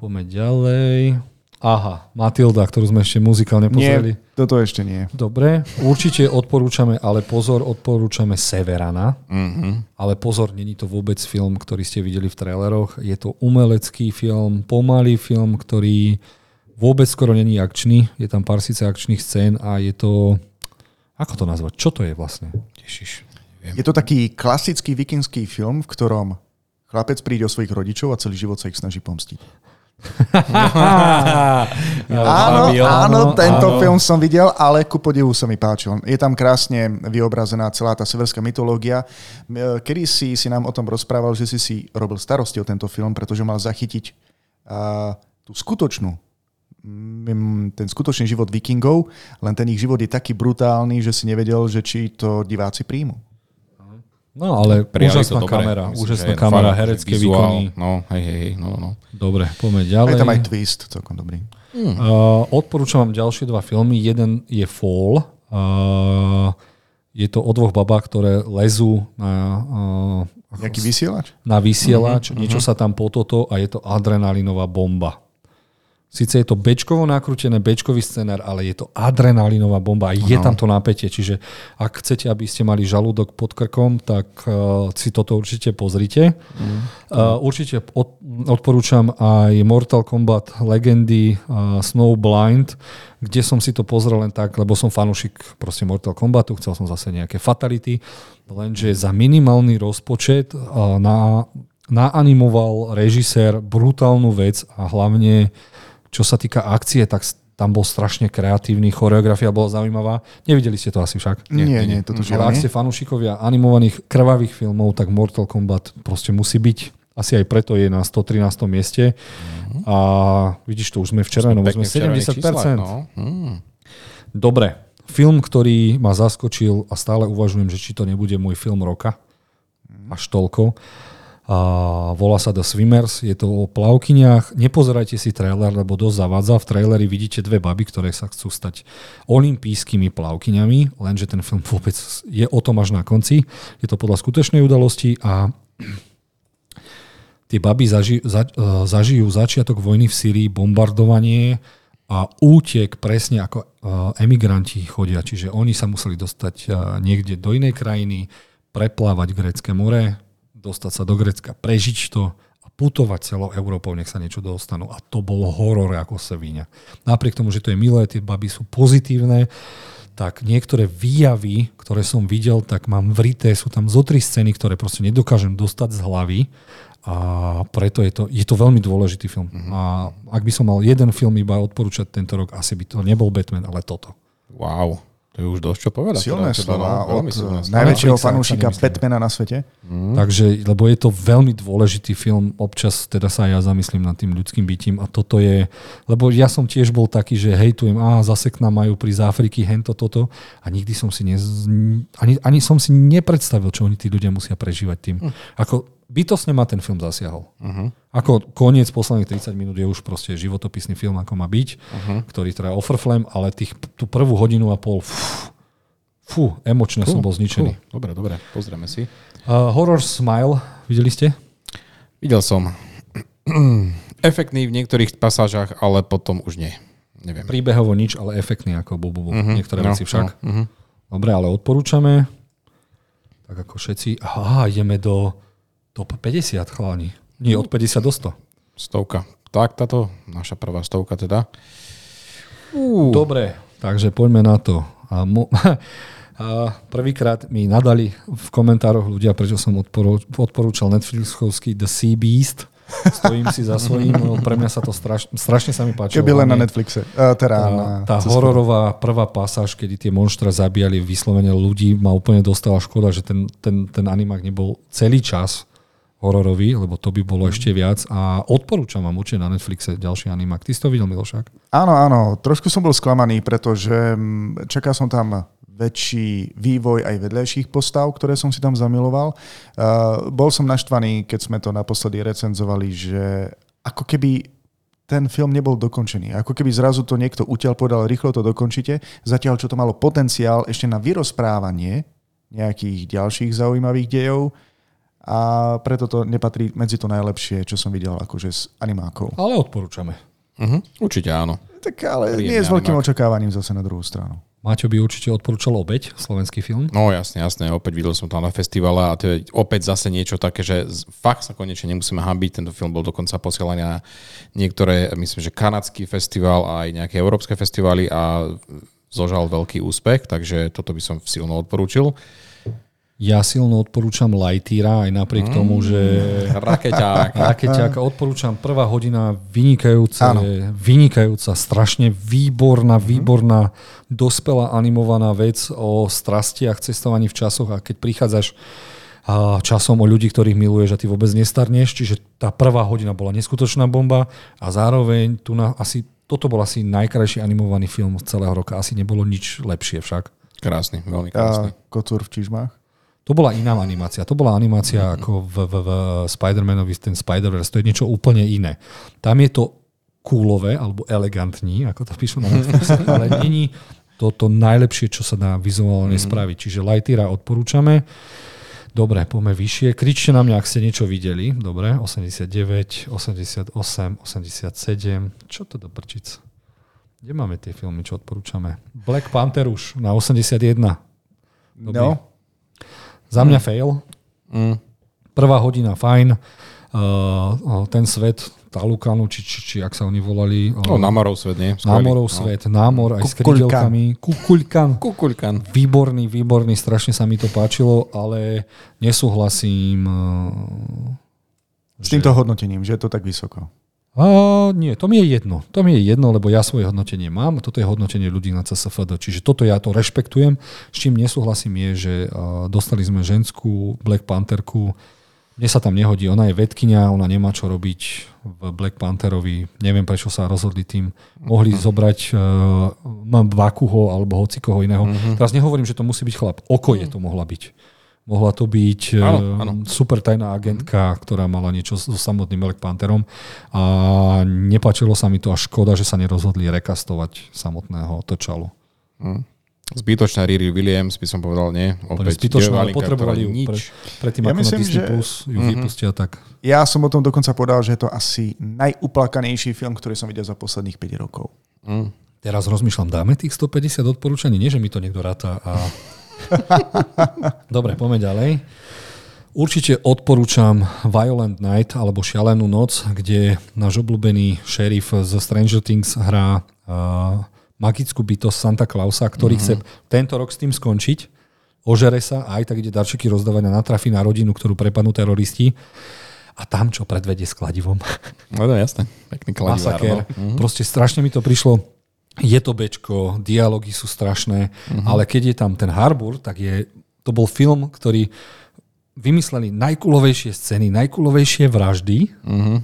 Poďme ďalej. Aha, Matilda, ktorú sme ešte muzikálne pozreli. Nie, toto ešte nie. Dobre, určite odporúčame, ale pozor, odporúčame Severana. Mhm. Ale pozor, není to vôbec film, ktorý ste videli v traileroch. Je to umelecký film, pomalý film, ktorý vôbec skoro není akčný. Je tam pár síce akčných scén a je to... Ako to nazvať? Čo to je vlastne? Ježiš. Je to taký klasický vikingský film, v ktorom chlapec príde o svojich rodičov a celý život sa ich snaží pomstiť. [LAUGHS] Áno, áno, tento áno. film som videl, ale ku podivu sa mi páčil. Je tam krásne vyobrazená celá tá severská mytológia. Kedy si si nám o tom rozprával, že si si robil starosti o tento film, pretože mal zachytiť uh, tú skutočnú ten skutočný život vikingov, len ten ich život je taký brutálny, že si nevedel, že či to diváci príjmu. No ale Prijali úžasná to dobre. kamera, Myslím, úžasná kamera, fakt, herecké vizuál, výkony. No, hej, hej, hej, no, no. Dobre, poďme ďalej. je tam aj twist, celkom dobrý. Uh, odporúčam vám ďalšie dva filmy. Jeden je Fall. Uh, je to o dvoch babách, ktoré lezú na uh, Jaký vysielač? na vysielač, uh-huh, niečo sa tam po toto a je to adrenalinová bomba. Sice je to bečkovo nakrútené, bečkový scenár, ale je to adrenalinová bomba a je tam to napätie. Čiže ak chcete, aby ste mali žalúdok pod krkom, tak uh, si toto určite pozrite. Uh, určite od, odporúčam aj Mortal Kombat Legendy uh, Snowblind, kde som si to pozrel len tak, lebo som fanúšik proste Mortal Kombatu, chcel som zase nejaké fatality, lenže za minimálny rozpočet uh, na, naanimoval režisér brutálnu vec a hlavne čo sa týka akcie, tak tam bol strašne kreatívny, choreografia bola zaujímavá. Nevideli ste to asi však? Nie, nie, nie toto Ale ak ste fanúšikovia animovaných krvavých filmov, tak Mortal Kombat proste musí byť. Asi aj preto je na 113. mieste. A vidíš to, už sme v červenom, sme červených 70%. číslach, no. Hmm. Dobre, film, ktorý ma zaskočil a stále uvažujem, že či to nebude môj film roka. Až toľko. A volá sa The Swimmers, je to o plavkyniach. Nepozerajte si trailer, lebo dosť zavádza. V traileri vidíte dve baby, ktoré sa chcú stať olimpijskými plavkyňami, lenže ten film vôbec je o tom až na konci. Je to podľa skutečnej udalosti a [CLEARS THROAT] tie baby zaži, za, uh, zažijú začiatok vojny v Syrii, bombardovanie a útek presne ako uh, emigranti chodia. Čiže oni sa museli dostať uh, niekde do inej krajiny, preplávať Grécke more, dostať sa do Grécka, prežiť to a putovať celou Európou, nech sa niečo dostanú. A to bolo horor ako Sevíňa. Napriek tomu, že to je milé, tie baby sú pozitívne, tak niektoré výjavy, ktoré som videl, tak mám vrité, sú tam zo tri scény, ktoré proste nedokážem dostať z hlavy a preto je to, je to veľmi dôležitý film. A ak by som mal jeden film iba odporúčať tento rok, asi by to nebol Batman, ale toto. Wow, to je už dosť čo povedať. Silné teda, slova no, od silné slova. najväčšieho fanúšika. Batmana na svete. Hm? Takže, lebo je to veľmi dôležitý film, občas teda sa ja zamyslím nad tým ľudským bytím a toto je, lebo ja som tiež bol taký, že hejtujem, a zase k nám majú prísť z Afriky, hento, toto a nikdy som si, nez, ani, ani som si nepredstavil, čo oni tí ľudia musia prežívať tým. Ako bytosne ma ten film zasiahol. Uh-huh. Ako koniec posledných 30 minút je už proste životopisný film, ako má byť, uh-huh. ktorý teda offerflame, ale tých, tú prvú hodinu a pol, fú, fú emočne som bol zničený. Cool. Dobre, dobre, pozrieme si. Uh, horror Smile, videli ste? Videl som. [CLEARS THROAT] Efektný v niektorých pasážach, ale potom už nie. Neviem. Príbehovo nič, ale efektný ako Bubu. Uh-huh. Niektoré No, veci však. no, mhm. Dobre, ale odporúčame. Tak ako všetci. Aha, ideme do top 50 chláni. Nie, od 50 do 100. Stovka. Tak táto, naša prvá stovka teda. Dobre, takže poďme na to. A mo- [LAUGHS] a prvýkrát mi nadali v komentároch ľudia, prečo som odporú- odporúčal Netflixovský The Sea Beast. Stojím si za svojím, no pre mňa sa to straš- strašne sa mi páčilo. Keby len na Netflixe. Uh, teda tá, na, tá hororová prvá pasáž, kedy tie monštra zabíjali vyslovene ľudí, ma úplne dostala škoda, že ten, ten, ten animák nebol celý čas hororový, lebo to by bolo ešte viac. A odporúčam vám určite na Netflixe ďalší animák. Ty si to videl, Milošák? Áno, áno, trošku som bol sklamaný, pretože mm, čakal som tam väčší vývoj aj vedľajších postav, ktoré som si tam zamiloval. Uh, bol som naštvaný, keď sme to naposledy recenzovali, že ako keby ten film nebol dokončený. Ako keby zrazu to niekto utiaľ povedal, rýchlo to dokončite, zatiaľ čo to malo potenciál ešte na vyrozprávanie nejakých ďalších zaujímavých dejov a preto to nepatrí medzi to najlepšie, čo som videl akože s animákov. Ale odporúčame. Uh-huh. Určite áno. Tak ale Príjemný nie s veľkým animák. očakávaním zase na druhú stranu. Maťo by určite odporúčal Obeď, slovenský film. No jasne, jasne, opäť videl som tam na festivale a to je opäť zase niečo také, že fakt sa konečne nemusíme hambiť. Tento film bol dokonca posielaný na niektoré, myslím, že kanadský festival a aj nejaké európske festivály a zožal veľký úspech, takže toto by som silno odporúčil. Ja silno odporúčam Lightyeara, aj napriek Mm. tomu, že Rakeťák. [LAUGHS] Rakeťák odporúčam. Prvá hodina vynikajúca, vynikajúca, strašne výborná, výborná, dospelá animovaná vec o strastiach, cestovaní v časoch a keď prichádzaš a časom o ľudí, ktorých miluješ a ty vôbec nestarneš, čiže tá prvá hodina bola neskutočná bomba a zároveň tu na, asi, toto bol asi najkrajší animovaný film z celého roka. Asi nebolo nič lepšie však. Krásny, veľmi krásny. A kocúr v čižmách. To bola iná animácia. To bola animácia mm-hmm. ako v, v, v Spider-Manovi, ten Spider-Verse. To je niečo úplne iné. Tam je to coolové, alebo elegantní, ako to píšu na Netflixe, [LAUGHS] ale není to to najlepšie, čo sa dá vizuálne mm-hmm. spraviť. Čiže Lightyeara odporúčame. Dobre, poďme vyššie. Kričte na mňa, ak ste niečo videli. Dobre, 89, 88, 87. Čo to do prčic? Kde máme tie filmy, čo odporúčame? Black Panther už na 81. Dobrý. No, Za mňa fail. Mm. Prvá hodina fajn. Uh, ten svet Talukanu, či, či, či ak sa oni volali. No, námorov svet, nie? Skvelý. Námorov No. svet, námor aj s Kukuľkan. krydelkami. Kukuľkan. [LAUGHS] Kukuľkan. Výborný, výborný, strašne sa mi to páčilo, ale nesúhlasím. uh, s týmto hodnotením, že je to tak vysoko. A nie, to mi je jedno. To mi je jedno, lebo ja svoje hodnotenie mám. Toto je hodnotenie ľudí na CSFD. Čiže toto ja to rešpektujem. S čím nesúhlasím je, že dostali sme ženskú Black Pantherku. Mne sa tam nehodí. Ona je vedkynia, ona nemá čo robiť v Black Pantherovi. Neviem, prečo sa rozhodli tým. Mohli zobrať uh, Bakuho alebo hocikoho iného. Teraz nehovorím, že to musí byť chlap. Oko je to mohla byť. Mohla to byť Áno, eh, áno. super tajná agentka, ktorá mala niečo so samotným Black Pantherom a nepáčilo sa mi to a škoda, že sa nerozhodli rekastovať samotného Točalu. Mm. Zbytočná Riri Williams, by som povedal, nie? Opäť zbytočná, ale potrebovali ju nič. pre, predtým, Ja ako myslím, na Disney že- Plus ju Mhm. vypustia, tak Ja som o tom dokonca povedal, že je to asi najuplakanejší film, ktorý som videl za posledných 5 rokov. Mm. teraz rozmýšľam, dáme tých 150 odporúčaní? Nie, že mi to niekto ráta. A... [LAUGHS] Dobre, poďme ďalej. Určite odporúčam Violent Night alebo Šialenú noc, kde náš obľúbený šerif z Stranger Things hrá uh, magickú bytosť Santa Clausa, ktorý mm-hmm. chce tento rok s tým skončiť. Ožere sa a aj tak ide darčeky rozdávať a natrafí na rodinu, ktorú prepadnú teroristi. A tam čo predvedie s kladivom. No to je jasné. Pekný kladivár. Masaker. No. Proste strašne mi to prišlo. Je to bečko, dialógy sú strašné, Mhm. ale keď je tam ten Harbor, tak je, to bol film, ktorý vymysleli najkulovejšie scény, najkulovejšie vraždy Mhm.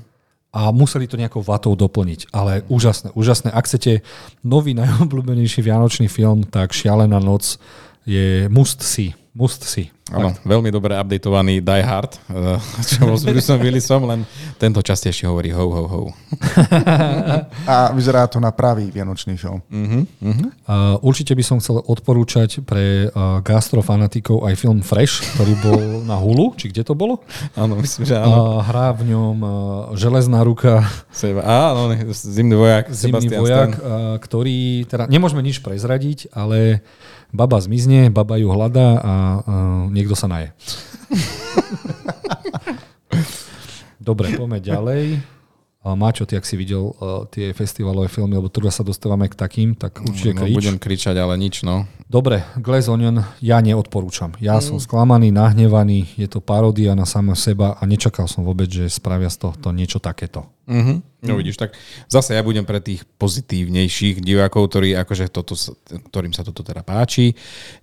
a museli to nejakou vatou doplniť. Ale úžasné, úžasné. Ak chcete nový [LAUGHS] najobľúbenejší vianočný film, tak Šialená noc je must see. Must see. Áno, veľmi dobre updatovaný Die Hard, eh, [LAUGHS] čo bol s Bruceom Willisom, len tento častejšie hovorí ho, ho, ho. A vyzerá to na pravý vianočný film. Uh-huh, uh-huh. Uh, určite by som chcel odporúčať pre uh, gastrofanatikov aj film Fresh, ktorý bol [LAUGHS] na Hulu, či kde to bolo? Áno, myslím, že áno. Uh, hrá v ňom uh, železná ruka, Seba, áno, zimný vojak, zimný Sebastian vojak, Stan. uh, ktorý, teda nemôžeme nič prezradiť, ale baba zmizne, baba ju hľadá a uh, niekto sa naje. [LAUGHS] Dobre, poďme ďalej. A Máčo, ty ak si videl uh, tie festivalové filmy, alebo teda sa dostávame k takým, tak určite No, krič. budem kričať, ale nič, no. Dobre, Glass Onion ja neodporúčam. Ja Mm. som sklamaný, nahnevaný, je to paródia na samého seba a nečakal som vôbec, že spravia z tohto niečo takéto. Uh-huh. No vidíš, tak zase ja budem pre tých pozitívnejších divákov, ktorí, akože toto, ktorým sa toto teda páči.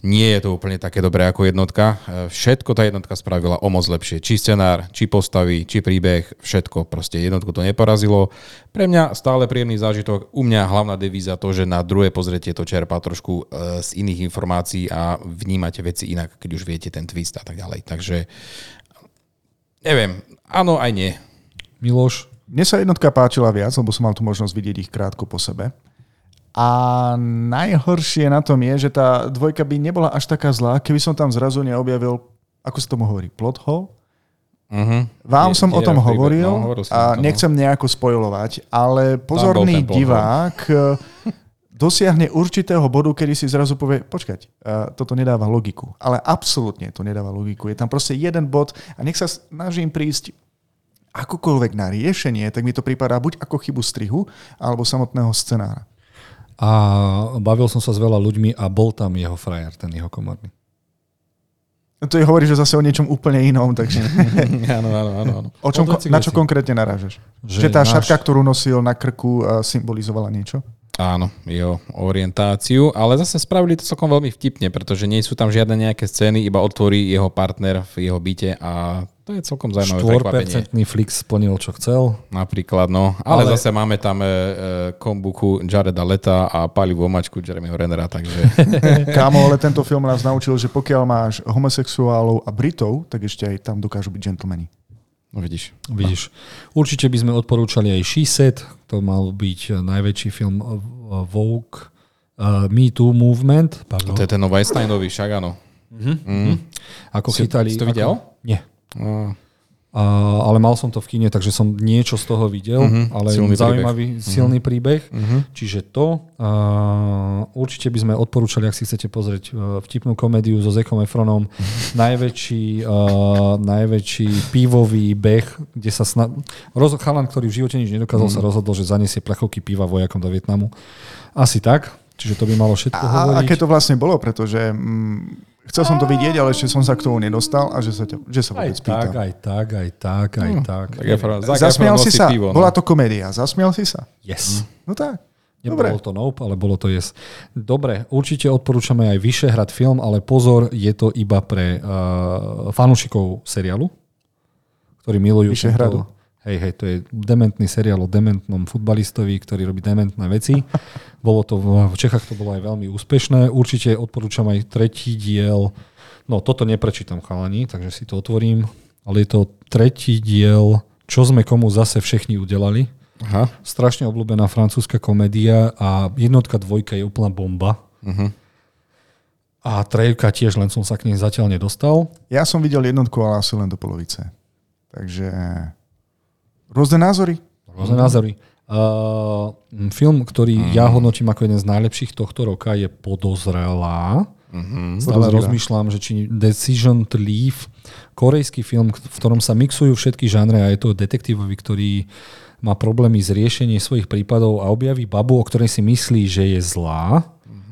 Nie je to úplne také dobré ako jednotka. E, Všetko tá jednotka spravila o moc lepšie. Či scenár, či postavy, či príbeh, všetko. Proste jednotku to neporazilo. Pre mňa stále príjemný zážitok. U mňa hlavná devíza to, že na druhé pozretie to čerpá trošku e, z iných informácií a vnímate veci inak, keď už viete ten twist a tak ďalej. Takže neviem, áno aj nie. Miloš, Mne sa jednotka páčila viac, lebo som mal tu možnosť vidieť ich krátko po sebe. A najhoršie na tom je, že tá dvojka by nebola až taká zlá, keby som tam zrazu neobjavil, ako sa tomu hovorí, plot hole? Uh-huh. Vám Je- som o tom hovoril no, hovoril a mi to, no. nechcem nejako spojovať, ale pozorný divák eh, dosiahne určitého bodu, kedy si zrazu povie, počkať, eh, toto nedáva logiku. Ale absolútne to nedáva logiku. Je tam proste jeden bod a nech sa snažím prísť akokoľvek na riešenie, tak mi to pripadá buď ako chybu strihu, alebo samotného scenára. a bavil som sa s veľa ľuďmi a bol tam jeho frajer, ten jeho komorný. To je hovorí, že zase o niečom úplne inom, takže [LAUGHS] áno, áno, áno, áno. o čom, Od veci na čo konkrétne narážaš? Že Že, tá náš- šatka, ktorú nosil na krku, symbolizovala niečo? Áno, jeho orientáciu, ale zase spravili to celkom veľmi vtipne, pretože nie sú tam žiadne nejaké scény, iba otvorí jeho partner v jeho byte a to je celkom zaujímavé prekvapenie. 4% Flix splnil, čo chcel. Napríklad, no. Ale, Ale- zase máme tam e, e, kombuku Jareda Leta a palivú omačku Jeremyho Rennera, takže [LAUGHS] Kámo, ale tento film nás naučil, že pokiaľ máš homosexuálov a Britov, tak ešte aj tam dokážu byť gentlemani. no vidíš. Vidíš. Určite by sme odporúčali aj She Set, to mal byť najväčší film uh, Vogue uh, Me Too Movement. To je ten Weinsteinový, však áno. Ako Si- chytali... si to videl? Ako, nie. A, ale mal som to v kine, takže som niečo z toho videl, Mhm, ale silný zaujímavý, silný príbeh. Mhm. Čiže to. A, určite by sme odporúčali, ak si chcete pozrieť e, vtipnú komédiu so Zekom Efronom, [LAUGHS] najväčší, uh, najväčší pívový beh, kde sa snad... Roz, chalan, ktorý v živote nič nedokázal, sa rozhodol, že zaniesie plechovky piva vojakom do Vietnamu. Asi tak. Čiže to by malo všetko A hovoriť. aké to vlastne bolo, pretože mm, chcel som to vidieť, ale ešte som sa k tomu nedostal a že sa, ťa, že sa Aj vôbec tak, pýtam. aj tak, aj tak, aj tak. tak Efron, Zac Zasmial si sa? Pivo, no. Bola to komédia. Zasmial si sa? Yes. No tak. Dobre. Nebolo to Nope, ale bolo to Yes. Dobre, určite odporúčame aj Vyšehrad film, ale pozor, je to iba pre uh, fanúšikov seriálu, ktorí milujú... Vyšehradu. tento- Hej, hej, to je dementný seriál o dementnom futbalistovi, ktorý robí dementné veci. Bolo to, v Čechách to bolo aj veľmi úspešné. Určite odporúčam aj tretí diel. No, toto neprečítam chalani, takže si to otvorím. Ale je to tretí diel, čo sme komu zase všechny udelali Aha. strašne obľúbená francúzska komédia a jednotka, dvojka je úplná bomba. Uh-huh. A trejka tiež, len som sa k nej zatiaľ nedostal. Ja som videl jednotku, ale asi len do polovice. Takže rôzne názory. Rôzne názory. Uh, film, ktorý ja hodnotím ako jeden z najlepších tohto roka, je Podozrelá. Uh-huh. Stále Podozrivá. rozmýšľam, že či Decision to Leave, korejský film, v ktorom sa mixujú všetky žánre a je to detektívový, ktorý má problémy s riešením svojich prípadov a objaví babu, o ktorej si myslí, že je zlá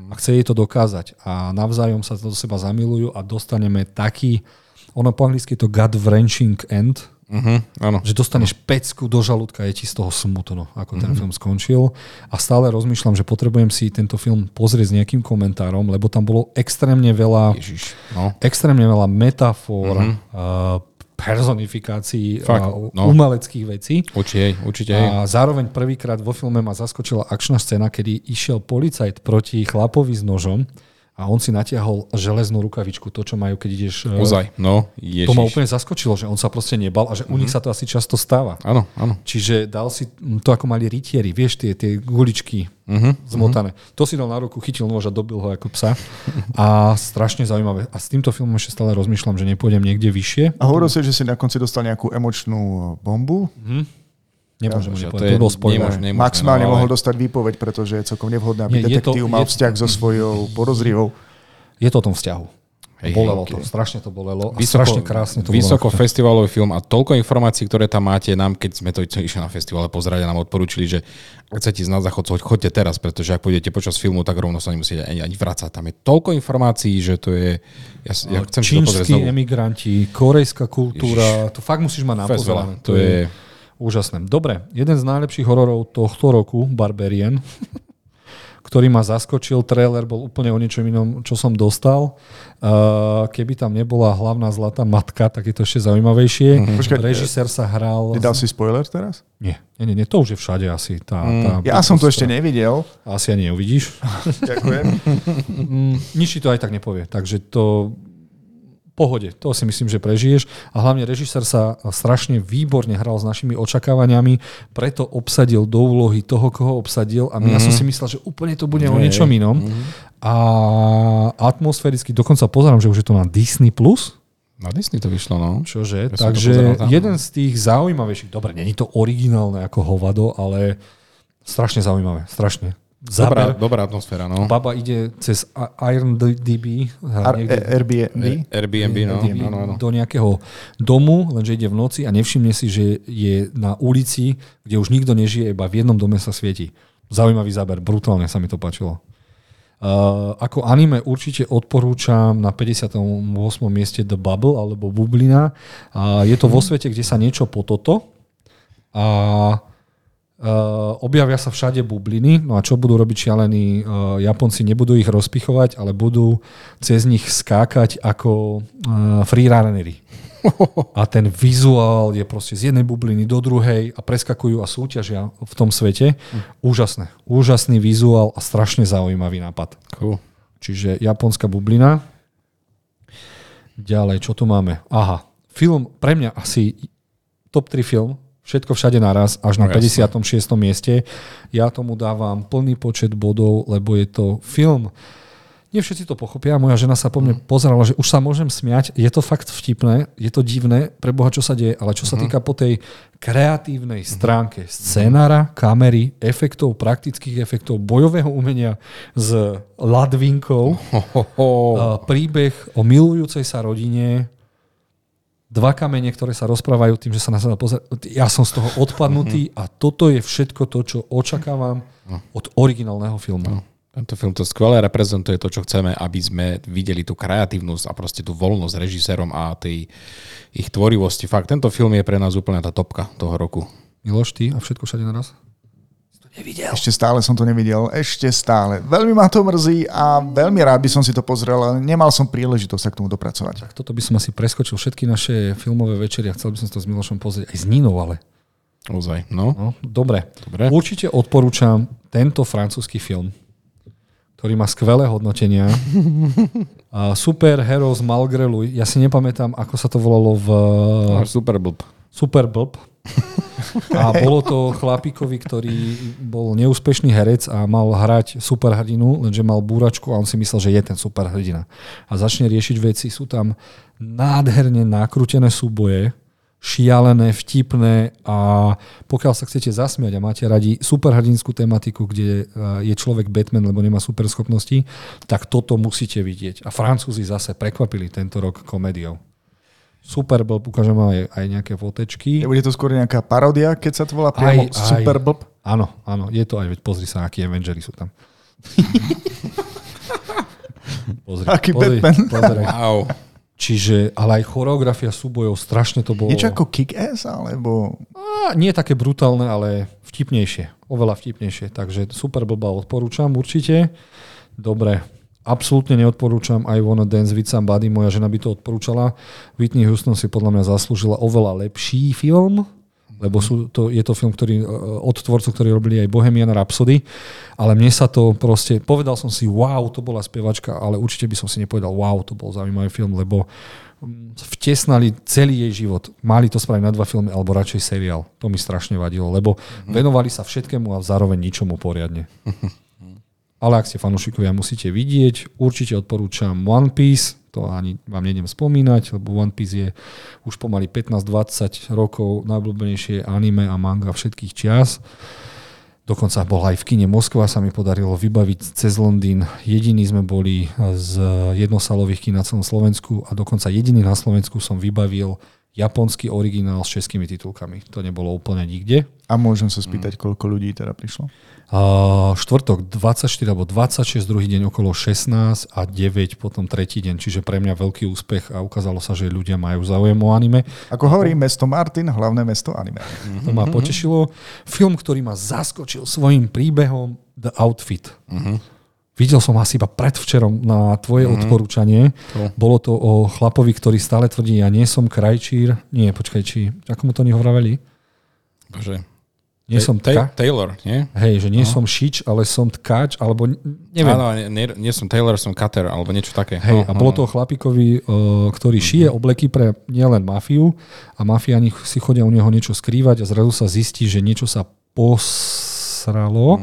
a chce jej to dokázať. A navzájom sa do seba zamilujú a dostaneme taký, ono po anglicky je to gut-wrenching end, Uh-huh. Áno. že dostaneš pecku do žalúdka, je ti z toho smutno, ako ten film skončil. A stále rozmýšľam, že potrebujem si tento film pozrieť s nejakým komentárom, lebo tam bolo extrémne veľa, Ježiš. No. extrémne veľa metafor, uh, personifikácií Fakt, no. umeleckých vecí. Určite, určite. A zároveň prvýkrát vo filme ma zaskočila akčná scéna, kedy išiel policajt proti chlapovi s nožom a on si natiahol železnú rukavičku, to, čo majú, keď ideš... eh, Ozaj, no, To ježiš. ma úplne zaskočilo, že on sa proste nebal a že u nich sa to asi často stáva. Áno, áno. Čiže dal si to, ako mali rytieri, vieš, tie, tie guličky Uh-huh. zmotané. To si dal na ruku, chytil nôž a dobil ho ako psa. A strašne zaujímavé. A s týmto filmom ešte stále rozmýšľam, že nepôjdem niekde vyššie. A hovoril si, že si na konci dostal nejakú emočnú bombu. Nemôžem Ja, to je- to bol spoiler. nemôžem, nemôžem, Maximálne no, ale- mohol dostať výpoveď, pretože je celkom nevhodné, aby Nie, je to- detektív mal je- vzťah so svojou podozrivou. Je to o tom vzťahu. Hej, bolelo hej, to, strašne to bolelo. A Vysoko, strašne krásne to vysoko bolo. festivalový film a toľko informácií, ktoré tam máte nám, keď sme to išli na festivale pozerať nám odporúčili, že ak chcete ísť na záchod, choď, choďte teraz, pretože ak pôjdete počas filmu, tak rovno sa nemusíte ani, ani vrácať. Tam je toľko informácií, že to je... Ja, ja chcem to Čínsky znovu. emigranti, korejská kultúra, to fakt musíš mať napozerané. To je... Úžasné. Dobre, jeden z najlepších hororov tohto roku, Barbarian, [LAUGHS] ktorý ma zaskočil. Trailer bol úplne o niečom inom, čo som dostal. Uh, keby tam nebola hlavná zlatá matka, tak je to ešte zaujímavejšie. Počkaj, Režisér sa hral... Ty dal si spoiler teraz? Nie, nie, nie, nie, to už je všade asi. Tá, tá Ja som to ešte nevidel. Asi ani neuvidíš. [LAUGHS] Ďakujem. Mm, nič to aj tak nepovie. Takže to pohode, to si myslím, že prežiješ. A hlavne režisér sa strašne výborne hral s našimi očakávaniami, preto obsadil do úlohy toho, koho obsadil a ja som si myslel, že úplne to bude o niečom inom. A atmosféricky, dokonca pozerám, že už je to na Disney+. Plus. Na Disney to vyšlo, no. Čože? Ja Takže tam. jeden z tých zaujímavejších, dobre, není to originálne ako hovado, ale strašne zaujímavé, strašne. Dobrá, Záber, dobrá atmosféra, no. baba ide cez IronDB Ar- niekde- e- Airbnb. Airbnb, no. Airbnb Áno, áno. do nejakého domu, lenže ide v noci a nevšimne si, že je na ulici, kde už nikto nežije, iba v jednom dome sa svieti. Zaujímavý záber, brutálne sa mi to páčilo. Uh, ako anime určite odporúčam na 58. mieste The Bubble alebo Bublina. Uh, je to vo svete, kde sa niečo pototo a Uh, objavia sa všade bubliny, no a čo budú robiť šialení uh, Japonci, nebudú ich rozpichovať, ale budú cez nich skákať ako uh, freerunnery. [LAUGHS] A ten vizuál je proste z jednej bubliny do druhej a preskakujú a súťažia v tom svete. Úžasné. Úžasný vizuál a strašne zaujímavý nápad. Cool. Čiže japonská bublina. Ďalej, čo tu máme? Aha, film pre mňa asi top 3 film, všetko všade naraz, až na No, jasné. 56. mieste. Ja tomu dávam plný počet bodov, lebo je to film Nie všetci to pochopia. Moja žena sa po mne pozerala, že už sa môžem smiať. Je to fakt vtipné, je to divné, pre Boha, čo sa deje, ale čo sa týka po tej kreatívnej stránke scénára, kamery, efektov, praktických efektov, bojového umenia s ladvinkou, príbeh o milujúcej sa rodine, dva kamene, ktoré sa rozprávajú tým, že sa na seba pozerajú. Ja som z toho odpadnutý a toto je všetko to, čo očakávam od originálneho filmu. Tento film to skvelé reprezentuje to, čo chceme, aby sme videli tú kreatívnosť a proste tú voľnosť režisérom a tej ich tvorivosti. Fakt, tento film je pre nás úplne tá topka toho roku. Miloš, ty a všetko všade naraz? Nevidel. Ešte stále som to nevidel, ešte stále. Veľmi ma to mrzí a veľmi rád by som si to pozrel, ale nemal som príležitosť sa k tomu dopracovať. Tak toto by som asi preskočil všetky naše filmové večery a chcel by som to s Milošom pozrieť aj s Ninou, ale Ozaj, no. no, dobre. Dobre. Určite odporúčam tento francúzsky film, ktorý má skvelé hodnotenia. [LAUGHS] A Super Heroes Malgré Lui. Ja si nepamätám, ako sa to volalo v Super blb. Super blb. A bolo to chlapíkovi, ktorý bol neúspešný herec a mal hrať superhrdinu, lenže mal búračku a on si myslel, že je ten superhrdina. A začne riešiť veci. Sú tam nádherne nakrútené súboje, šialené, vtipné a pokiaľ sa chcete zasmiať a máte radi superhrdinskú tematiku, kde eh, je človek Batman, lebo nemá superschopnosti, tak toto musíte vidieť. A Francúzi zase prekvapili tento rok komédiou. Super Bowl, ukážem vám aj, aj nejaké fotečky. Bude to skôr nejaká paródia, keď sa to volá priamo Aj, aj. Super Blb? Áno, áno, je to aj, veď pozri sa, akí Avengers sú tam. [LAUGHS] pozri, Aký pozri, Batman. Pozri. Wow. Čiže, ale aj choreografia súbojov, strašne to bolo... Niečo ako Kick-Ass, alebo... A, nie také brutálne, ale vtipnejšie. Oveľa vtipnejšie. Takže super blbá odporúčam určite. Dobre. Absolútne neodporúčam I Wanna Dance with Somebody. Moja žena by to odporúčala. Whitney Houston si podľa mňa zaslúžila oveľa lepší film, lebo sú to, je to film, ktorý, e, od tvorcov, ktorí robili aj Bohemian Rhapsody, ale mne sa to proste, povedal som si, wow, to bola spevačka, ale určite by som si nepovedal, wow, to bol zaujímavý film, lebo mm, vtesnali celý jej život. Mali to spraviť na dva filmy, alebo radšej seriál. To mi strašne vadilo, lebo venovali sa všetkému a zároveň ničomu poriadne. [LAUGHS] Ale ak ste fanúšikovia, musíte vidieť. Určite odporúčam One Piece, to ani vám nejdem spomínať, lebo One Piece je už pomaly 15-20 rokov najobľúbenejšie anime a manga všetkých čias. Dokonca bol aj v kine Moskva, sa mi podarilo vybaviť cez Londýn. Jediní sme boli z jednosalových kín na celom Slovensku a dokonca jediný na Slovensku som vybavil japonský originál s českými titulkami. To nebolo úplne nikde. A môžem sa spýtať, koľko ľudí teda prišlo? Uh, štvrtok 24 alebo 26, druhý deň okolo 16 a 9 potom tretí deň, čiže pre mňa veľký úspech a ukázalo sa, že ľudia majú záujem o anime. Ako hovorí mesto Martin, hlavné mesto anime. To ma potešilo. Film, ktorý ma zaskočil svojim príbehom The Outfit. Videl som asi iba predvčerom na tvoje odporúčanie. Bolo to o chlapovi, ktorý stále tvrdí, ja nie som krajčír. Nie, počkaj, či, ako mu to nehovraveli? Bože. Nie som tka. Taylor, nie? Hej, že nie som šič, ale som tkáč, alebo neviem. Áno, nie, nie, som Taylor, som Cutter, alebo niečo také. Hej, No, a no, bolo no. to o chlapíkovi, uh, ktorý šije obleky pre nielen mafiu a mafiáni si chodia u neho niečo skrývať a zrazu sa zistí, že niečo sa posralo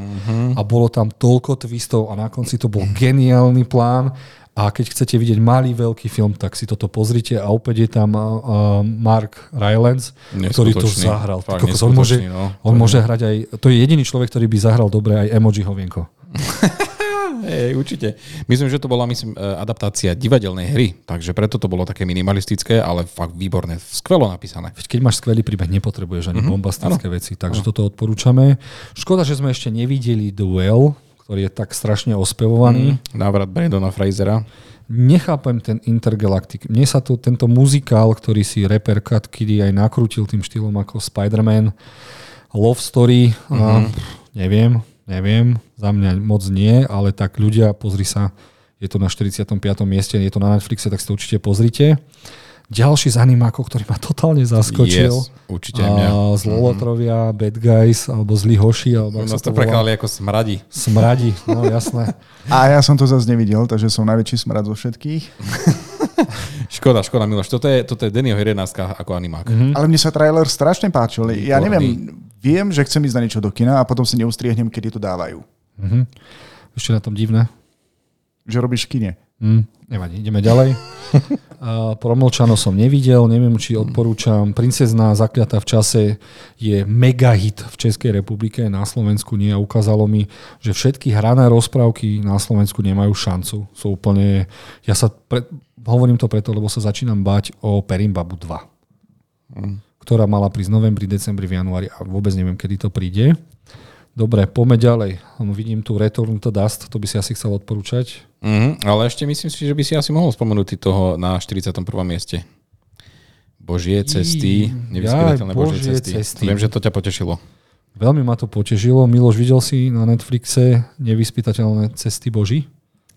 a bolo tam toľko twistov a na konci to bol geniálny plán a keď chcete vidieť malý veľký film, tak si toto pozrite a opäť je tam uh, Mark Rylance, ktorý to zahral. Fakt on môže, no. on môže hrať aj, to je jediný človek, ktorý by zahral dobre aj emoji hovienko. [LAUGHS] Hej, určite. Myslím, že to bola myslím, e, adaptácia divadelnej hry, takže preto to bolo také minimalistické, ale fakt výborné, skvelo napísané. Veď keď máš skvelý príbeh, nepotrebuješ ani mm-hmm. bombastické veci, takže toto odporúčame. Škoda, že sme ešte nevideli Duel, ktorý je tak strašne ospevovaný. Mm. Návrat Brandona Frasera. Nechápem ten Intergalactic. Mne sa to, tento muzikál, ktorý si rapper Cut Kiddy aj nakrútil tým štýlom ako Spider-Man, Love Story, mm-hmm. a, neviem, neviem, za mňa moc nie, ale tak ľudia, pozri sa, je to na 45. mieste, je to na Netflixe, tak si to určite pozrite. Ďalší z animákov, ktorý ma totálne zaskočil. Yes, určite aj mňa. A Zlolotrovia, Bad Guys, alebo Zlí hoši, alebo sa to to prekladali ako smradi. Smradi, no jasné. [LAUGHS] A ja som to zase nevidel, takže som najväčší smrad zo všetkých. [LAUGHS] [LAUGHS] Škoda, škoda, Miloš. Toto je, toto je Dannyho 11 ako animák. Mm-hmm. Ale mne sa trailer strašne páčil. Ja Výborný. neviem, viem, že chcem ísť na niečo do kina a potom si neustriehnem, kedy to dávajú. Mhm. Ešte na tom divné. Že robíš kine. Hm, nevadí, ideme ďalej. [LAUGHS] Uh, Promlčano som nevidel, neviem, či odporúčam. Princezná zakliatá v čase je mega hit v Českej republike, na Slovensku nie a ukázalo mi, že všetky hrané rozprávky na Slovensku nemajú šancu. Sú úplne... Ja sa pre, hovorím to preto, lebo sa začínam bať o Perimbabu 2, Mm. ktorá mala prísť novembri, decembri, v januári a vôbec neviem, kedy to príde. Dobre, poďme ďalej. Vidím tu Return to Dust, to by si asi chcel odporúčať. Mhm, ale ešte myslím si, že by si asi mohol spomenúť toho na 41. mieste. Božie cesty, nevyspytateľné Božie, Božie cesty. cesty. Viem, že to ťa potešilo. Veľmi ma to potešilo. Miloš, videl si na Netflixe nevyspytateľné cesty Boží?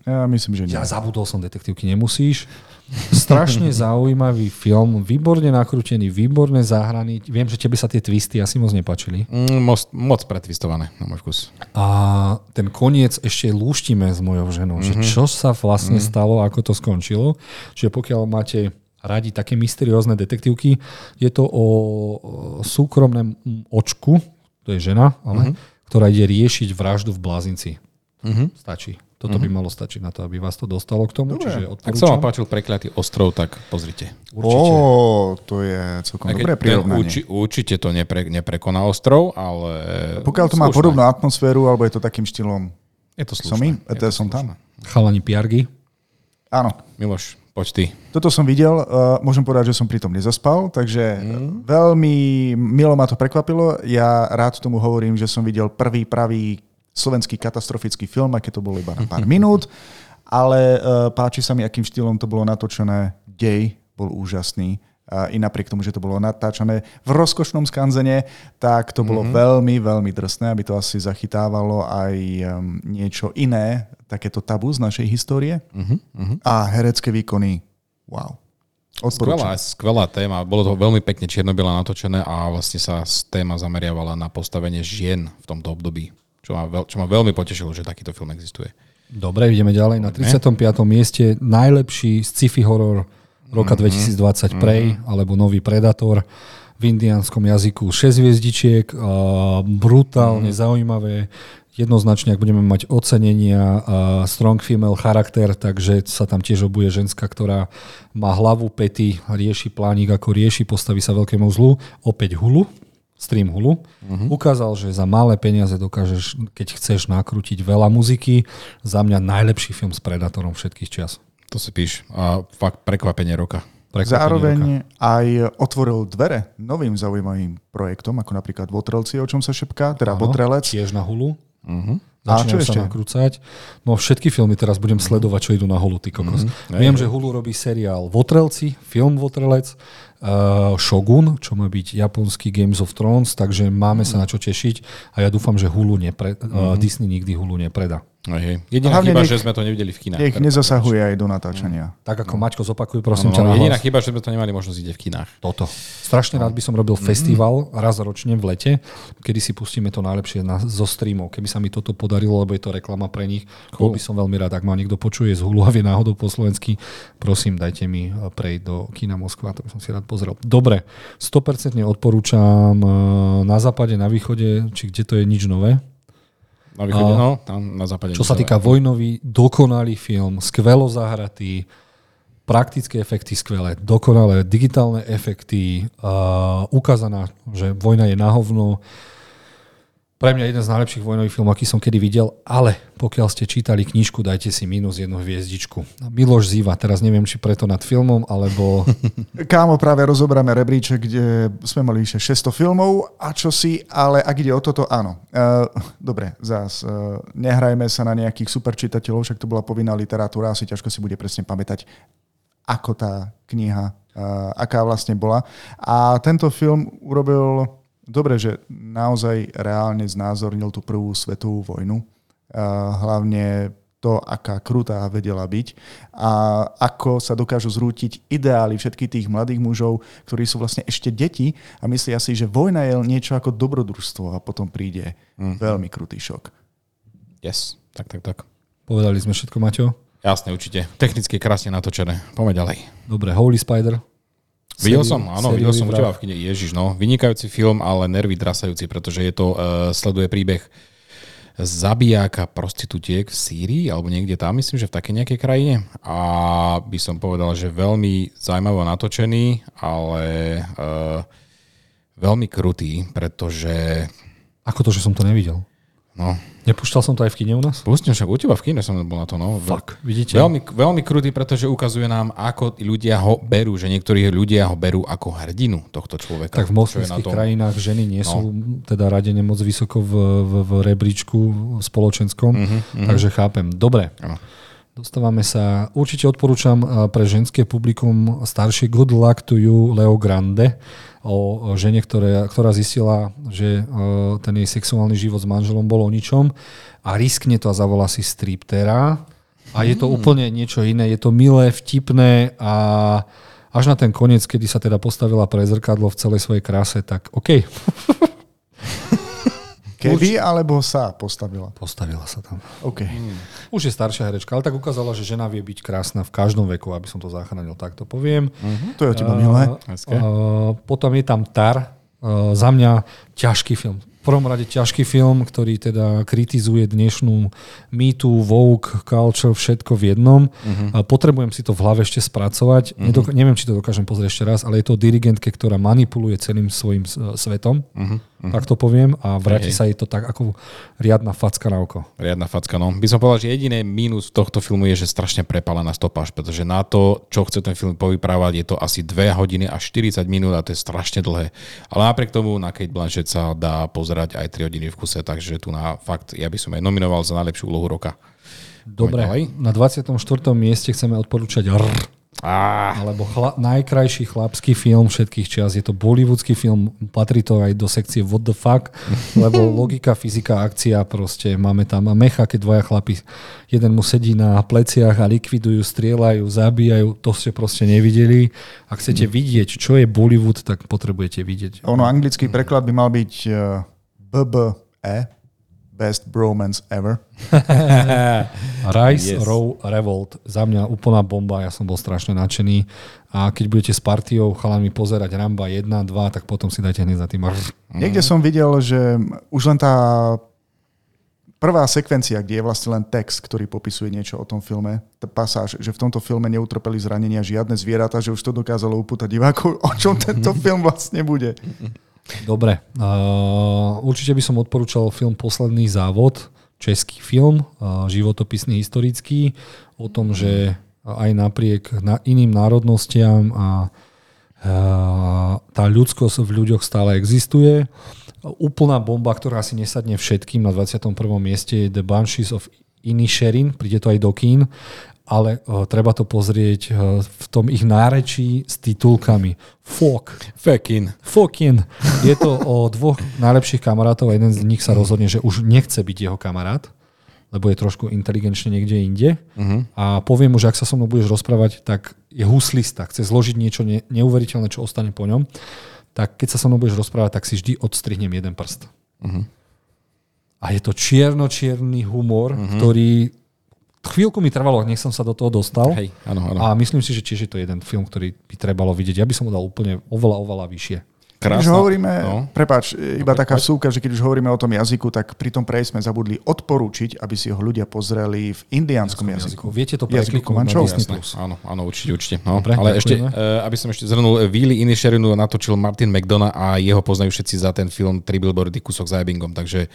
Ja myslím, že nie. Ja zabudol som detektívky, nemusíš. Strašne zaujímavý film, výborne nakrútený, výborne zahraný. Viem, že tebe sa tie twisty asi moc nepačili. Mm, moc, moc pretvistované na môj vkus. A ten koniec ešte lúštime s mojou ženou, mm-hmm. že čo sa vlastne mm-hmm. stalo, ako to skončilo. Čiže pokiaľ máte radi také mysteriózne detektívky, je to o súkromnom očku, to je žena, ale, mm-hmm. ktorá ide riešiť vraždu v blázinci. Mhm. Stačí. Toto by malo stačiť na to, aby vás to dostalo k tomu. Dobre. Čiže Ak sa vám páčil prekliatý ostrov, tak pozrite. Určite. Ó, to je celkom dobré prirovnanie. urči, určite to nepre, neprekoná ostrov, ale... Pokiaľ to má slušné. podobnú atmosféru, alebo je to takým štýlom Je to som, slušné. im, Je to som tam. Chalani Piargy. Áno, Miloš, poď ty. toto som videl, uh, môžem povedať, že som pritom nezaspal, takže mm. veľmi milo ma to prekvapilo. Ja rád tomu hovorím, že som videl prvý pravý slovenský katastrofický film, aké to bolo iba na pár minút, ale uh, páči sa mi, akým štýlom to bolo natočené. Dej bol úžasný. A I napriek tomu, že to bolo natáčané v rozkošnom skanzene, tak to bolo mm-hmm. veľmi, veľmi drsné, aby to asi zachytávalo aj um, niečo iné, takéto tabu z našej histórie. Uh-huh. A herecké výkony, wow. Odporúčam. Skvelá, skvelá téma. Bolo to veľmi pekne čierno-biela natočené a vlastne sa téma zameriavala na postavenie žien v tomto období. Čo ma, veľ, čo ma veľmi potešilo, že takýto film existuje. Dobre, ideme ďalej. Na 35. mieste najlepší sci-fi horor roka 2020 Prey alebo Nový Predator v indianskom jazyku 6 hviezdičiek, a brutálne zaujímavé. Jednoznačne, ak budeme mať ocenenia a strong female charakter, takže sa tam tiež obuje ženská, ktorá má hlavu, pety, rieši plánik, ako rieši, postaví sa veľkému zlu. Opäť hulu, stream Hulu, uh-huh. ukázal, že za malé peniaze dokážeš, keď chceš nakrútiť veľa muziky, za mňa najlepší film s Predatorom všetkých čias. To si píš. A fakt prekvapenie roka. Prekvapenie Zároveň roka. aj otvoril dvere novým zaujímavým projektom, ako napríklad Votrelci, o čom sa šepká, teda Áno, Votrelec. Tiež na Hulu. Uh-huh. A čo Začínajú sa ešte? nakrúcať. No všetky filmy teraz budem sledovať, čo idú na Hulu, ty kokos. Mhm. Viem, že Hulu robí seriál Votrelci, film Votrelec, Shogun, čo má byť japonský Games of Thrones, takže máme sa na čo tešiť a ja dúfam, že Hulu nepre, uh, Disney nikdy Hulu nepredá. Hej. Jediná Hlavne chyba, nech- že sme to nevideli v kinách. Nech Tak- nezasahuje aj do natáčania. Tak ako Maťko zopakuj, prosím No, ťa na jediná hlas. chyba, že sme to nemali možnosť ide v kinách. Toto. Strašne rád by som robil festival raz ročne v lete, kedy si pustíme to najlepšie na, zo streamov. Keby sa mi toto podarilo, lebo je to reklama pre nich, cool. bol by som veľmi rád. Ak ma niekto počuje z Hulu a vie náhodou po slovensky, prosím, dajte mi eh, prejsť do kina Moskva, to by som si rád pozrel. Dobre, 100% odporúčam eh, na západe, na východe, či kde to je nič nové. Na východe, A- no, tam na západe. Čo sa týka vojnový, dokonalý film, skvelo zahratý, praktické efekty skvelé, dokonalé digitálne efekty, uh, ukázaná, že vojna je na hovno. Pre mňa jeden z najlepších vojnových filmov, aký som kedy videl, ale pokiaľ ste čítali knižku, dajte si minus jednu hviezdičku. Miloš Ziva, teraz neviem, či preto nad filmom, alebo [LAUGHS] Kámo, práve rozoberáme rebríček, kde sme mali vyše 600 filmov a čo si, ale ak ide o toto, áno. Uh, dobre, zás, uh, nehrajme sa na nejakých super čitateľov, však to bola povinná literatúra, asi ťažko si bude presne pamätať, ako tá kniha, uh, aká vlastne bola. A tento film urobil dobre, že naozaj reálne znázornil tú prvú svetovú vojnu. Uh, hlavne to, aká krutá vedela byť a ako sa dokážu zrútiť ideály všetkých tých mladých mužov, ktorí sú vlastne ešte deti a myslia si, že vojna je niečo ako dobrodružstvo a potom príde mm. veľmi krutý šok. Yes, tak, tak, tak. povedali sme všetko, Maťo. Jasne, určite. Technicky krásne natočené. Poďme ďalej. Dobre, Holy Spider. Videl som, áno, videl som u teba v kine. Ježiš, no. Vynikajúci film, ale nervy drasajúci, pretože je to, uh, sleduje príbeh zabijáka prostitútiek v Sýrii, alebo niekde tam, myslím, že v takej nejakej krajine. A by som povedal, že veľmi zaujímavo natočený, ale uh, veľmi krutý, pretože... Ako to, že som to nevidel? No, Nepúšťal som to aj v kine u nás? Pustím však u teba v kine som bol na to, no. Fuck, vidíte? Veľmi, veľmi krutý, pretože ukazuje nám, ako ľudia ho berú, že niektorí ľudia ho berú ako hrdinu tohto človeka. Tak v moslimských krajinách ženy nie sú no. teda radene moc vysoko v, v, v rebríčku spoločenskom, Mhm, mm-hmm, takže chápem. Dobre. Áno. Dostávame sa, určite odporúčam eh, pre ženské publikum staršie Good Luck to You Leo Grande o žene, ktoré, ktorá zistila, že eh, ten jej sexuálny život s manželom bol o ničom a riskne to a zavolá si striptera. A je to úplne niečo iné, je to milé, vtipné a až na ten koniec, kedy sa teda postavila pre zrkadlo v celej svojej kráse, tak OK, [LAUGHS] Kedy alebo sa postavila? postavila sa tam. OK. Už je staršia herečka, ale tak ukázala, že žena vie byť krásna v každom veku, aby som to zachránil, tak to poviem. To je od teba milé. Hezké. Uh, potom je tam Tar, uh, za mňa ťažký film. V prvom rade ťažký film, ktorý teda kritizuje dnešnú mýtu, woke, culture, všetko v jednom. Uh-huh. Potrebujem si to v hlave ešte spracovať. Uh-huh. Nedok- neviem, či to dokážem pozrieť ešte raz, ale je to dirigentke, ktorá manipuluje celým svojim uh, svetom. Uh-huh. Tak to poviem. A vráti Hej. sa jej to tak ako riadna facka na oko. Riadna facka, no. By som povedal, že jediné mínus tohto filmu je, že strašne prepálená stopáž, pretože na to, čo chce ten film povyprávať, je to asi 2 hodiny a 40 minút a to je strašne dlhé. Ale napriek tomu na Kate Blanchett sa dá pozerať aj 3 hodiny v kuse, takže tu na fakt, ja by som aj nominoval za najlepšiu úlohu roka. Dobre, na 24. mieste chceme odporúčať RR. Á, Alebo chla- najkrajší chlapský film všetkých čias. Je to bollywoodský film, patrí to aj do sekcie What the fuck, [LAUGHS] lebo logika, fyzika, akcia, proste máme tam mecha, keď dvaja chlapi, jeden mu sedí na pleciach a likvidujú, strieľajú, zabíjajú, to ste proste nevideli. Ak chcete vidieť, čo je Bollywood, tak potrebujete vidieť. Ono, anglický preklad by mal byť uh, BBE, Best Bromance Ever. [LAUGHS] Rise, Yes. Row, Revolt. Za mňa úplná bomba, ja som bol strašne nadšený. A keď budete s partiou chalami pozerať Ramba 1, 2, tak potom si dajte hneď za tým. Niekde som videl, že už len tá prvá sekvencia, kde je vlastne len text, ktorý popisuje niečo o tom filme, tá pasáž, že v tomto filme neutrpeli zranenia žiadne zvieratá, že už to dokázalo upútať divákov, o čom tento film vlastne bude. Dobre. Uh, určite by som odporúčal film Posledný závod, český film, uh, životopisný, historický, o tom, že aj napriek na iným národnostiam a uh, tá ľudskosť v ľuďoch stále existuje. Úplná bomba, ktorá si nesadne všetkým na 21. mieste je The Banshees of Inisherin, príde to aj do kín, ale uh, treba to pozrieť uh, v tom ich nárečí s titulkami. Fuck, Fekin. Fucking. Je to o dvoch najlepších kamarátov a jeden z nich sa rozhodne, že už nechce byť jeho kamarát, lebo je trošku inteligenčne niekde inde. Uh-huh. A poviem mu, že ak sa so mnou budeš rozprávať, tak je huslista, chce zložiť niečo ne- neuveriteľné, čo ostane po ňom. Tak keď sa so mnou budeš rozprávať, tak si vždy odstrihnem jeden prst. Uh-huh. A je to čierno-čierny humor, uh-huh. ktorý chvíľku mi trvalo, nech som sa do toho dostal. Hej, áno, áno. A myslím si, že tiež je to jeden film, ktorý by trebalo vidieť. Ja by som ho dal úplne oveľa, oveľa vyššie. Keď už hovoríme, No. no. prepáč, iba Dobre, taká poď. vsúka, že keď už hovoríme o tom jazyku, tak pri tom preji sme zabudli odporúčiť, aby si ho ľudia pozreli v indiánskom jazyku. Viete to Jazyku prekliknúť na Komančov? Disney+. Jasné, Plus. áno, áno, určite, určite. No. Dobre, Ale ešte, uh, aby som ešte zhrnul, Willy Inisherinu natočil Martin McDonough a jeho poznajú všetci za ten film Tri billboardy kúsok za Ebbingom. Takže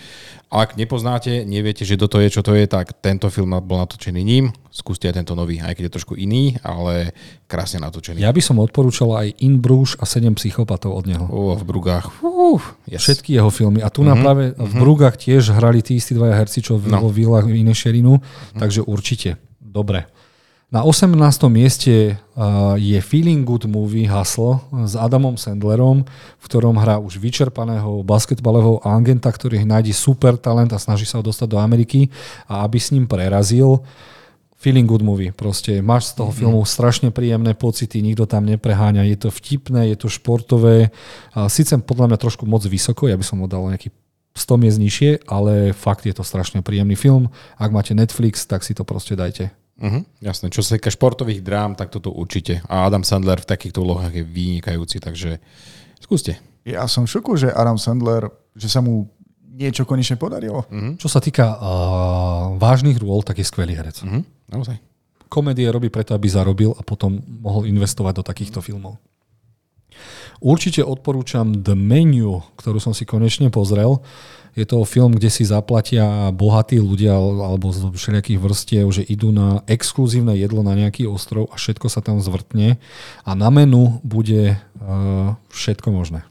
ak nepoznáte, neviete, že kto to je, čo to je, tak tento film bol natočený ním. Skúste aj tento nový, aj keď je trošku iný, ale krásne natočený. Ja by som odporúčal aj In Bruges a 7 psychopatov od neho. Ó, v Brugách. Uf, yes. Všetky jeho filmy. A tu mm-hmm. práve v Brugách tiež hrali tí istí dvaja herci, čo No. vo Villa Inešerinu. Mm-hmm. Takže určite. Dobre. Na 18. mieste uh, je Feeling Good Movie Haslo s Adamom Sandlerom, v ktorom hrá už vyčerpaného basketbalového agenta, ktorý nájde super talent a snaží sa ho dostať do Ameriky a aby s ním prerazil. Feeling good movie. Proste máš z toho filmu strašne príjemné pocity, nikto tam nepreháňa, je to vtipné, je to športové. A síce podľa mňa trošku moc vysoko, ja by som ho dal nejaký 100 miest nižšie, ale fakt je to strašne príjemný film. Ak máte Netflix, tak si to proste dajte. Uh-huh, jasné. Čo sa týka športových drám, tak toto určite. A Adam Sandler v takýchto úlohách je vynikajúci, takže skúste. Ja som v šoku, že Adam Sandler, že sa mu niečo konečne podarilo. Mm-hmm. Čo sa týka uh, vážnych rôl, tak je skvelý herec. Mm-hmm. Naozaj. Komédie robí preto, aby zarobil a potom mohol investovať do takýchto filmov. Určite odporúčam The Menu, ktorú som si konečne pozrel. Je to film, kde si zaplatia bohatí ľudia alebo z všelijakých vrstiev, že idú na exkluzívne jedlo na nejaký ostrov a všetko sa tam zvrtne a na menu bude uh, všetko možné.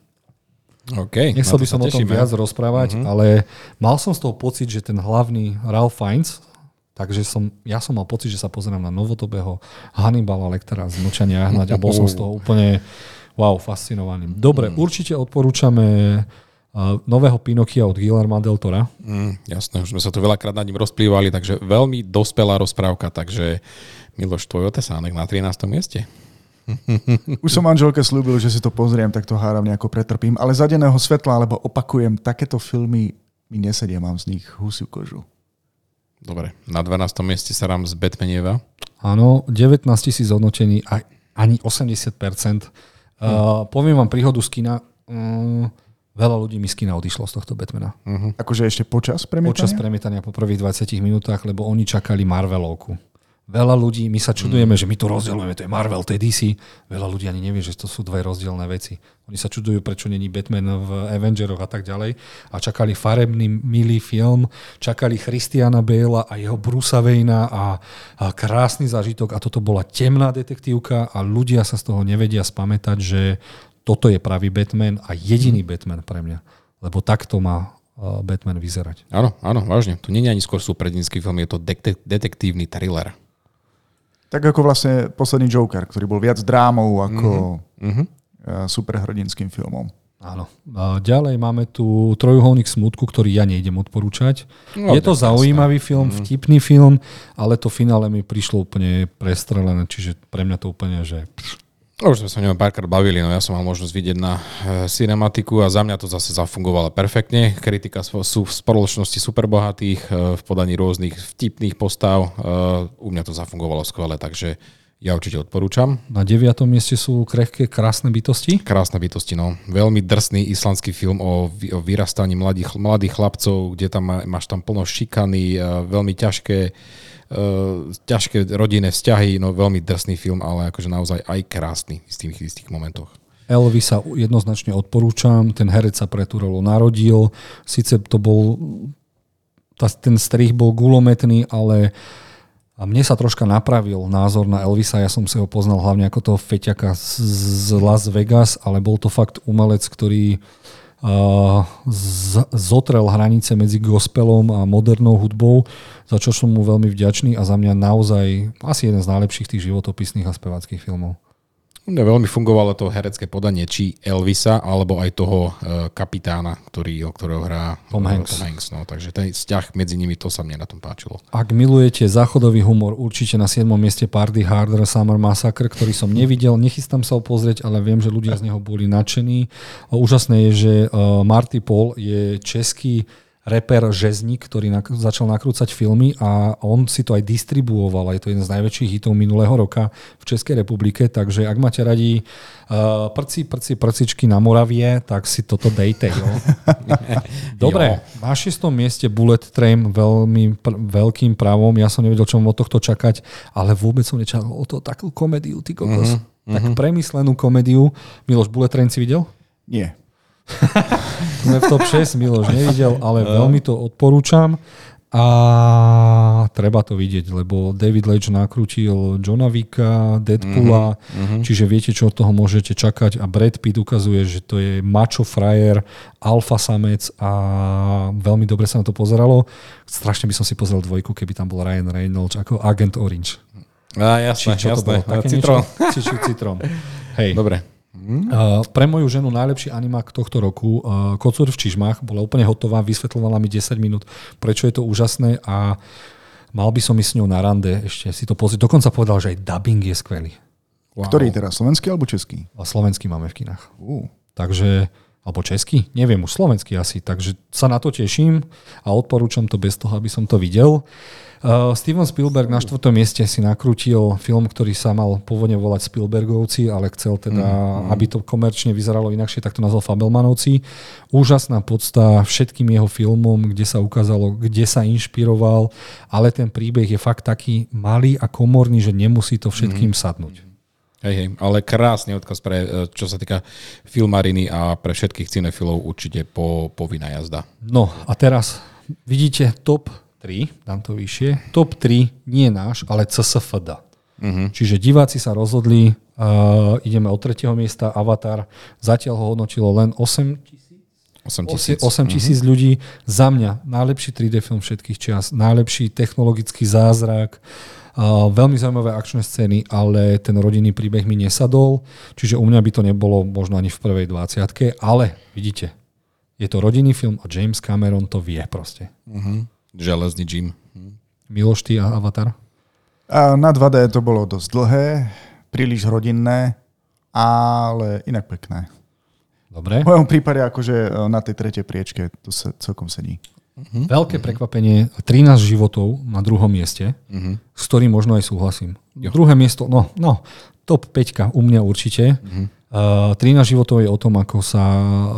Okay, Nechcel by som o tom viac rozprávať, uh-huh. ale mal som z toho pocit, že ten hlavný Ralph Fiennes, takže som, ja som mal pocit, že sa pozerám na novodobého Hannibala Lectera z Mlčania hnať a bol som z toho úplne wow, fascinovaný. Dobre, uh-huh. určite odporúčame uh, nového Pinokia od Guillermo del Tora. Mm, jasné, už sme sa tu veľakrát nad ním rozplývali, takže veľmi dospelá rozprávka, takže Miloš, tvoj otesánek na 13. mieste. [LAUGHS] Už som manželke slúbil, že si to pozriem, tak to háram nejako pretrpím. Ale za denného svetla, alebo opakujem, takéto filmy mi nesedia, mám z nich husiu kožu. Dobre, na 12. mieste sa rám z Batmanieva. Áno, 19 tisíc hodnotení a ani 80%. Hm. Uh, poviem vám príhodu z kina. Uh, veľa ľudí mi z kina odišlo z tohto Batmana. Uh-huh. Akože ešte počas premietania? Počas premietania po prvých 20 minútach, lebo oni čakali Marvelovku. Veľa ľudí, my sa čudujeme, mm. že my to rozdielujeme, to je Marvel, to je DC. Veľa ľudí ani nevie, že to sú dve rozdielne veci. Oni sa čudujú, prečo není Batman v Avengeroch a tak ďalej. A čakali farebný, milý film, čakali Christiana Bale a jeho Brusa Wayna a, a krásny zážitok. A toto bola temná detektívka a ľudia sa z toho nevedia spamätať, že toto je pravý Batman a jediný mm. Batman pre mňa. Lebo takto má Batman vyzerať. Áno, áno, vážne. To nie je ani skôr súpredinský film, je to detektívny thriller. Tak ako vlastne posledný Joker, ktorý bol viac drámou ako mm-hmm. superhrdinským filmom. Áno. A ďalej máme tu Trojuholník smutku, ktorý ja nejdem odporúčať. No, je to zaujímavý jasná. film, mm. vtipný film, ale to finále mi prišlo úplne prestrelené, čiže pre mňa to úplne, že... No, už sme sa o ňom párkrát bavili, no ja som mal možnosť vidieť na e, cinematiku a za mňa to zase zafungovalo perfektne. Kritika sú v spoločnosti superbohatých e, v podaní rôznych vtipných postav. E, u mňa to zafungovalo skvele, takže ja určite odporúčam. Na deviatom mieste sú krehké krásne bytosti. Krásne bytosti, no. Veľmi drsný islandský film o, o vyrastaní mladých, mladých chlapcov, kde tam má, máš tam plno šikany, veľmi ťažké ťažké rodinné vzťahy, no veľmi drsný film, ale akože naozaj aj krásny v tých istých momentoch. Elvisa jednoznačne odporúčam, ten herec sa pre tú rolu narodil, síce to bol, tá, ten strih bol gulometný, ale a mne sa troška napravil názor na Elvisa, ja som si ho poznal hlavne ako toho feťaka z Las Vegas, ale bol to fakt umelec, ktorý zotrel hranice medzi gospelom a modernou hudbou, za čo som mu veľmi vďačný a za mňa naozaj asi jeden z najlepších tých životopisných a speváckých filmov. Mne veľmi fungovalo to herecké podanie, či Elvisa, alebo aj toho uh, kapitána, ktorý, ktorého hrá Tom Hanks. Tom Hanks no. Takže ten vzťah medzi nimi, to sa mne na tom páčilo. Ak milujete záchodový humor, určite na 7. mieste Party Harder Summer Massacre, ktorý som nevidel, nechystám sa ho pozrieť, ale viem, že ľudia z neho boli nadšení. Úžasné je, že uh, Marty Paul je český reper Žezník, ktorý nak- začal nakrúcať filmy a on si to aj distribuoval. Je to jeden z najväčších hitov minulého roka v Českej republike, takže ak máte radi uh, prci, prci, prcičky na Moravie, tak si toto dejte. Jo? [LAUGHS] Dobre, jo. na šestom mieste Bullet Train veľmi pr- veľkým právom. Ja som nevedel, čo mám od tohto čakať, ale vôbec som nečakal o to takú komédiu, ty kokos. Mm-hmm. Tak premyslenú komédiu. Miloš, Bullet Train si videl? Nie. [LAUGHS] Sme v top 6, Miloš nevidel, ale veľmi to odporúčam. A treba to vidieť, lebo David Leitch nakrútil Johna Vicka, Deadpoola, mm-hmm. čiže viete, čo od toho môžete čakať a Brad Pitt ukazuje, že to je macho frajer, alfa samec a veľmi dobre sa na to pozeralo. Strašne by som si pozrel dvojku, keby tam bol Ryan Reynolds ako agent Orange. A jasné, či, čo jasné. To bolo? Také citrón. Či, či citrón. Hej. Dobre. Mm. Uh, pre moju ženu najlepší animák tohto roku uh, Kocúr v čižmách bola úplne hotová, vysvetľovala mi 10 minút, prečo je to úžasné a mal by som ísť s ňou na rande ešte si to pozrieť. Dokonca povedal, že aj dubbing je skvelý. Wow. Ktorý teraz, slovenský alebo český? A slovenský máme v kinách. Uh. Takže alebo česky, neviem, už slovenský asi, takže sa na to teším a odporúčam to bez toho, aby som to videl. Uh, Steven Spielberg na štvrtom mieste si nakrútil film, ktorý sa mal pôvodne volať Spielbergovci, ale chcel teda, mm, aby to komerčne vyzeralo inakšie, tak to nazval Fabelmanovci. Úžasná podsta všetkým jeho filmom, kde sa ukázalo, kde sa inšpiroval, ale ten príbeh je fakt taký malý a komorný, že nemusí to všetkým mm. sadnúť. Hej, hej, ale krásny odkaz pre, e, čo sa týka filmariny a pre všetkých cinefilov určite po, povinná jazda. No a teraz vidíte top 3, dám to vyššie, top 3 nie náš, ale CSFD. Uh-huh. Čiže diváci sa rozhodli, uh, ideme od tretieho miesta, Avatar, zatiaľ ho hodnotilo len 8 8 tisíc, 8 tisíc uh-huh. ľudí. Za mňa najlepší 3D film všetkých čias, najlepší technologický zázrak, uh, veľmi zaujímavé akčné scény, ale ten rodinný príbeh mi nesadol, čiže u mňa by to nebolo možno ani v prvej 20 ale vidíte, je to rodinný film a James Cameron to vie proste. Uh-huh. Železný Jim. Miloš, ty a Avatar? A na 2D to bolo dosť dlhé, príliš rodinné, ale inak pekné. Dobre. V mojom prípade akože e, na tej tretej priečke to sa celkom sedí. Uh-huh. Veľké uh-huh. prekvapenie, 13 životov na druhom mieste, uh-huh. s ktorým možno aj súhlasím. Jo. Druhé miesto, no, no, top 5 u mňa určite. Uh-huh. Uh, 13 životov je o tom, ako sa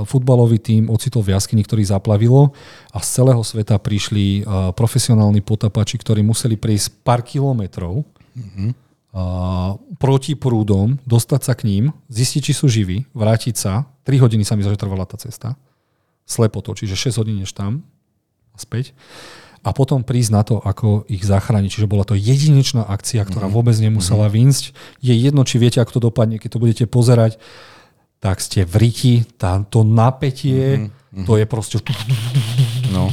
futbalový tím ocitol v jaskyni, ktorý zaplavilo a z celého sveta prišli uh, profesionálni potapači, ktorí museli prejsť pár kilometrov mm-hmm. uh, proti prúdom, dostať sa k ním, zistiť, či sú živí, vrátiť sa. 3 hodiny sa mi zažetrovala tá cesta. Slepoto, čiže 6 hodín než tam a späť a potom prísť na to, ako ich zachrániť. Čiže bola to jedinečná akcia, ktorá mm-hmm. vôbec nemusela mm-hmm. výjsť. Je jedno, či viete, ako to dopadne, keď to budete pozerať, tak ste v riti, tá, to napätie, mm-hmm. to je proste... No.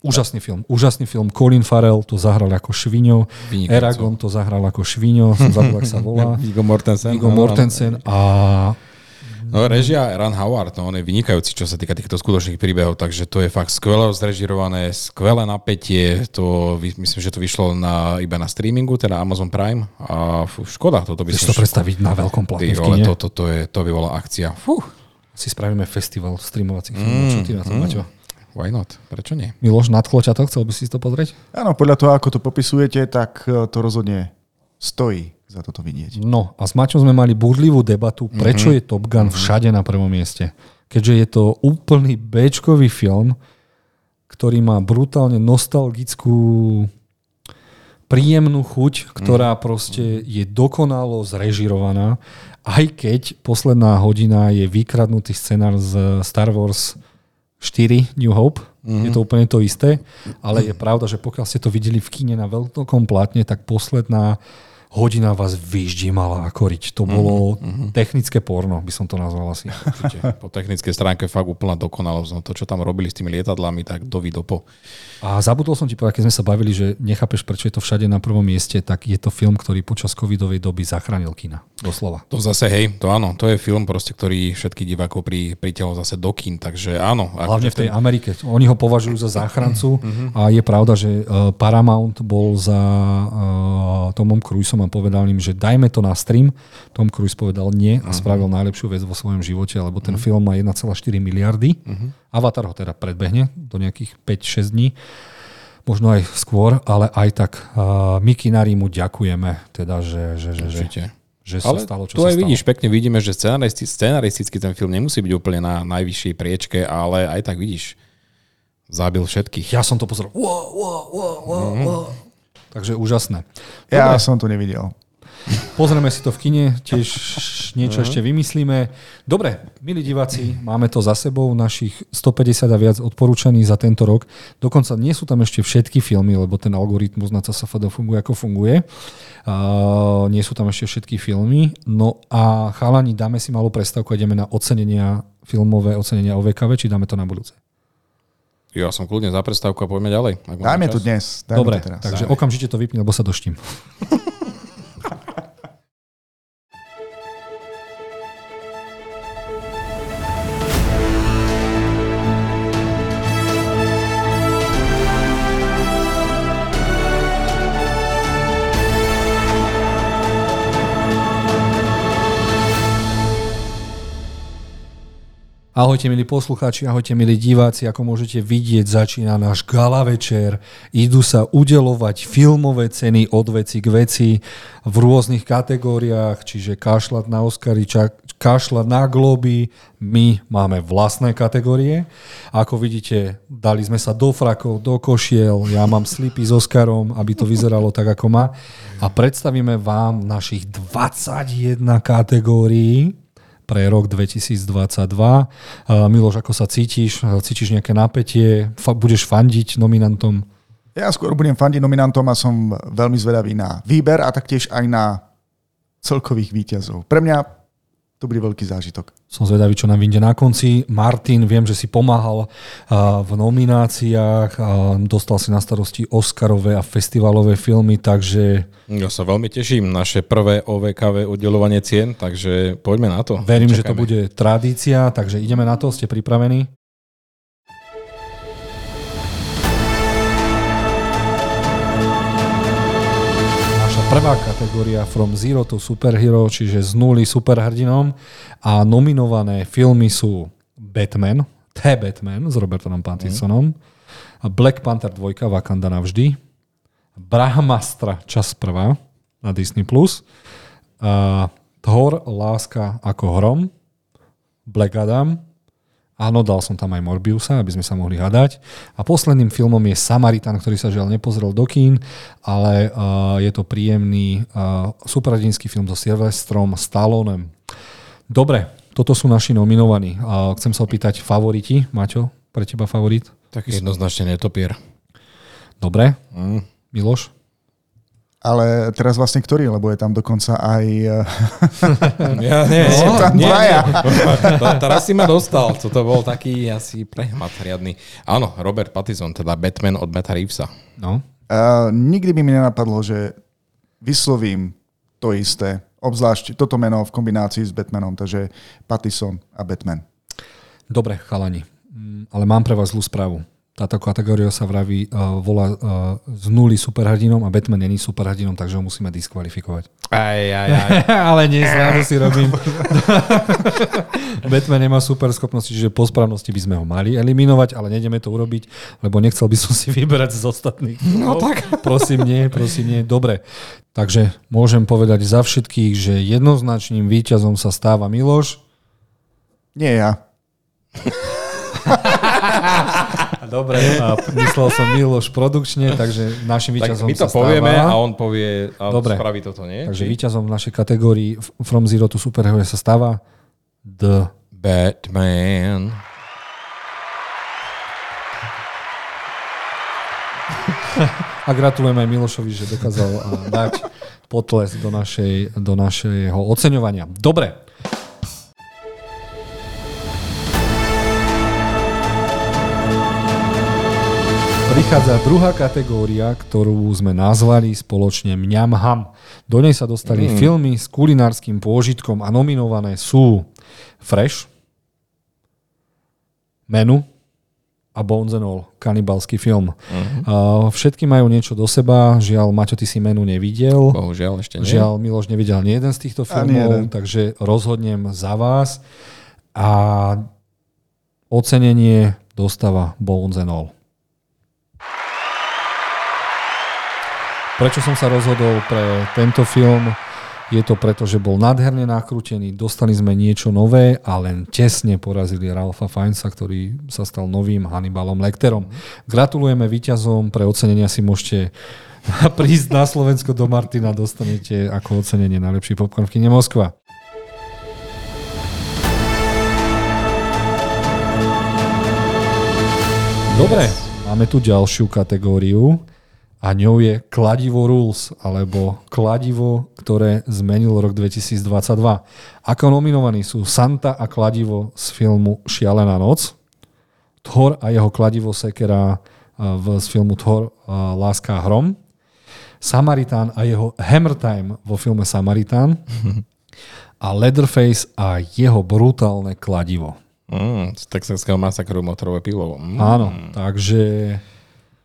Úžasný film, úžasný film. Colin Farrell to zahral ako šviňo, Eragon to zahral ako šviňo, som zabudol, ak sa volá. [LAUGHS] Viggo Mortensen. Viggo Mortensen a No režia Ron Howard, no, on je vynikajúci, čo sa týka týchto skutočných príbehov, takže to je fakt skvelé zrežirované, skvelé napätie, to myslím, že to vyšlo na, iba na streamingu, teda Amazon Prime a fú, škoda, toto by si to predstaviť na veľkom platne ale to, to, to, je, to by bola akcia. Fú. Si spravíme festival streamovacích mm, filmov, čo ty na to, mm. Maťo? Why not? Prečo nie? Miloš, nadchlo ťa to? Chcel by si to pozrieť? Áno, podľa toho, ako to popisujete, tak e, to rozhodne stojí za toto vidieť. No a s Maťom sme mali burlivú debatu, prečo mm-hmm. je Top Gun mm-hmm. všade na prvom mieste. Keďže je to úplný b film, ktorý má brutálne nostalgickú príjemnú chuť, ktorá mm. proste je dokonalo zrežirovaná, aj keď posledná hodina je vykradnutý scenár z Star Wars 4 New Hope. Mm-hmm. Je to úplne to isté, ale je pravda, že pokiaľ ste to videli v kine na veľkom plátne, tak posledná hodina vás vyždímala ako riť. To bolo mm-hmm. technické porno, by som to nazval asi. [LAUGHS] po technickej stránke fakt úplná dokonalosť. No to, čo tam robili s tými lietadlami, tak do vidopo. A zabudol som ti povedať, keď sme sa bavili, že nechápeš, prečo je to všade na prvom mieste, tak je to film, ktorý počas covidovej doby zachránil kina. Doslova. To zase, hej, to áno, to je film, proste, ktorý všetkých divákov pri, pritiahol zase do kín, takže áno. Hlavne v tej ten... Amerike. Oni ho považujú za záchrancu mm-hmm. a je pravda, že uh, Paramount bol za uh, Tomom Cruiseom a povedal im, že dajme to na stream. Tom Cruise povedal nie a uh-huh. spravil najlepšiu vec vo svojom živote, lebo ten uh-huh. film má 1,4 miliardy. Uh-huh. Avatar ho teda predbehne do nejakých 5-6 dní možno aj skôr, ale aj tak uh, my kinári mu ďakujeme, teda, že, že, že, že, že sa ale stalo, čo tu sa aj stalo. vidíš, pekne vidíme, že scenaristicky, scenaristicky ten film nemusí byť úplne na najvyššej priečke, ale aj tak vidíš, zabil všetkých. Ja som to pozeral. Wow, wow, wow, wow, wow. Takže úžasné. Dobre. Ja som to nevidel. Pozrieme si to v kine, tiež niečo ešte vymyslíme. Dobre, milí diváci, máme to za sebou, našich 150 a viac odporúčaní za tento rok. Dokonca nie sú tam ešte všetky filmy, lebo ten algoritmus na CSFD funguje ako funguje. Uh, nie sú tam ešte všetky filmy. No a chalani, dáme si malú prestávku a ideme na ocenenia, filmové ocenenia OVKV, či dáme to na budúce? Ja som kľudne za prestávku a poďme ďalej. Dajme to dnes. Dajme Dobre, to teraz. takže Dajme. okamžite to vypni, lebo sa doštím. [LAUGHS] Ahojte milí poslucháči, ahojte milí diváci, ako môžete vidieť, začína náš gala večer. Idú sa udelovať filmové ceny od veci k veci v rôznych kategóriách, čiže kašľať na Oscary, kašľať na globy. My máme vlastné kategórie. Ako vidíte, dali sme sa do frakov, do košiel, ja mám slipy s Oscarom, aby to vyzeralo tak, ako má. A predstavíme vám našich 21 kategórií pre rok 2022. Miloš, ako sa cítiš? Cítiš nejaké napätie? Budeš fandiť nominantom? Ja skôr budem fandiť nominantom a som veľmi zvedavý na výber a taktiež aj na celkových výťazov. Pre mňa to bude veľký zážitok. Som zvedavý, čo nám vyjde na konci. Martin, viem, že si pomáhal v nomináciách, dostal si na starosti Oscarové a festivalové filmy, takže... Ja sa veľmi teším, naše prvé OVKV udelovanie cien, takže poďme na to. Verím, Čakajme. že to bude tradícia, takže ideme na to, ste pripravení? Prvá kategória From Zero to Superhero, čiže z nuly superhrdinom a nominované filmy sú Batman, The Batman s Robertom Pattinsonom, mm. Black Panther 2 Wakanda navždy, Brahmastra čas prvá na Disney+, Plus, uh, Thor Láska ako hrom, Black Adam, Áno, dal som tam aj Morbiusa, aby sme sa mohli hadať. A posledným filmom je Samaritan, ktorý sa žiaľ nepozrel do kín, ale uh, je to príjemný uh, superhrdinský film so Silvestrom Stallonem. Dobre, toto sú naši nominovaní. Uh, chcem sa opýtať favoriti. Maťo, pre teba favorit? Tak jednoznačne netopier. Dobre. Mm. Miloš? Ale teraz vlastne ktorý, lebo je tam dokonca aj... Eh, [LAUGHS] ja, nie, [LAUGHS] no, tam nie, nie. [LAUGHS] Teraz si ma dostal, to bol taký asi prehmat riadny. Áno, Robert Pattinson, teda Batman od Meta Reevesa. No. Uh, nikdy by mi nenapadlo, že vyslovím to isté, obzvlášť toto meno v kombinácii s Batmanom, takže Pattison a Batman. Dobre, chalani, mm, ale mám pre vás zlú správu. Táto kategória sa vraví, uh, volá uh, z nuly superhrdinom a Batman není superhrdinom, takže ho musíme diskvalifikovať. Aj, aj, [LAUGHS] aj. Ale nie, zrádu si robím. [LAUGHS] Batman nemá super schopnosti, čiže po správnosti by sme ho mali eliminovať, ale nejdeme to urobiť, lebo nechcel by som si vyberať z ostatných. No tak. [LAUGHS] Prosím, nie, prosím, nie. Dobre. Takže môžem povedať za všetkých, že jednoznačným víťazom sa stáva Miloš. Nie ja. Dobre, a myslel som Miloš produkčne, takže našim víťazom tak my to sa povieme stáva. a on povie a Dobre. spraví toto, nie? Takže víťazom v našej kategórii From Zero to Superhero sa stáva The Batman. A gratulujeme aj Milošovi, že dokázal dať potles do, našej, do našeho oceňovania. Dobre, Prichádza druhá kategória, ktorú sme nazvali spoločne Mňam Ham. Do nej sa dostali mm. filmy s kulinárskym pôžitkom a nominované sú Fresh, Menu a Bones and All, kanibalský film. Mm-hmm. Uh, všetky majú niečo do seba, žiaľ, Maťo, ty si Menu nevidel. Bohužiaľ, ešte nie. Žiaľ, Miloš nevidel ani jeden z týchto filmov, takže rozhodnem za vás. A ocenenie dostáva Bones and All. Prečo som sa rozhodol pre tento film? Je to preto, že bol nádherne nakrútený, dostali sme niečo nové a len tesne porazili Ralfa Feinsa, ktorý sa stal novým Hannibalom Lecterom. Gratulujeme víťazom, pre ocenenia si môžete [LAUGHS] prísť na Slovensko do Martina, dostanete ako ocenenie najlepší popcorn v kine Moskva. Dobre, máme tu ďalšiu kategóriu a ňou je Kladivo Rules, alebo Kladivo, ktoré zmenil rok 2022. Ako nominovaní sú Santa a Kladivo z filmu Šialená noc, Thor a jeho Kladivo Sekera v, z filmu Thor Láska a hrom, Samaritán a jeho Hammer Time vo filme Samaritán a Leatherface a jeho brutálne kladivo. Mm, z texaského masakru motorové pivo. Mm. Áno, takže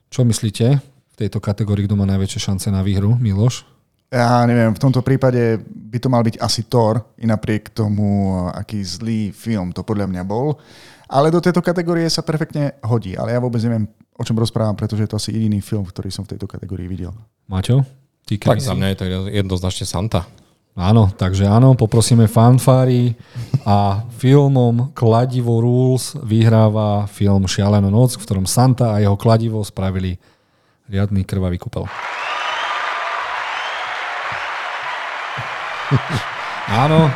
čo myslíte? V tejto kategórii, kto má najväčšie šance na výhru? Miloš? Ja neviem, v tomto prípade by to mal byť asi Thor, i napriek tomu, aký zlý film to podľa mňa bol. Ale do tejto kategórie sa perfektne hodí. Ale ja vôbec neviem, o čom rozprávam, pretože je to asi jediný film, ktorý som v tejto kategórii videl. Maťo? Ty tak za mňa je to jednoznačne Santa. Áno, takže áno, poprosíme fanfári a filmom Kladivo Rules vyhráva film Šialenú noc, v ktorom Santa a jeho kladivo spravili riadny krvavý kúpel. [LAUGHS] áno,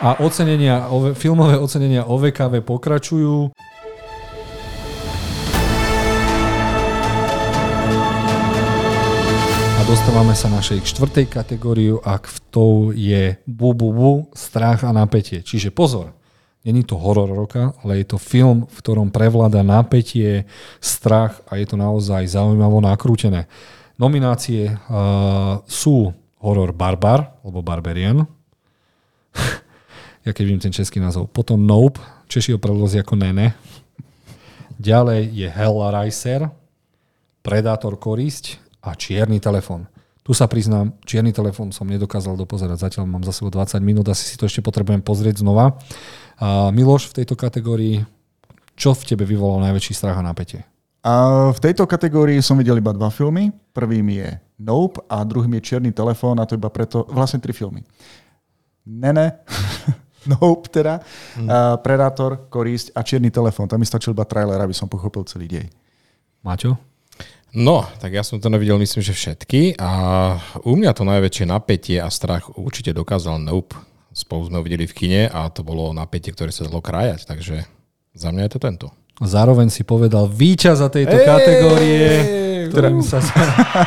a ocenenia, filmové ocenenia OVKV pokračujú. dostávame sa našej štvrtej kategóriu a v tou je bu, bu, bu, strach a napätie. Čiže pozor, není to horor roka, ale je to film, v ktorom prevláda napätie, strach a je to naozaj zaujímavo nakrútené. Nominácie uh, sú horor Barbar, alebo Barbarian. [LAUGHS] ja keď vidím ten český názov. Potom Nope, Češi ho preloží ako Nene. Ďalej je Hellraiser, Predátor korisť a čierny telefón. Tu sa priznám, čierny telefón som nedokázal dopozerať, zatiaľ mám za sebou 20 minút, asi si to ešte potrebujem pozrieť znova. A Miloš, v tejto kategórii, čo v tebe vyvolal najväčší strach a napätie? A v tejto kategórii som videl iba dva filmy. Prvým je Nope a druhým je Čierny telefón a to iba preto, vlastne tri filmy. Nene, [LAUGHS] Nope teda, hmm. Predator, Korisť a Čierny telefón. Tam mi stačil iba trailer, aby som pochopil celý dej. Maťo? No, tak ja som to nevidel, myslím, že všetky a u mňa to najväčšie napätie a strach určite dokázal Nope. Spolu sme ho videli v kine a to bolo napätie, ktoré sa dalo krájať, takže za mňa je to tento. Zároveň si povedal víťaza tejto Eee, kategórie, ktorým sa,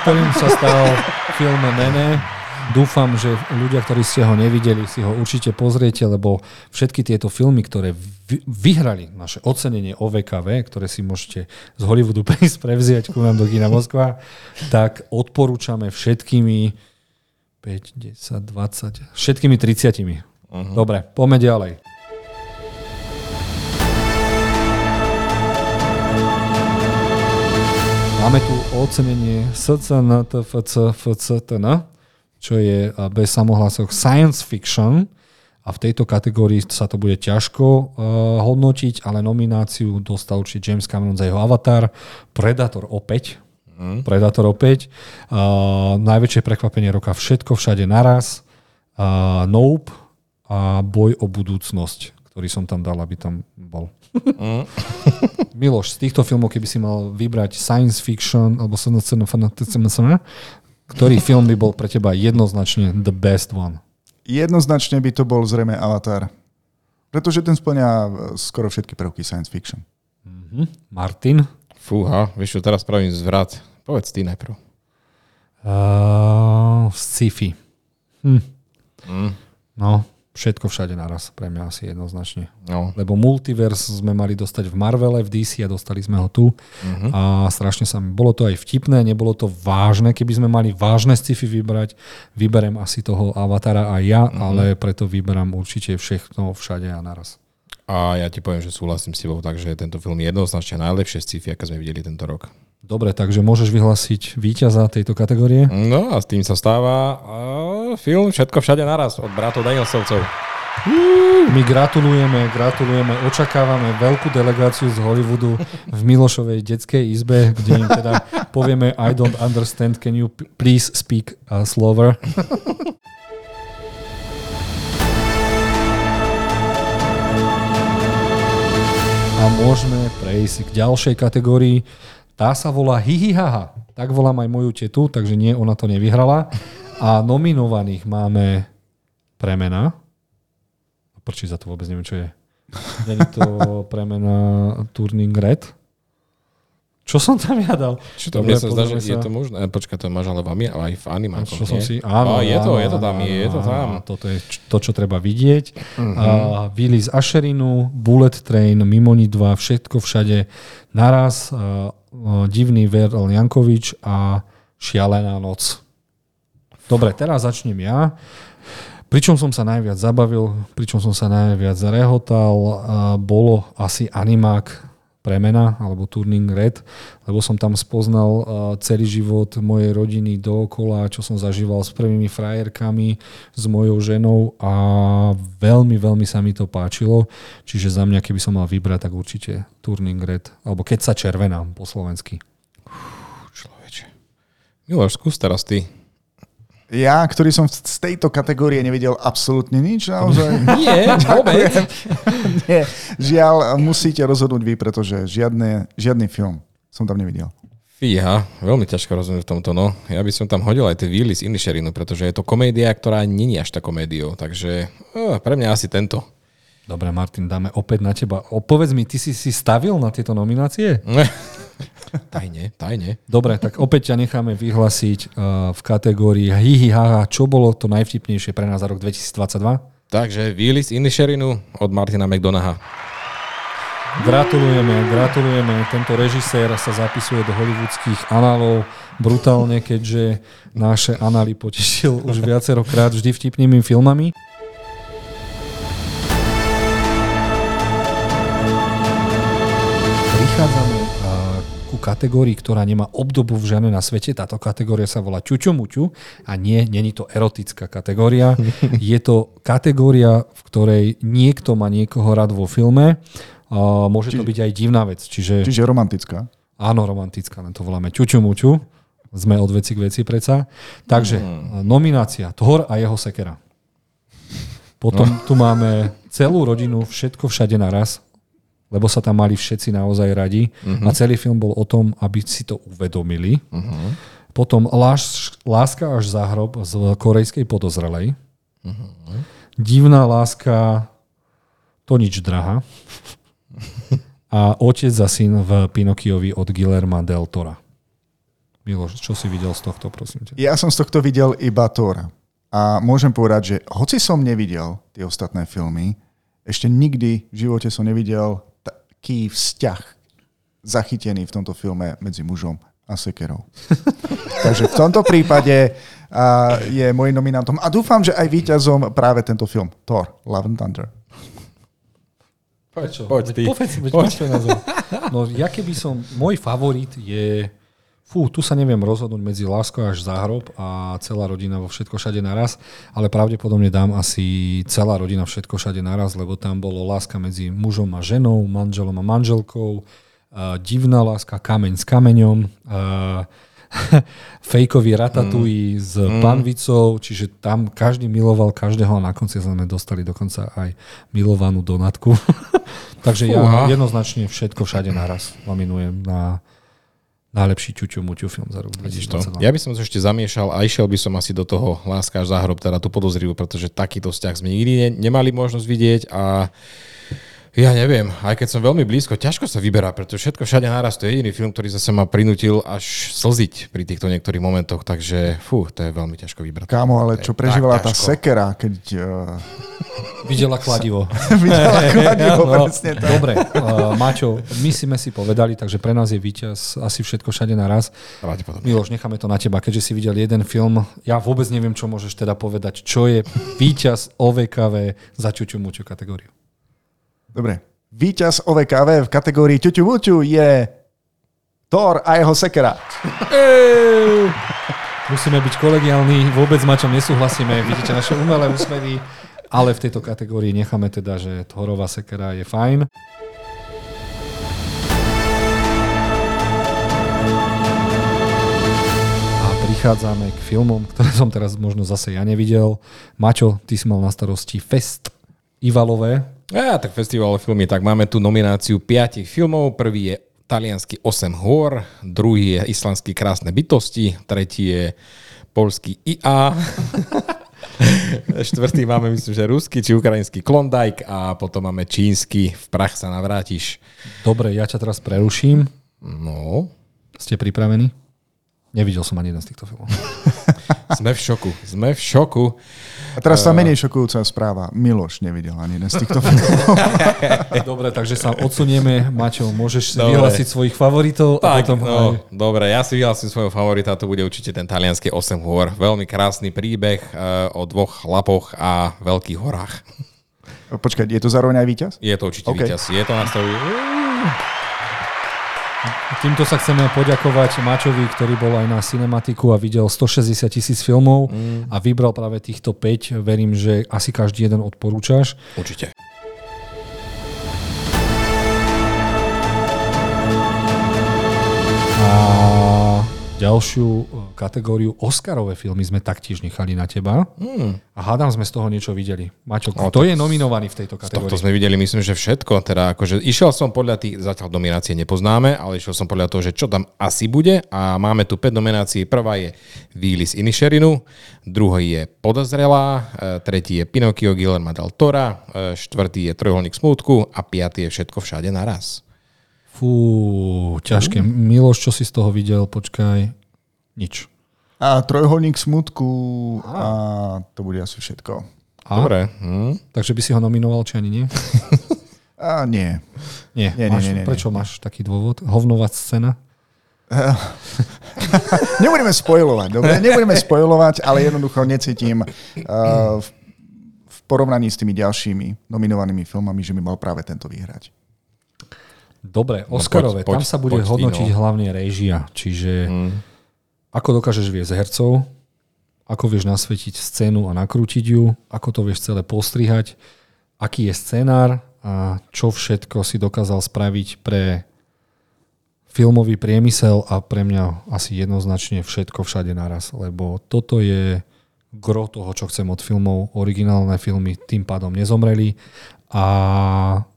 ktorým sa stal film Nene. Dúfam, že ľudia, ktorí ste ho nevideli, si ho určite pozriete, lebo všetky tieto filmy, ktoré vyhrali naše ocenenie OVKV, ktoré si môžete z Hollywoodu [LAUGHS] prísť prevziať ku nám do Kina Moskva, tak odporúčame všetkými 5, 10, 20, všetkými 30. Uh-huh. Dobre, poďme ďalej. Máme tu ocenenie SCNTFC FCTN čo je bez samohlasok science fiction a v tejto kategórii sa to bude ťažko uh, hodnotiť, ale nomináciu dostal určite James Cameron za jeho Avatar, Predator opäť, mm. Predator opäť, uh, najväčšie prekvapenie roka Všetko všade naraz, uh, Nope a Boj o budúcnosť, ktorý som tam dal, aby tam bol. Mm. [LAUGHS] Miloš, z týchto filmov, keby si mal vybrať science fiction alebo ktorý film by bol pre teba jednoznačne the best one? Jednoznačne by to bol zrejme Avatar. Pretože ten splňa e, skoro všetky prvky science fiction. Mm-hmm. Martin? Fúha, vieš čo, teraz pravím zvrat. Povedz ty najprv. Uh, sci-fi. Hm. Mm. No, všetko všade naraz, pre mňa asi jednoznačne. No. Lebo multiverse sme mali dostať v Marvele, v DC a dostali sme ho tu. Uh-huh. A strašne sa mi, bolo to aj vtipné, nebolo to vážne. Keby sme mali vážne sci-fi vybrať, vyberem asi toho Avatara aj ja, uh-huh. ale preto vyberám určite všechno všade a naraz. A ja ti poviem, že súhlasím s tebou, takže tento film je jednoznačne najlepšie sci-fi, aké sme videli tento rok. Dobre, takže môžeš vyhlásiť víťaza tejto kategórie? No a s tým sa stáva film Všetko všade naraz od bratov Danielsovcov. My gratulujeme, gratulujeme, očakávame veľkú delegáciu z Hollywoodu v Milošovej detskej izbe, kde im teda povieme I don't understand, can you please speak uh, slower? A môžeme prejsť k ďalšej kategórii, tá sa volá Hihihaha. Tak volám aj moju tetu, takže nie, ona to nevyhrala. A nominovaných máme Premena. Prčí za to vôbec neviem, čo je. Není to Premena Turning Red? Čo som tam ja dal? Čo to mne sa zdá, že je to možné. Počkaj, to máš ale v, aj v animákoch, Čo som si, áno, je to, je to tam, je, je to tam. Toto je to, čo treba vidieť. Uh-huh. Uh, Willy z Ašerinu, Bullet Train, Mimoni 2, všetko všade naraz. Uh, divný Verl Jankovič a Šialená noc. Dobre, teraz začnem ja. Pričom som sa najviac zabavil, pričom som sa najviac zarehotal, bolo asi animák premena alebo Turning Red, lebo som tam spoznal uh, celý život mojej rodiny dookola, čo som zažíval s prvými frajerkami, s mojou ženou a veľmi, veľmi sa mi to páčilo. Čiže za mňa, keby som mal vybrať, tak určite Turning Red, alebo keď sa červená po slovensky. Človeče. Miloš, skús teraz ty. Ja, ktorý som z tejto kategórie nevidel absolútne nič, naozaj. [LAUGHS] Nie, [LAUGHS] vôbec. Nie, žiaľ, musíte rozhodnúť vy, pretože žiadne, žiadny film som tam nevidel. Fíha, veľmi ťažko rozumiem v tomto, no. Ja by som tam hodil aj tie Willy z Inisherinu, pretože je to komédia, ktorá není až tá komédiou, takže oh, pre mňa asi tento. Dobre, Martin, dáme opäť na teba. Opovedz mi, ty si si stavil na tieto nominácie? [LAUGHS] tajne, tajne. Dobre, tak opäť ťa necháme vyhlasiť uh, v kategórii hihi haha, čo bolo to najvtipnejšie pre nás za rok 2022? Takže z Inisherinu od Martina McDonaha. Gratulujeme, gratulujeme. Tento režisér sa zapisuje do hollywoodských análov brutálne, keďže naše anály potešil už viacerokrát vždy vtipnými filmami. Prichádzame ku kategórii, ktorá nemá obdobu v žiadne na svete. Táto kategória sa volá Čučomuťu a nie, není to erotická kategória. [LAUGHS] Je to kategória, v ktorej niekto má niekoho rád vo filme. Uh, môže to Čiže- byť aj divná vec. Čiže, Čiže romantická. áno, romantická, len to voláme Čučomuťu. Sme od veci k veci predsa. Takže uh, nominácia Thor a jeho sekera. Potom tu máme celú rodinu, všetko všade naraz, lebo sa tam mali všetci naozaj radi. A celý film bol o tom, aby si to uvedomili. Potom Láš, Láska až za hrob z korejskej podozrelej. Divná láska, to nič drahá. [LAUGHS] A Otec za syn v Pinokiovi od Guillerma del Tora. Miloš, čo si videl z tohto, prosím ťa? Ja som z tohto videl iba Tora. A môžem povedať, že hoci som nevidel tie ostatné filmy, ešte nikdy v živote som nevidel taký vzťah zachytený v tomto filme medzi mužom a sekerou. [LAUGHS] Takže v tomto prípade a, je môjim nominantom a dúfam, že aj víťazom práve tento film. Thor, Love and Thunder. Prečo? Poď ty. Povedz, Poď. názor. [LAUGHS] No ja keby som, môj favorit je, fú, tu sa neviem rozhodnúť medzi Lásko až za hrob a celá rodina vo všetko všade naraz, ale pravdepodobne dám asi celá rodina všetko všade naraz, lebo tam bolo láska medzi mužom a ženou, manželom a manželkou, uh, divná láska, kameň s kameňom, uh, [LAUGHS] fejkový ratatouille mm. s panvicou, čiže tam každý miloval každého a na konci sme dostali dokonca aj milovanú donatku. [LAUGHS] Takže ja Fúha. jednoznačne všetko všade naraz nominujem na najlepší ťuťu muťu film za rok Vidíš to? 2022. Ja by som to ešte zamiešal a išiel by som asi do toho Láska až za hrob, teda tú podozrivú, pretože takýto vzťah sme nikdy ne, nemali možnosť vidieť a ja neviem, aj keď som veľmi blízko, ťažko sa vyberá, pretože všetko všade naraz, to je jediný film, ktorý zase ma prinútil až slziť pri týchto niektorých momentoch, takže fú, to je veľmi ťažko vybrať. Kámo, ale čo prežívala tá sekera, keď uh, [LAUGHS] Videla kladivo. [LAUGHS] videla [LAUGHS] kladivo, No, presne tak. dobre, uh, Maťo, my si sme si povedali, takže pre nás je víťaz asi všetko všade naraz. Miloš, necháme to na teba, keďže si videl jeden film. Ja vôbec neviem, čo môžeš teda povedať. Čo je víťaz OVKV za muťu kategóriu? Dobre. Výťaz OVKV v kategórii Ťuťu Muťu je Thor a jeho sekera. Musíme byť kolegiálni, vôbec s Maťom nesúhlasíme, vidíte naše umelé úsmevy, ale v tejto kategórii necháme teda, že Thorová sekera je fajn. Prichádzame k filmom, ktoré som teraz možno zase ja nevidel. Maťo, ty si mal na starosti Fest Ivalové. Ja, tak festival filmy, tak máme tu nomináciu piatich filmov. Prvý je taliansky 8 hôr, druhý je islandský krásne bytosti, tretí je polský IA, [LAUGHS] štvrtý máme, myslím, že ruský či ukrajinský Klondike a potom máme čínsky V prach sa navrátiš. Dobre, ja ťa teraz preruším. No, Ste pripravení? Nevidel som ani jeden z týchto filmov. [LAUGHS] sme v šoku, sme v šoku. A teraz tá menej šokujúca správa. Miloš nevidel ani jeden z týchto [LAUGHS] filmov. Dobre, takže sa odsunieme. Maťo, môžeš si Dobre. vyhlásiť svojich favoritov a Tak, potom aj... no, dobre, ja si vyhlásim svojho favorita, to bude určite ten talianský 8 hôr. Veľmi krásny príbeh uh, o dvoch chlapoch a veľkých horách. Počkaj, je to zároveň aj víťaz? Je to určite OK. okay. víťaz. Je to nastavené. Týmto sa chceme poďakovať Mačovi, ktorý bol aj na cinematiku a videl 160 tisíc filmov mm. a vybral práve týchto 5. Verím, že asi každý jeden odporúčaš. Určite. A ďalšiu e, kategóriu Oscarové filmy sme taktiež nechali na teba. Mm. A hádam sme z toho niečo videli. Maťo, kto to- je nominovaný v tejto Z kategórii? tohto sme videli, myslím, že všetko. Teda akože išiel som podľa tých, zatiaľ nominácie nepoznáme, ale išiel som podľa toho, že čo tam asi bude. A máme tu 5 nominácií. Prvá je Výlis Inisherinu, druhý je Podozrelá, e, tretí je Pinocchio Guillermo del Tora, e, štvrtý je Trojuholník smútku a piatý je Všetko všade naraz. Fú, ťažké. Miloš, čo si z toho videl? Počkaj. Nič. A trojholník smutku a to bude asi všetko. A? Dobre. Hm. Takže by si ho nominoval, či ani nie? [LAUGHS] A nie. Nie. Nie, nie, máš, nie, nie, prečo máš taký dôvod? Hovnová scéna? [LAUGHS] Nebudeme spojovať, dobre? Nebudeme spojovať, ale jednoducho necítim uh, v, v porovnaní s tými ďalšími nominovanými filmami, že by mal práve tento vyhrať. Dobre, Oscarové, poď- tam sa bude poď hodnotiť no. hlavne réžia, čiže ako dokážeš viesť hercov, ako vieš nasvetiť scénu a nakrútiť ju, ako to vieš celé postrihať, aký je scenár a čo všetko si dokázal spraviť pre filmový priemysel a pre mňa asi jednoznačne všetko všade naraz, lebo toto je gro toho, čo chcem od filmov. Originálne filmy tým pádom nezomreli a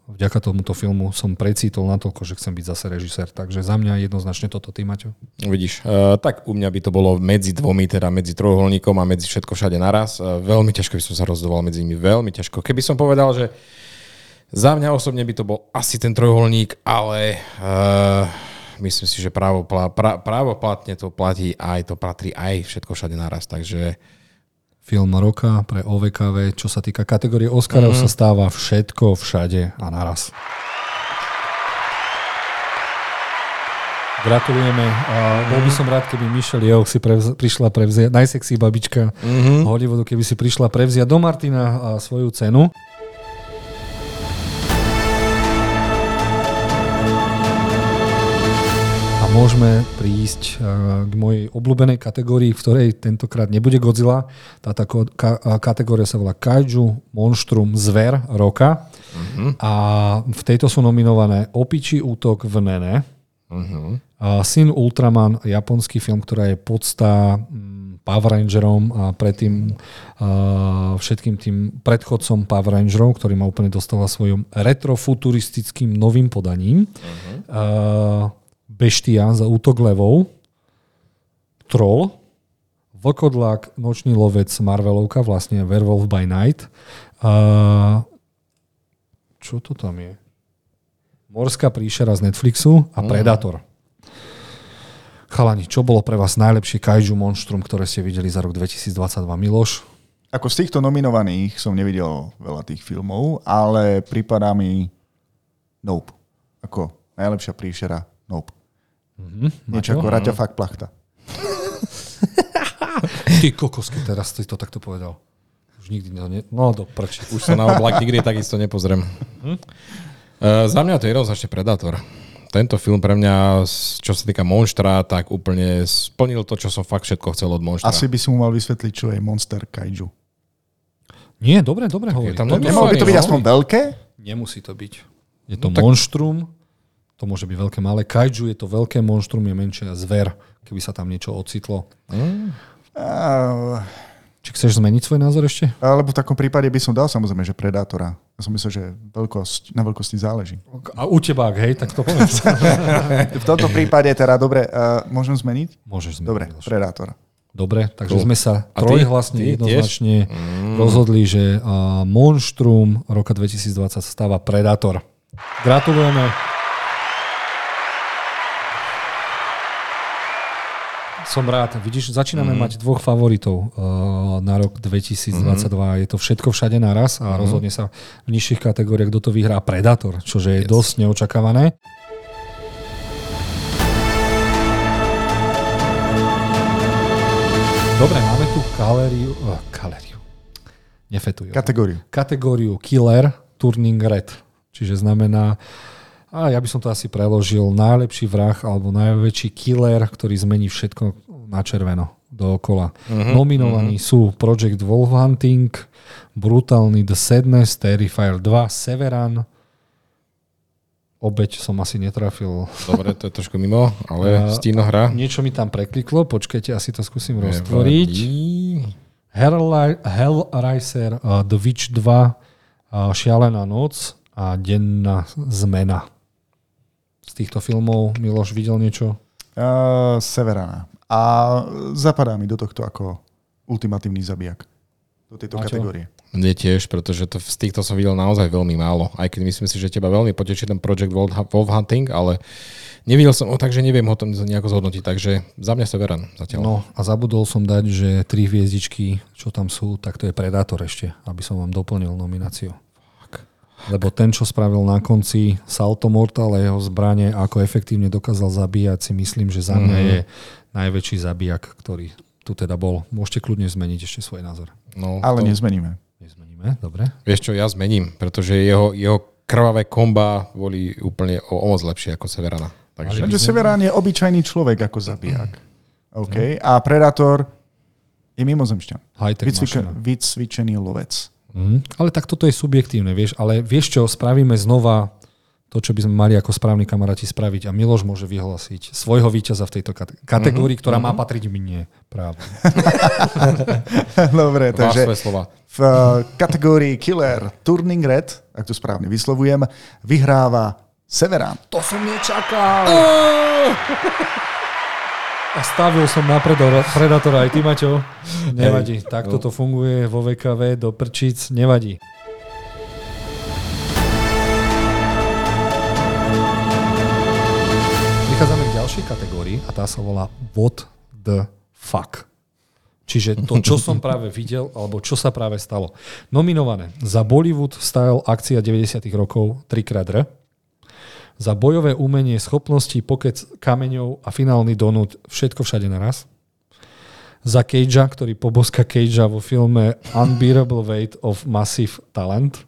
vďaka tomuto filmu som precítol natoľko, že chcem byť zase režisér. Takže za mňa jednoznačne toto, ty Maťo. Vidíš, uh, tak u mňa by to bolo medzi dvomi, teda medzi trojuholníkom a medzi všetko všade naraz. Uh, veľmi ťažko by som sa rozhodoval medzi nimi, veľmi ťažko. Keby som povedal, že za mňa osobne by to bol asi ten trojuholník, ale uh, myslím si, že právo, pra, právoplatne to platí aj, to patrí aj všetko všade naraz. Takže Film roka pre OVKV, čo sa týka kategórie Oscarov, mm. sa stáva všetko, všade a naraz. Gratulujeme. A bol by som rád, keby Michelle Yeoh si prevz- prišla prevziať, najsexy babička mm-hmm. Hollywoodu, keby si prišla prevziať do Martina svoju cenu. Môžeme prísť a, k mojej obľúbenej kategórii, v ktorej tentokrát nebude Godzilla. Ka- a kategória sa volá Kaiju Monstrum Zver roka. A v tejto sú nominované Opičí útok v Nene, a Syn Ultraman, japonský film, ktorá je podsta mm, Power Rangerom a predtým a všetkým tým predchodcom Power Rangerov, ktorý ma úplne dostala svojom retrofuturistickým novým podaním. Uh-huh. Beštia za útok levou, Troll, Vlkodlak, Nočný lovec, Marvelovka, vlastne Werewolf by Night. Uh, čo to tam je? Morská príšera z Netflixu a Predator. Chalani, čo bolo pre vás najlepšie kaiju monštrum, ktoré ste videli za rok 2022? Miloš? Ako z týchto nominovaných som nevidel veľa tých filmov, ale prípadá mi Nope. Ako najlepšia príšera Nope. Mhm. Niečo ako Raťa fakt plachta. [LAUGHS] Ty kokosky, teraz si to takto povedal. Už nikdy to ne... No do prči. už sa na oblak nikdy takisto nepozriem. Uh, za mňa to je jednoznačne Predator. Tento film pre mňa, s- čo sa týka Monštra, tak úplne splnil to, čo som fakt všetko chcel od Monštra. Asi by som mu mal vysvetliť, čo je Monster Kaiju. Nie, dobre, dobre hovorí. tam Nemalo by to byť aspoň veľké? Nemusí to byť. Je to No no, tak- monštrum, to môže byť veľké malé. Kaiju je to veľké monštrum, je menšia zver, keby sa tam niečo ocitlo. Uh, Či chceš zmeniť svoj názor ešte? alebo v takom prípade by som dal samozrejme, že Predátora. Ja som myslel, že veľkosť, na veľkosti záleží. A u teba, hej, tak to povedz. [LAUGHS] V tomto prípade teda, dobre, uh, môžem zmeniť? Môžeš zmeniť. Dobre, Miloš. Predátora. Dobre, takže sme sa A ty? trojhlasne jednoznačne rozhodli, že uh, Monštrum roka 2020 sa stáva Predator. Gratulujeme. Som rád. Vidíš, začíname Mhm. mať dvoch favoritov uh, na rok 2022. Je to všetko všade naraz a rozhodne sa v nižších kategóriách, kto to vyhrá Predator, čože je dosť neočakávané. Dobre, máme tu kalériu, uh, kalériu. Nefetujú. Kategóriu. Kategóriu Killer Turning Red. Čiže znamená A ja by som to asi preložil najlepší vrah alebo najväčší killer, ktorý zmení všetko na červeno dookola. Uh-huh, Nominovaní uh-huh. sú Project Wolf Hunting, Brutálny The Sadness, Terrifier 2, Severan, Obeď som asi netrafil. Dobre, to je trošku mimo, ale Stino hra. Niečo mi tam prekliklo, počkajte, asi to skúsim roztvoriť. Hellraiser, uh, The Witch 2, uh, Šialená noc a Denná zmena. Z týchto filmov Miloš videl niečo? Uh, Severana. A zapadá mi do tohto ako ultimatívny zabijak. Do tejto kategórie. Mne tiež, pretože to, z týchto som videl naozaj veľmi málo. Aj keď myslím si, že teba veľmi potečí ten Project Wolf Hunting, ale nevidel som ho, takže neviem ho tam nejako zhodnotiť. Takže za mňa Severan zatiaľ. No a zabudol som dať, že tri hviezdičky, čo tam sú, tak to je Predator ešte, aby som vám doplnil nomináciu. Lebo ten, čo spravil na konci Salto Mortal a jeho zbranie, ako efektívne dokázal zabíjať, si myslím, že za mňa mm. je najväčší zabijak, ktorý tu teda bol. Môžete kľudne zmeniť ešte svoj názor. No, Ale to... nezmeníme. Nezmeníme, dobre. Vieš čo, ja zmením, pretože jeho, jeho krvavé komba boli úplne o, o moc lepšie ako Severana. Takže, Takže Severan je obyčajný človek ako zabijak. OK. A Predator je mimozemšťan. Vycvičený, vycvičený lovec. Mm. Ale tak toto je subjektívne, vieš. Ale vieš čo, spravíme znova to, čo by sme mali ako správni kamaráti spraviť a Miloš môže vyhlásiť svojho víťaza v tejto kategórii, mm-hmm. ktorá má mhm. patriť mne práve. [LAUGHS] Dobre, takže v uh, kategórii Killer Turning Red, ak to správne vyslovujem, vyhráva Severán. To som nečakal. A stavil som na Predatora aj ty, Maťo. Nevadí. Takto to funguje vo VKV do prčic. Nevadí. Ďalšej kategórii a tá sa volá What the fuck. Čiže to, čo [LAUGHS] som práve videl, alebo čo sa práve stalo. Nominované za Bollywood style akcia 90 rokov 3x za bojové umenie, schopnosti, pokec kameňov a finálny donút všetko všade naraz. Za Cagea, ktorý poboska Cagea vo filme Unbearable Weight of Massive Talent.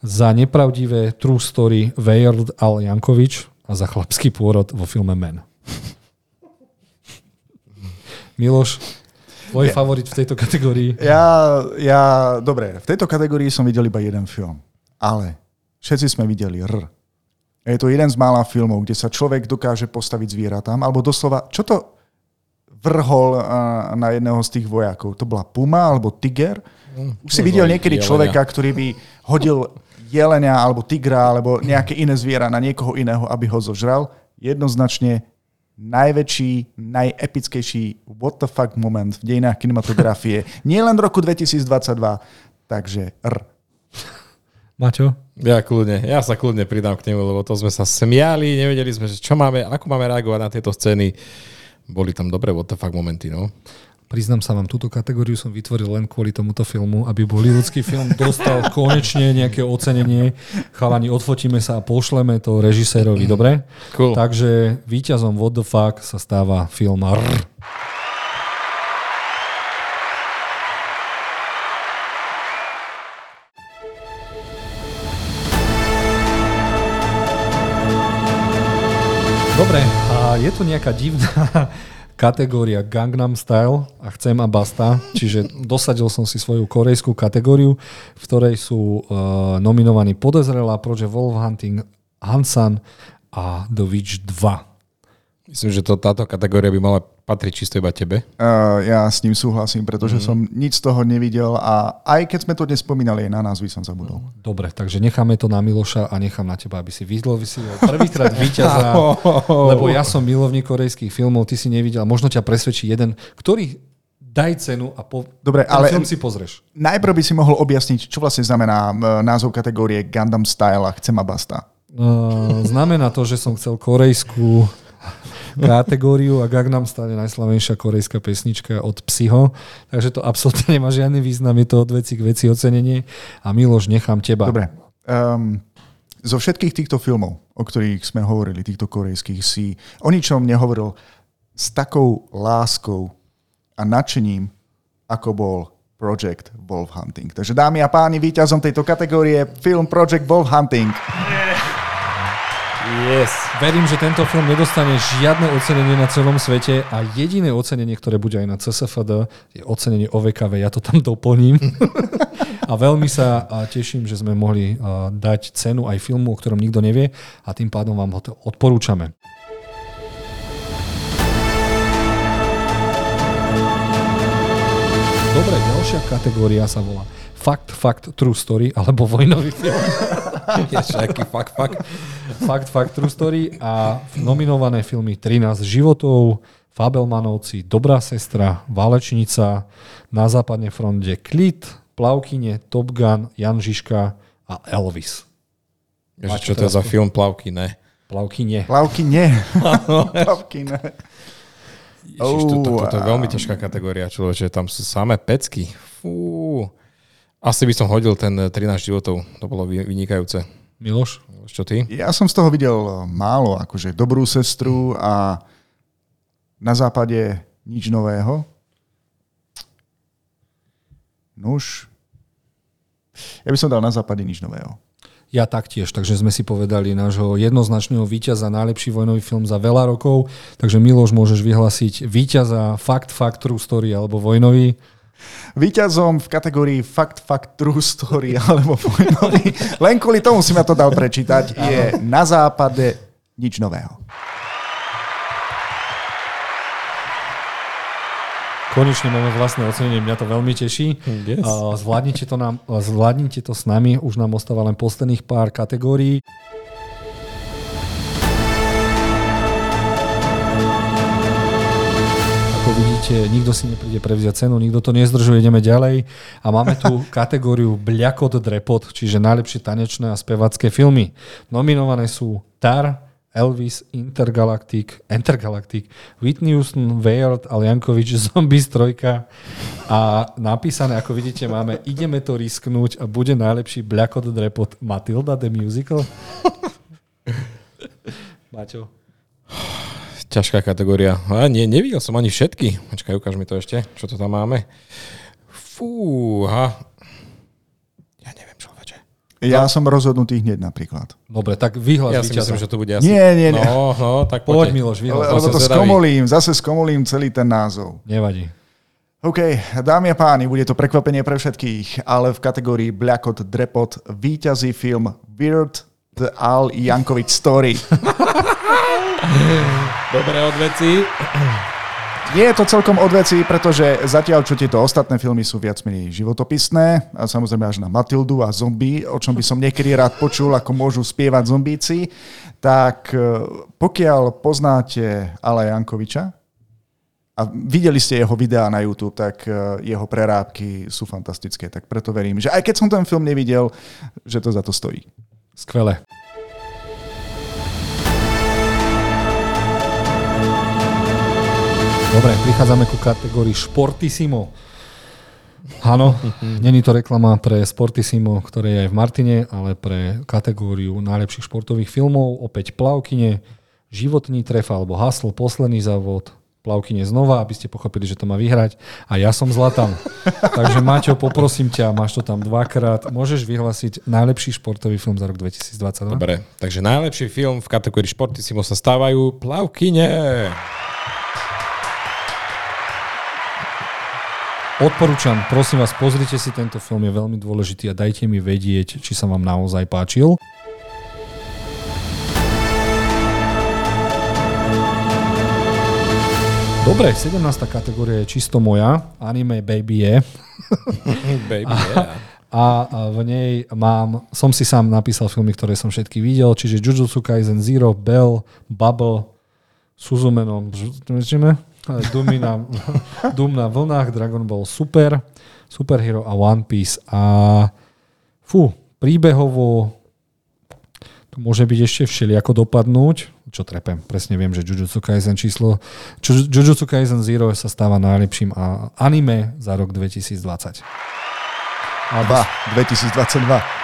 Za nepravdivé true story Weird Al Jankovič, a za chlapský pôrod vo filme Men. Miloš, tvoj ja, favorit v tejto kategórii? Ja, ja, dobre, v tejto kategórii som videl iba jeden film, ale všetci sme videli R. Je to jeden z mála filmov, kde sa človek dokáže postaviť zvieratám, alebo doslova, čo to vrhol na jedného z tých vojakov? To bola puma alebo tiger? Už si videl niekedy človeka, ktorý by hodil jelenia alebo tigra alebo nejaké iné zviera na niekoho iného, aby ho zožral. Jednoznačne najväčší, najepickejší what the fuck moment v dejinách kinematografie. Nie len v roku 2022, takže R. Maťo? Ja kľudne, ja sa kľudne pridám k nemu, lebo to sme sa smiali, nevedeli sme, že čo máme, ako máme reagovať na tieto scény. Boli tam dobré what the fuck momenty, no. Priznám sa vám, túto kategóriu som vytvoril len kvôli tomuto filmu, aby bol ľudský film dostal konečne nejaké ocenenie. Chalani, odfotíme sa a pošleme to režisérovi, dobre? Cool. Takže víťazom What the fuck sa stáva film R. Dobre, a je tu nejaká divná kategória Gangnam Style a chcem a basta, čiže dosadil som si svoju korejskú kategóriu, v ktorej sú uh, nominovaní Podezrela, Project Wolf Hunting, Hansan a The Witch 2. Myslím, že to, táto kategória by mala patriť čisto iba tebe. Uh, ja s ním súhlasím, pretože mm. som nič z toho nevidel a aj keď sme to dnes spomínali, aj na názvy som zabudol. Dobre, takže necháme to na Miloša a nechám na teba, aby si vyzlovisil prvýkrát [LAUGHS] víťaza, lebo ja som milovník korejských filmov, ty si nevidel, možno ťa presvedčí jeden, ktorý daj cenu a po, Dobre, ale film si pozrieš. Najprv by si mohol objasniť, čo vlastne znamená názov kategórie Gundam Style a chcem a basta. Uh, znamená to, že som chcel korejskú kategóriu a Gangnam Style je najslavnejšia korejská pesnička od Psyho, takže to absolútne nemá žiadny význam, je to od veci k veci ocenenie a Miloš, nechám teba. Dobre. Um, zo všetkých týchto filmov, o ktorých sme hovorili, týchto korejských, si o ničom nehovoril s takou láskou a nadšením, ako bol Project Wolf Hunting. Takže dámy a páni, víťazom tejto kategórie film Project Wolf Hunting. Yeah. Yes. Verím, že tento film nedostane žiadne ocenenie na celom svete a jediné ocenenie, ktoré bude aj na CSFD, je ocenenie OVKV. Ja to tam doplním. [LAUGHS] a veľmi sa teším, že sme mohli dať cenu aj filmu, o ktorom nikto nevie a tým pádom vám ho odporúčame. Dobre, ďalšia kategória sa volá Fakt, fakt, true story alebo vojnový film. [LAUGHS] [LAUGHS] Jež, aký fakt, fakt. Fakt, fakt, true story a nominované filmy 13 životov, Fabelmanovci, Dobrá sestra, Válečnica, Na západne fronte Klit, Plavkyne, Top Gun, Jan Žižka a Elvis. Jež, Máte čo to je za film Plavky, ne? Plavky nie. Plavky ne. [LAUGHS] Ježiš, toto, Oh, toto je veľmi ťažká kategória, človeče, tam sú samé pecky. Fú. Asi by som hodil ten eh, 13 životov, to bolo vy- vynikajúce. Miloš? Čo ty? Ja som z toho videl málo, akože dobrú sestru a na západe nič nového. Nuž. Ja by som dal na západe nič nového. Ja taktiež, takže sme si povedali nášho jednoznačného víťaza, najlepší vojnový film za veľa rokov, takže Miloš môžeš vyhlásiť víťaza Fakt, Fakt, True Story alebo vojnový. Výťazom v kategórii Fact, Fact, True Story [LAUGHS] alebo vojnový, len kvôli tomu si ma to dal prečítať, je na západe nič nového. Konečne máme vlastné ocenenie, mňa to veľmi teší. Yes. Zvládnite to, nám, zvládnite to s nami, už nám ostáva len posledných pár kategórií. Vidíte, nikto si nepríde prevziať cenu, nikto to nezdržuje, ideme ďalej. A máme tu [LAUGHS] kategóriu Bľakot Drepot, čiže najlepšie tanečné a spevacké filmy. Nominované sú Tar, Elvis, Intergalactic, Intergalactic, Whitney Houston, Weird, a Jankovič, [LAUGHS] Zombie strojka a napísané, ako vidíte, máme Ideme to risknúť a bude najlepší Bľakot Drepot Matilda the Musical. [LAUGHS] Maťo. Ťažká kategória. A nie, nevidel som ani všetky. Počkaj, ukáž mi to ešte, čo to tam máme. Fúha. Ja neviem, človeče. Ja som rozhodnutý hneď napríklad. Dobre, tak vyhlas Ja si víťaza. myslím, že to bude asi... Nie, nie, nie. No, no, tak Poď, poďte. Miloš, vyhlas. Lebo to skomolím, zase skomolím celý ten názov. Nevadí. OK, dámy a páni, bude to prekvapenie pre všetkých, ale v kategórii Blackot Drepot víťazí film Weird the Al Jankovic Story. [LAUGHS] Dobre odveci. Nie je to celkom odveci, pretože zatiaľ, čo tieto ostatné filmy sú viac menej životopisné, a samozrejme až na Matildu a zombie, o čom by som niekedy rád počul, ako môžu spievať zombíci, tak e, pokiaľ poznáte Ala Jankoviča a videli ste jeho videá na YouTube, tak e, jeho prerábky sú fantastické. Tak preto verím, že aj keď som ten film nevidel, že to za to stojí. Skvelé. Dobre, prichádzame ku kategórii Sportissimo. Áno, není to reklama pre Sportissimo, ktoré je aj v Martine, ale pre kategóriu najlepších športových filmov, opäť plavkyne, životný tref alebo haslo, posledný závod, plavkyne znova, aby ste pochopili, že to má vyhrať. A ja som Zlatan. [LAUGHS] Takže Maťo, poprosím ťa, máš to tam dvakrát, môžeš vyhlásiť najlepší športový film za rok 2022. Dobre, takže najlepší film v kategórii Športissimo sa stávajú Plavkyne. Odporúčam, prosím vás, pozrite si tento film, je veľmi dôležitý a dajte mi vedieť, či sa vám naozaj páčil. Dobre, 17. kategória je čisto moja, anime Baby je. [LAUGHS] Baby, yeah. A a v nej mám, som si sám napísal filmy, ktoré som všetky videl, čiže Jujutsu Kaisen Zero, Bell, Bubble, Suzumenom, Doom na, [LAUGHS] Doom na vlnách, Dragon Ball Super, Superhero a One Piece. A fú, príbehovo to môže byť ešte všelijako dopadnúť. Čo trepem, presne viem, že Jujutsu Kaisen číslo Ju- Jujutsu Kaisen Zero sa stáva najlepším a anime za rok 2020. Ba, 2022.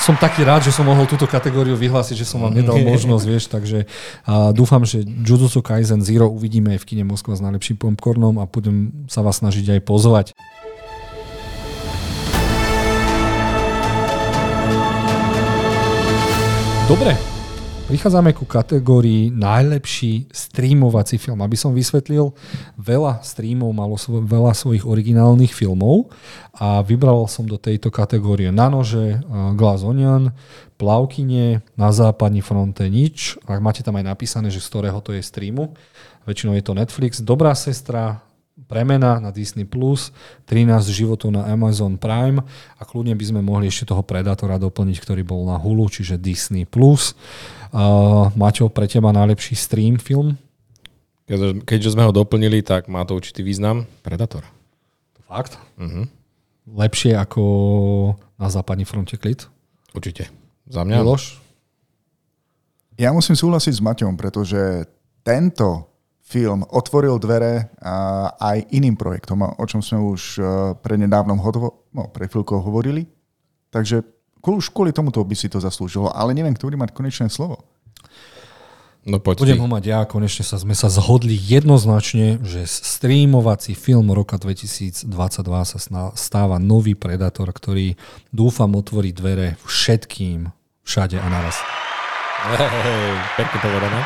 som taký rád, že som mohol túto kategóriu vyhlásiť, že som vám nedal [LAUGHS] možnosť, vieš, takže a dúfam, že Jujutsu Kaisen Zero uvidíme aj v kine Moskva s najlepším popcornom a budem sa vás snažiť aj pozvať. Dobre, prichádzame ku kategórii najlepší streamovací film. Aby som vysvetlil, veľa streamov malo svo- veľa svojich originálnych filmov a vybral som do tejto kategórie Nanože, uh, Glass Onion, Plavkyne, Na západní fronte nič. A máte tam aj napísané, že z ktorého to je streamu. Väčšinou je to Netflix. Dobrá sestra, premena na Disney+, 13 životov na Amazon Prime a kľudne by sme mohli ešte toho Predatora doplniť, ktorý bol na Hulu, čiže Disney+. Uh, Maťo, pre teba najlepší stream film? Keďže, sme ho doplnili, tak má to určitý význam. Predator. Fakt? Mhm. Lepšie ako na západní fronte klid? Určite. Za mňa. Miloš? Ja musím súhlasiť s Maťom, pretože tento film otvoril dvere a, aj iným projektom, o čom sme už e, prednedávnom hotovo, no, pre chvíľkou hovorili. Takže už kvôli tomuto by si to zaslúžilo, ale neviem, kto bude mať konečné slovo. No poď Budem ty. ho mať ja, konečne sa, sme sa zhodli jednoznačne, že streamovací film roka 2022 sa stáva nový Predator, ktorý dúfam otvorí dvere všetkým, všade a naraz. Hej, pekne povedané.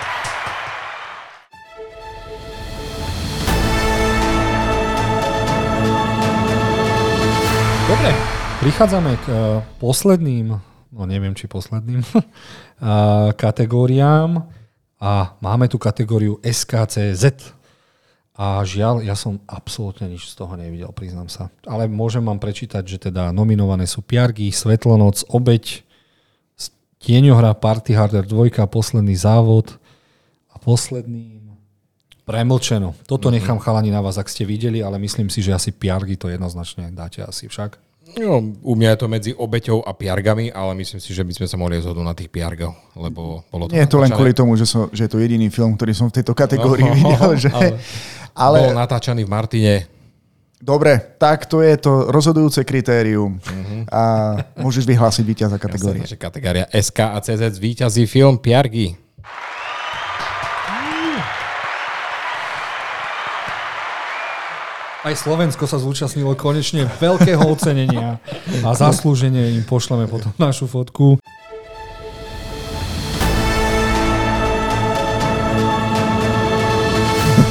Dobre, prichádzame k uh, posledným, no neviem či posledným, uh, [LAUGHS] kategóriám a máme tu kategóriu SKCZ. A žiaľ, ja som absolútne nič z toho nevidel, priznám sa. Ale môžem vám prečítať, že teda nominované sú Piargy, Svetlonoc, Obeď, Tieňohra, Party Harder 2, Posledný závod a posledný Premlčeno. Toto Mhm. nechám chalani na vás, ak ste videli, ale myslím si, že asi Piargy to jednoznačne dáte asi však. No, u mňa je to medzi obeťou a piargami, ale myslím si, že by sme sa mohli zhodnúť na tých piargov, lebo bolo to... Nie je to len kvôli tomu, že, som, že je to jediný film, ktorý som v tejto kategórii No, [LAUGHS] videl. Že, ale- ale Bol natáčaný v Martine. dobre, tak to je to rozhodujúce kritérium. Mhm. A môžeš vyhlásiť víťaza kategórie. Jasné, že kategória SK a CZ víťazí film Piargy. Aj Slovensko sa zúčastnilo konečne veľkého ocenenia a zaslúženie im pošleme potom našu fotku.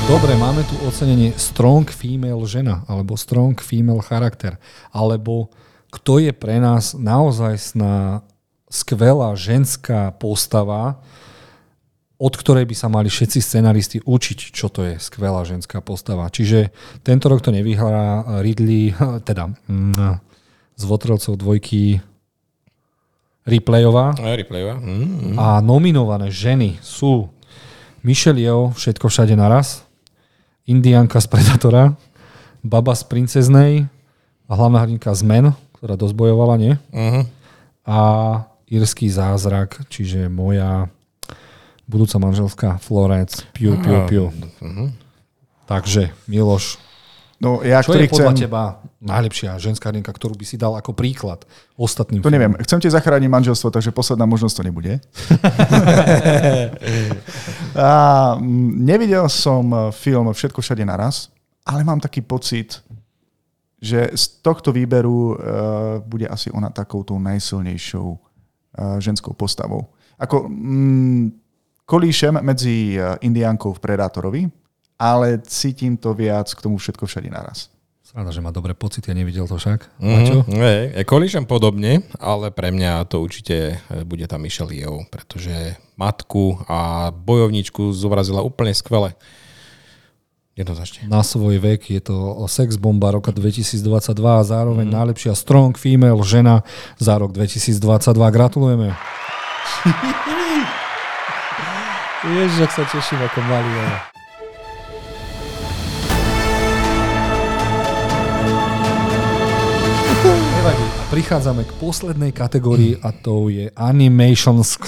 Dobre, máme tu ocenenie Strong Female žena, alebo Strong Female charakter, alebo kto je pre nás naozaj skvelá ženská postava, od ktorej by sa mali všetci scenaristi učiť, čo to je skvelá ženská postava. Čiže tento rok to nevyhrá Ridley, [LAUGHS] teda mm, z Votrelcov dvojky Replayová. A replayová. Mm. A nominované ženy sú Michelle Yeoh, Všetko všade naraz, Indianka z Predatora, Baba z Princeznej a hlavná hrdinka z Men, ktorá dosť bojovala, nie? Uh-huh. A Irský zázrak, čiže moja budúca manželská Florence Piu, piu, piu. Uh-huh. Takže, Miloš, No, ja, čo ktorý je podľa chcem, teba najlepšia ženská hrdinka, ktorú by si dal ako príklad ostatným? To neviem. Chcem ti zachrániť manželstvo, takže posledná možnosť to nebude. [LAUGHS] a, mm, nevidel som film Všetko všade naraz, ale mám taký pocit, že z tohto výberu uh, bude asi ona takouto najsilnejšou uh, ženskou postavou. Ako mm, kolíšem medzi uh, Indiánkou v Predátorovi, ale cítim to viac k tomu všetko všade naraz. Sranda, že má dobré pocity, ja nevidel to však. Mm-hmm. Hej, ja kolíšem podobne, ale pre mňa to určite e, bude tá Michelle Yeoh, pretože matku a bojovničku zobrazila úplne skvele. Jednoznačne. Na svoj vek je to sex bomba roka 2022 a zároveň mm. najlepšia strong female žena za rok 2022. Gratulujeme. [LAUGHS] Ježiš, ak sa teším ako malý. ale. Nevadí. A prichádzame k poslednej kategórii a to je Animations.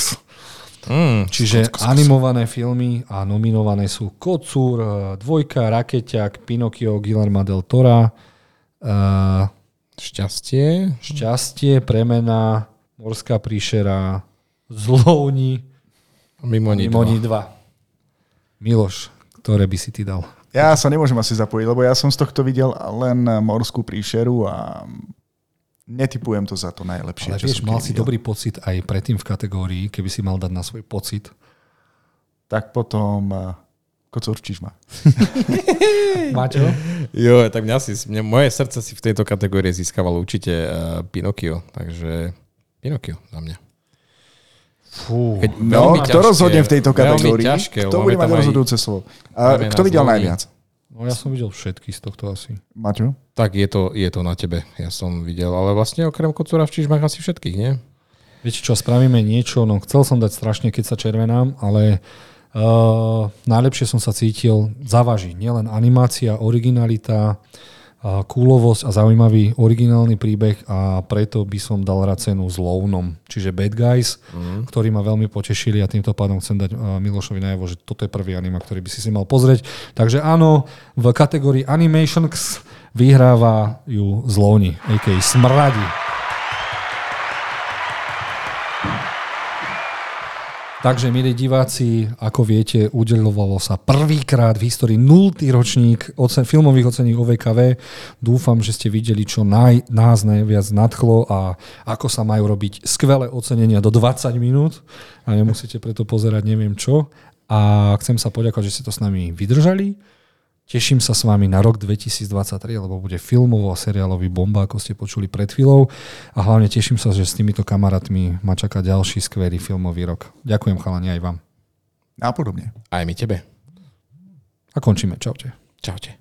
Mm, Čiže animované filmy a nominované sú Kocúr, eh, Dvojka, Rakeťak, Pinokio, Guillermo del Tora, uh, šťastie. Šťastie, Premena, Morská príšera, Zlouni, Mimo ni Mimo ni 2. Miloš, ktoré by si ty dal? Ja sa nemôžem asi zapojiť, lebo ja som z tohto videl len morskú príšeru a netypujem to za to najlepšie. Ale čo vieš, mal si videl. dobrý pocit aj predtým v kategórii, keby si mal dať na svoj pocit. Tak potom kocúr čižma. Máte ho? Jo, tak mňa si, mňa, moje srdce si v tejto kategórii získavalo určite uh, Pinokio, takže Pinokio za mňa. Fú. Keď No, veľmi kto ťažké, rozhodne v tejto kategórii? Ťažké, kto bude mať aj- rozhodujúce slovo? A kto videl najviac? No ja som videl všetky z tohto asi. Maťo? Tak je to, je to na tebe, ja som videl, ale vlastne okrem kocúra v čižmách asi všetkých, nie? Viete čo, spravíme niečo, no chcel som dať strašne, keď sa červenám, ale uh, najlepšie som sa cítil, zaváži nielen animácia, originalita, uh, kúlovosť a zaujímavý originálny príbeh a preto by som dal rád cenu s Lovnom, čiže Bad Guys, mm. ktorí ma veľmi potešili a týmto pádom chcem dať uh, Milošovi najavo, že toto je prvý anima, ktorý by si si mal pozrieť. Takže áno, v kategórii Animations vyhráva ju Zlovni, a.k.a. Smradi. Takže, milí diváci, ako viete, udelovalo sa prvýkrát v histórii 0. ročník ocen, filmových ocení OVKV. Dúfam, že ste videli, čo naj, nás najviac nadchlo a ako sa majú robiť skvelé ocenenia do 20 minút a nemusíte preto pozerať neviem čo. A chcem sa poďakovať, že ste to s nami vydržali. Teším sa s vami na rok 2023, lebo bude filmovo a seriálový bomba, ako ste počuli pred chvíľou. A hlavne teším sa, že s týmito kamarátmi ma čaká ďalší skvelý filmový rok. Ďakujem chalani aj vám. Napodobne. Aj my tebe. A končíme. Čaute. Čaute.